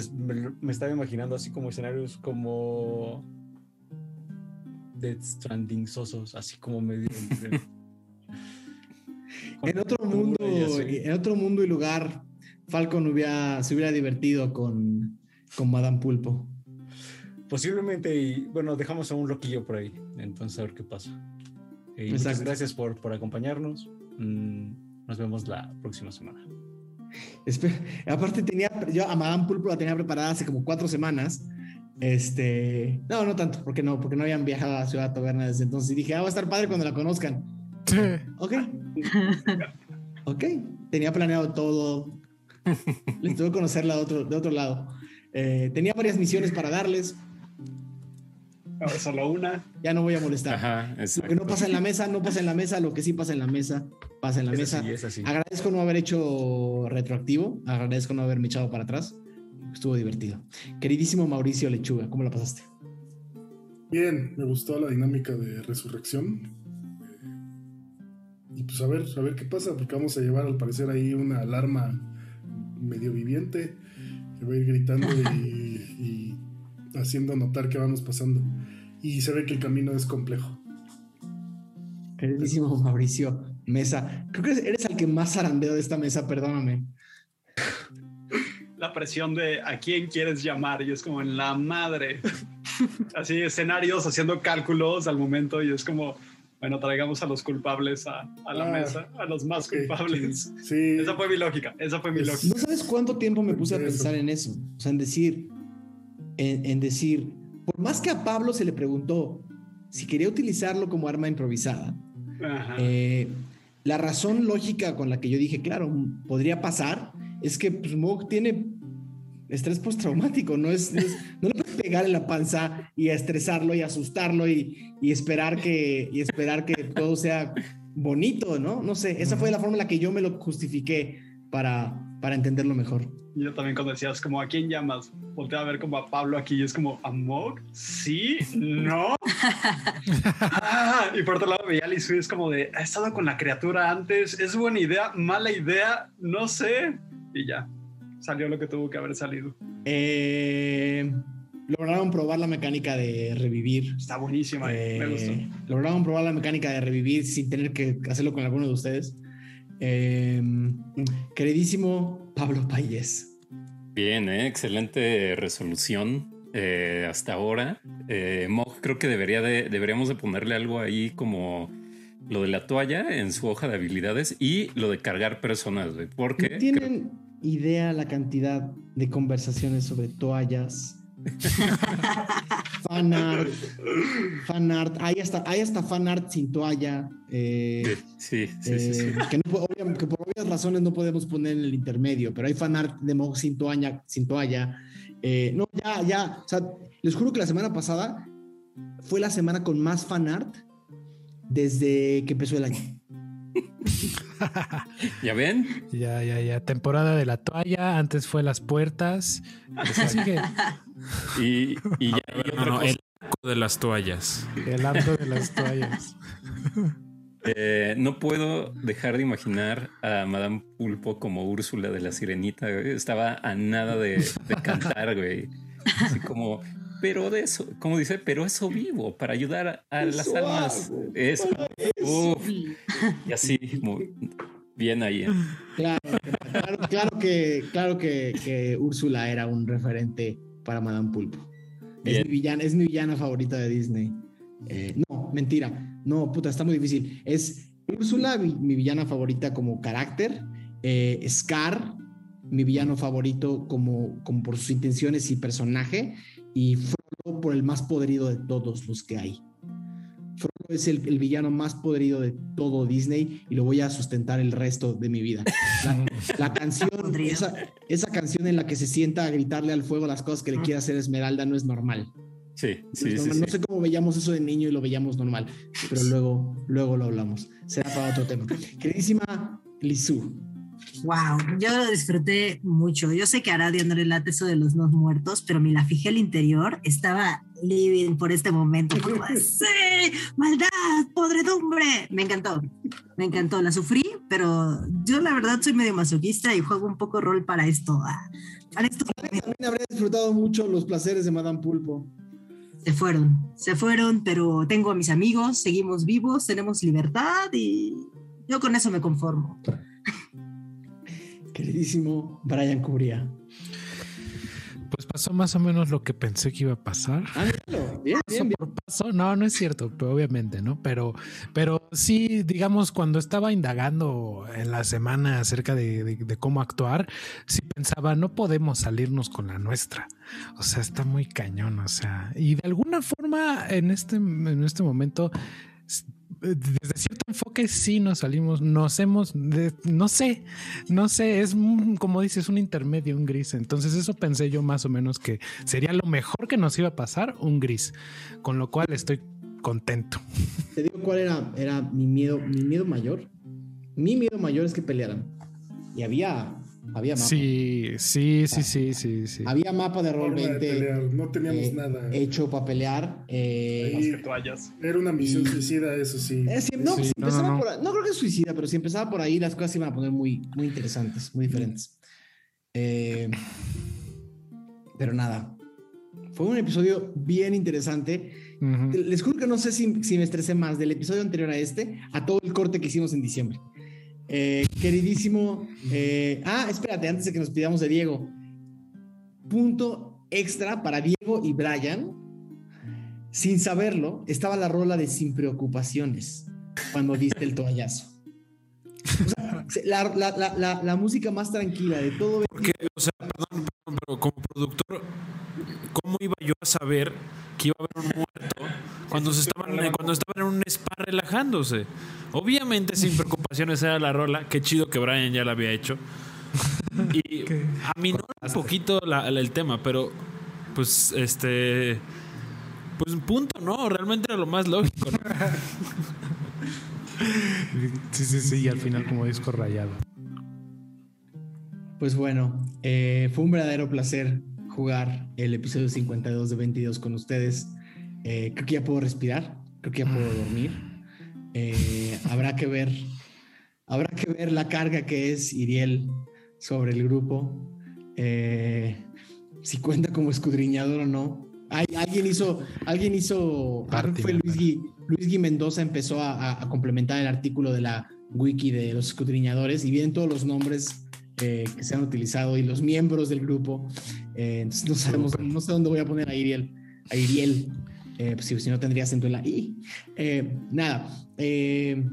me estaba imaginando así como escenarios como Death Stranding sosos, así como medio. En otro mundo, en otro mundo y lugar, Falcon hubiera, se hubiera divertido con, con Madame Pulpo. Posiblemente, y bueno, dejamos a un loquillo por ahí. Entonces, a ver qué pasa. Y muchas gracias por, por acompañarnos. Mm, nos vemos la próxima semana. Espe- Aparte tenía, yo a Madame Pulpo la tenía preparada hace como cuatro semanas. Este, no, no tanto, porque no, porque no habían viajado a Ciudad Taberna desde entonces. Y dije, ah, va a estar padre cuando la conozcan. Sí. Ok, ok. Tenía planeado todo. Les tuve que conocerla de otro, de otro lado. Eh, tenía varias misiones para darles. Ahora solo una. Ya no voy a molestar. Ajá, Lo que no pasa en la mesa, no pasa en la mesa. Lo que sí pasa en la mesa, pasa en la Es mesa. así, es así. Agradezco no haber hecho retroactivo, agradezco no haberme echado para atrás. Estuvo divertido. Queridísimo Mauricio Lechuga, ¿cómo la pasaste? Bien, me gustó la dinámica de resurrección. Y pues a ver, a ver qué pasa, porque vamos a llevar al parecer ahí una alarma medio viviente que va a ir gritando y, y haciendo notar que vamos pasando. Y se ve que el camino es complejo. Queridísimo Mauricio Mesa, creo que eres el que más zarandeo de esta mesa, perdóname. La presión de a quién quieres llamar y es como en la madre. Así, escenarios haciendo cálculos al momento y es como, bueno, traigamos a los culpables a, a la Ah, mesa, a los más ok. culpables. Sí, Esa fue mi lógica, esa fue mi Es- lógica. No sabes cuánto tiempo me puse a pensar en eso. O sea, en decir, en, en decir, por más que a Pablo se le preguntó si quería utilizarlo como arma improvisada, Ajá. Eh, la razón lógica con la que yo dije, claro, podría pasar, es que pues, Mog tiene estrés postraumático, no es, no es- no le puedes pegar en la panza y estresarlo y asustarlo y, y esperar que y esperar que todo sea bonito, ¿no? No sé, esa fue la forma en la que yo me lo justifiqué para, para entenderlo mejor. Yo también cuando decías como a quién llamas, volteé a ver como a Pablo aquí y es como a Mog, sí, no. Ah, y por otro lado veía a es como de, ha estado con la criatura antes, es buena idea, mala idea, no sé. Y ya, salió lo que tuvo que haber salido. Eh, lograron probar la mecánica de revivir. Está buenísima, Eh, me gustó. Lograron probar la mecánica de revivir sin tener que hacerlo con alguno de ustedes. Eh, queridísimo Pablo Payés. Bien, ¿eh? excelente resolución. eh, hasta ahora. Eh, Mog creo que debería de, deberíamos de ponerle algo ahí como lo de la toalla en su hoja de habilidades y lo de cargar personas, güey. Porque ¿No tienen idea la cantidad de conversaciones sobre toallas? fanart, fanart, hay hasta, hay hasta fanart sin toalla. eh, sí, sí, sí, sí. eh, Que, no por obvias razones no podemos poner en el intermedio, pero hay fanart de Mog sin toalla. Sin toalla. Eh, no, ya, ya. O sea, les juro que la semana pasada fue la semana con más fanart desde que empezó el año. ¿Ya ven? Ya, ya, ya. Temporada de la toalla. Antes fue las puertas. Así que Y, y ya hay No, el arco de las toallas. el arte de las toallas. Eh, no puedo dejar de imaginar a Madame Pulpo como Úrsula de la Sirenita. güey. Estaba a nada de, de cantar, güey. Así como, pero de eso, como dice, pero eso vivo para ayudar a, a las Eso almas. hago, Eso. Uf. Y así, muy bien ahí. ¿eh? Claro, claro, claro que, claro que, que Úrsula era un referente para Madame Pulpo. Es mi, villana, es mi villana favorita de Disney. Eh, no, mentira. No, puta, está muy difícil. Es Úrsula, mi, mi villana favorita como carácter. eh, Scar, mi villano favorito como, como por sus intenciones y personaje. Y Frodo por el más podrido de todos los que hay. Frodo es el, el villano más podrido de todo Disney y lo voy a sustentar el resto de mi vida. La, la canción, esa, esa canción en la que se sienta a gritarle al fuego las cosas que le quiere hacer Esmeralda no es normal. Sí, No sí, es sí, normal. sí. No sé cómo veíamos eso de niño y lo veíamos normal, pero luego, luego lo hablamos. Será para otro tema. Queridísima Lizu, Wow, yo lo disfruté mucho. Yo sé que a Aradia no le late eso de los no muertos, pero me la fijé al interior. Estaba living por este momento. ¡Sí! ¡Maldad! ¡Podredumbre! Me encantó. Me encantó. La sufrí, pero yo la verdad soy medio masoquista y juego un poco rol para esto. ah, Para esto también habré disfrutado mucho los placeres de Madame Pulpo. se fueron. Se fueron, pero tengo a mis amigos, seguimos vivos, tenemos libertad y yo con eso me conformo. Queridísimo Brian Cubría. Pues pasó más o menos lo que pensé que iba a pasar. Ah, míralo. Bien, paso bien, bien. por paso. No, no es cierto, pero obviamente, ¿no? Pero, pero sí, digamos, cuando estaba indagando en la semana acerca de, de- de cómo actuar, sí pensaba, no podemos salirnos con la nuestra. O sea, está muy cañón. O sea, y de alguna forma en este, en este momento. Desde cierto enfoque sí nos salimos, nos hemos, no sé, no sé, es como dices, un intermedio, un gris. Entonces eso pensé yo más o menos que sería lo mejor que nos iba a pasar, un gris. Con lo cual estoy contento. Te digo cuál era, era mi miedo, mi miedo mayor. Mi miedo mayor es que pelearan. Y había, había mapa. Sí, sí, sí, sí, sí, sí. Había mapa de rol Forma de 20 pelear, No teníamos eh, nada. hecho para pelear. eh, Más Ahí- que toallas. Era una misión y- suicida, eso sí. eh, si- no, Sí, si no, empezaba no, no. por ahí- no creo que suicida, pero si empezaba por ahí, las cosas se iban a poner muy, muy interesantes, muy diferentes. Eh, pero nada, fue un episodio bien interesante. Ujú. Les juro que no sé si, si me estresé más del episodio anterior a este, a todo el corte que hicimos en diciembre. Eh, queridísimo. eh, ah, espérate, antes de que nos pidamos de Diego. Punto extra para Diego y Brian. Sin saberlo, estaba la rola de Sin Preocupaciones cuando diste el toallazo. O sea, se- la, la- la- la- la música más tranquila de todo. Porque, o sea, perdón, perdón, pero como productor, ¿cómo iba yo a saber que iba a haber un muerto cuando se estaban, cuando estaban en un spa relajándose? Obviamente sin preocupaciones era la rola, qué chido que Brian ya la había hecho. Y a mí no un poquito la- la- el tema, pero pues este pues punto, no, realmente era lo más lógico. ¿no? Sí, sí, sí, y al final como disco rayado. Pues bueno, eh, fue un verdadero placer jugar el episodio 52 de 22 con ustedes. Eh, creo que ya puedo respirar, creo que ya puedo dormir. Eh, habrá que ver, habrá que ver la carga que es Iriel sobre el grupo. Eh, si cuenta como escudriñador o no. Hay- alguien hizo, alguien hizo, fue Luis Gui, Luis Gui Mendoza empezó a, complementar el artículo de la wiki de los escudriñadores y vienen todos los nombres eh, que se han utilizado y los miembros del grupo. Entonces no sabemos, no sé dónde voy a poner a Iriel. A Iriel. Eh, pues, si, si no tendría en la. Eh, nada. eh,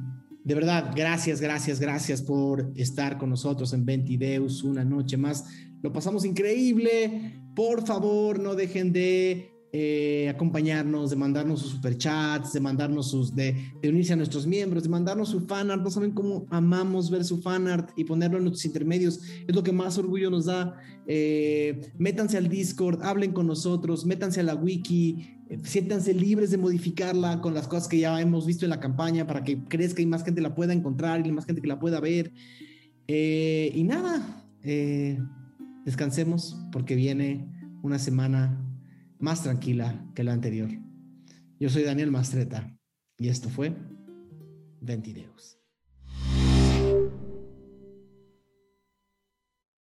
de verdad, gracias, gracias, gracias por estar con nosotros en Ventideus una noche más. Lo pasamos increíble. Por favor, no dejen de eh, acompañarnos, de mandarnos sus superchats, de mandarnos sus, de, de unirse a nuestros miembros, de mandarnos su fanart. No saben cómo amamos ver su fanart y ponerlo en nuestros intermedios. Es lo que más orgullo nos da. Eh, métanse al Discord, hablen con nosotros, métanse a la wiki, eh, siéntanse libres de modificarla con las cosas que ya hemos visto en la campaña para que crezca y más gente la pueda encontrar y más gente que la pueda ver. Eh, y nada, eh, descansemos porque viene una semana más tranquila que la anterior. Yo soy Daniel Mastreta y esto fue Ventideus.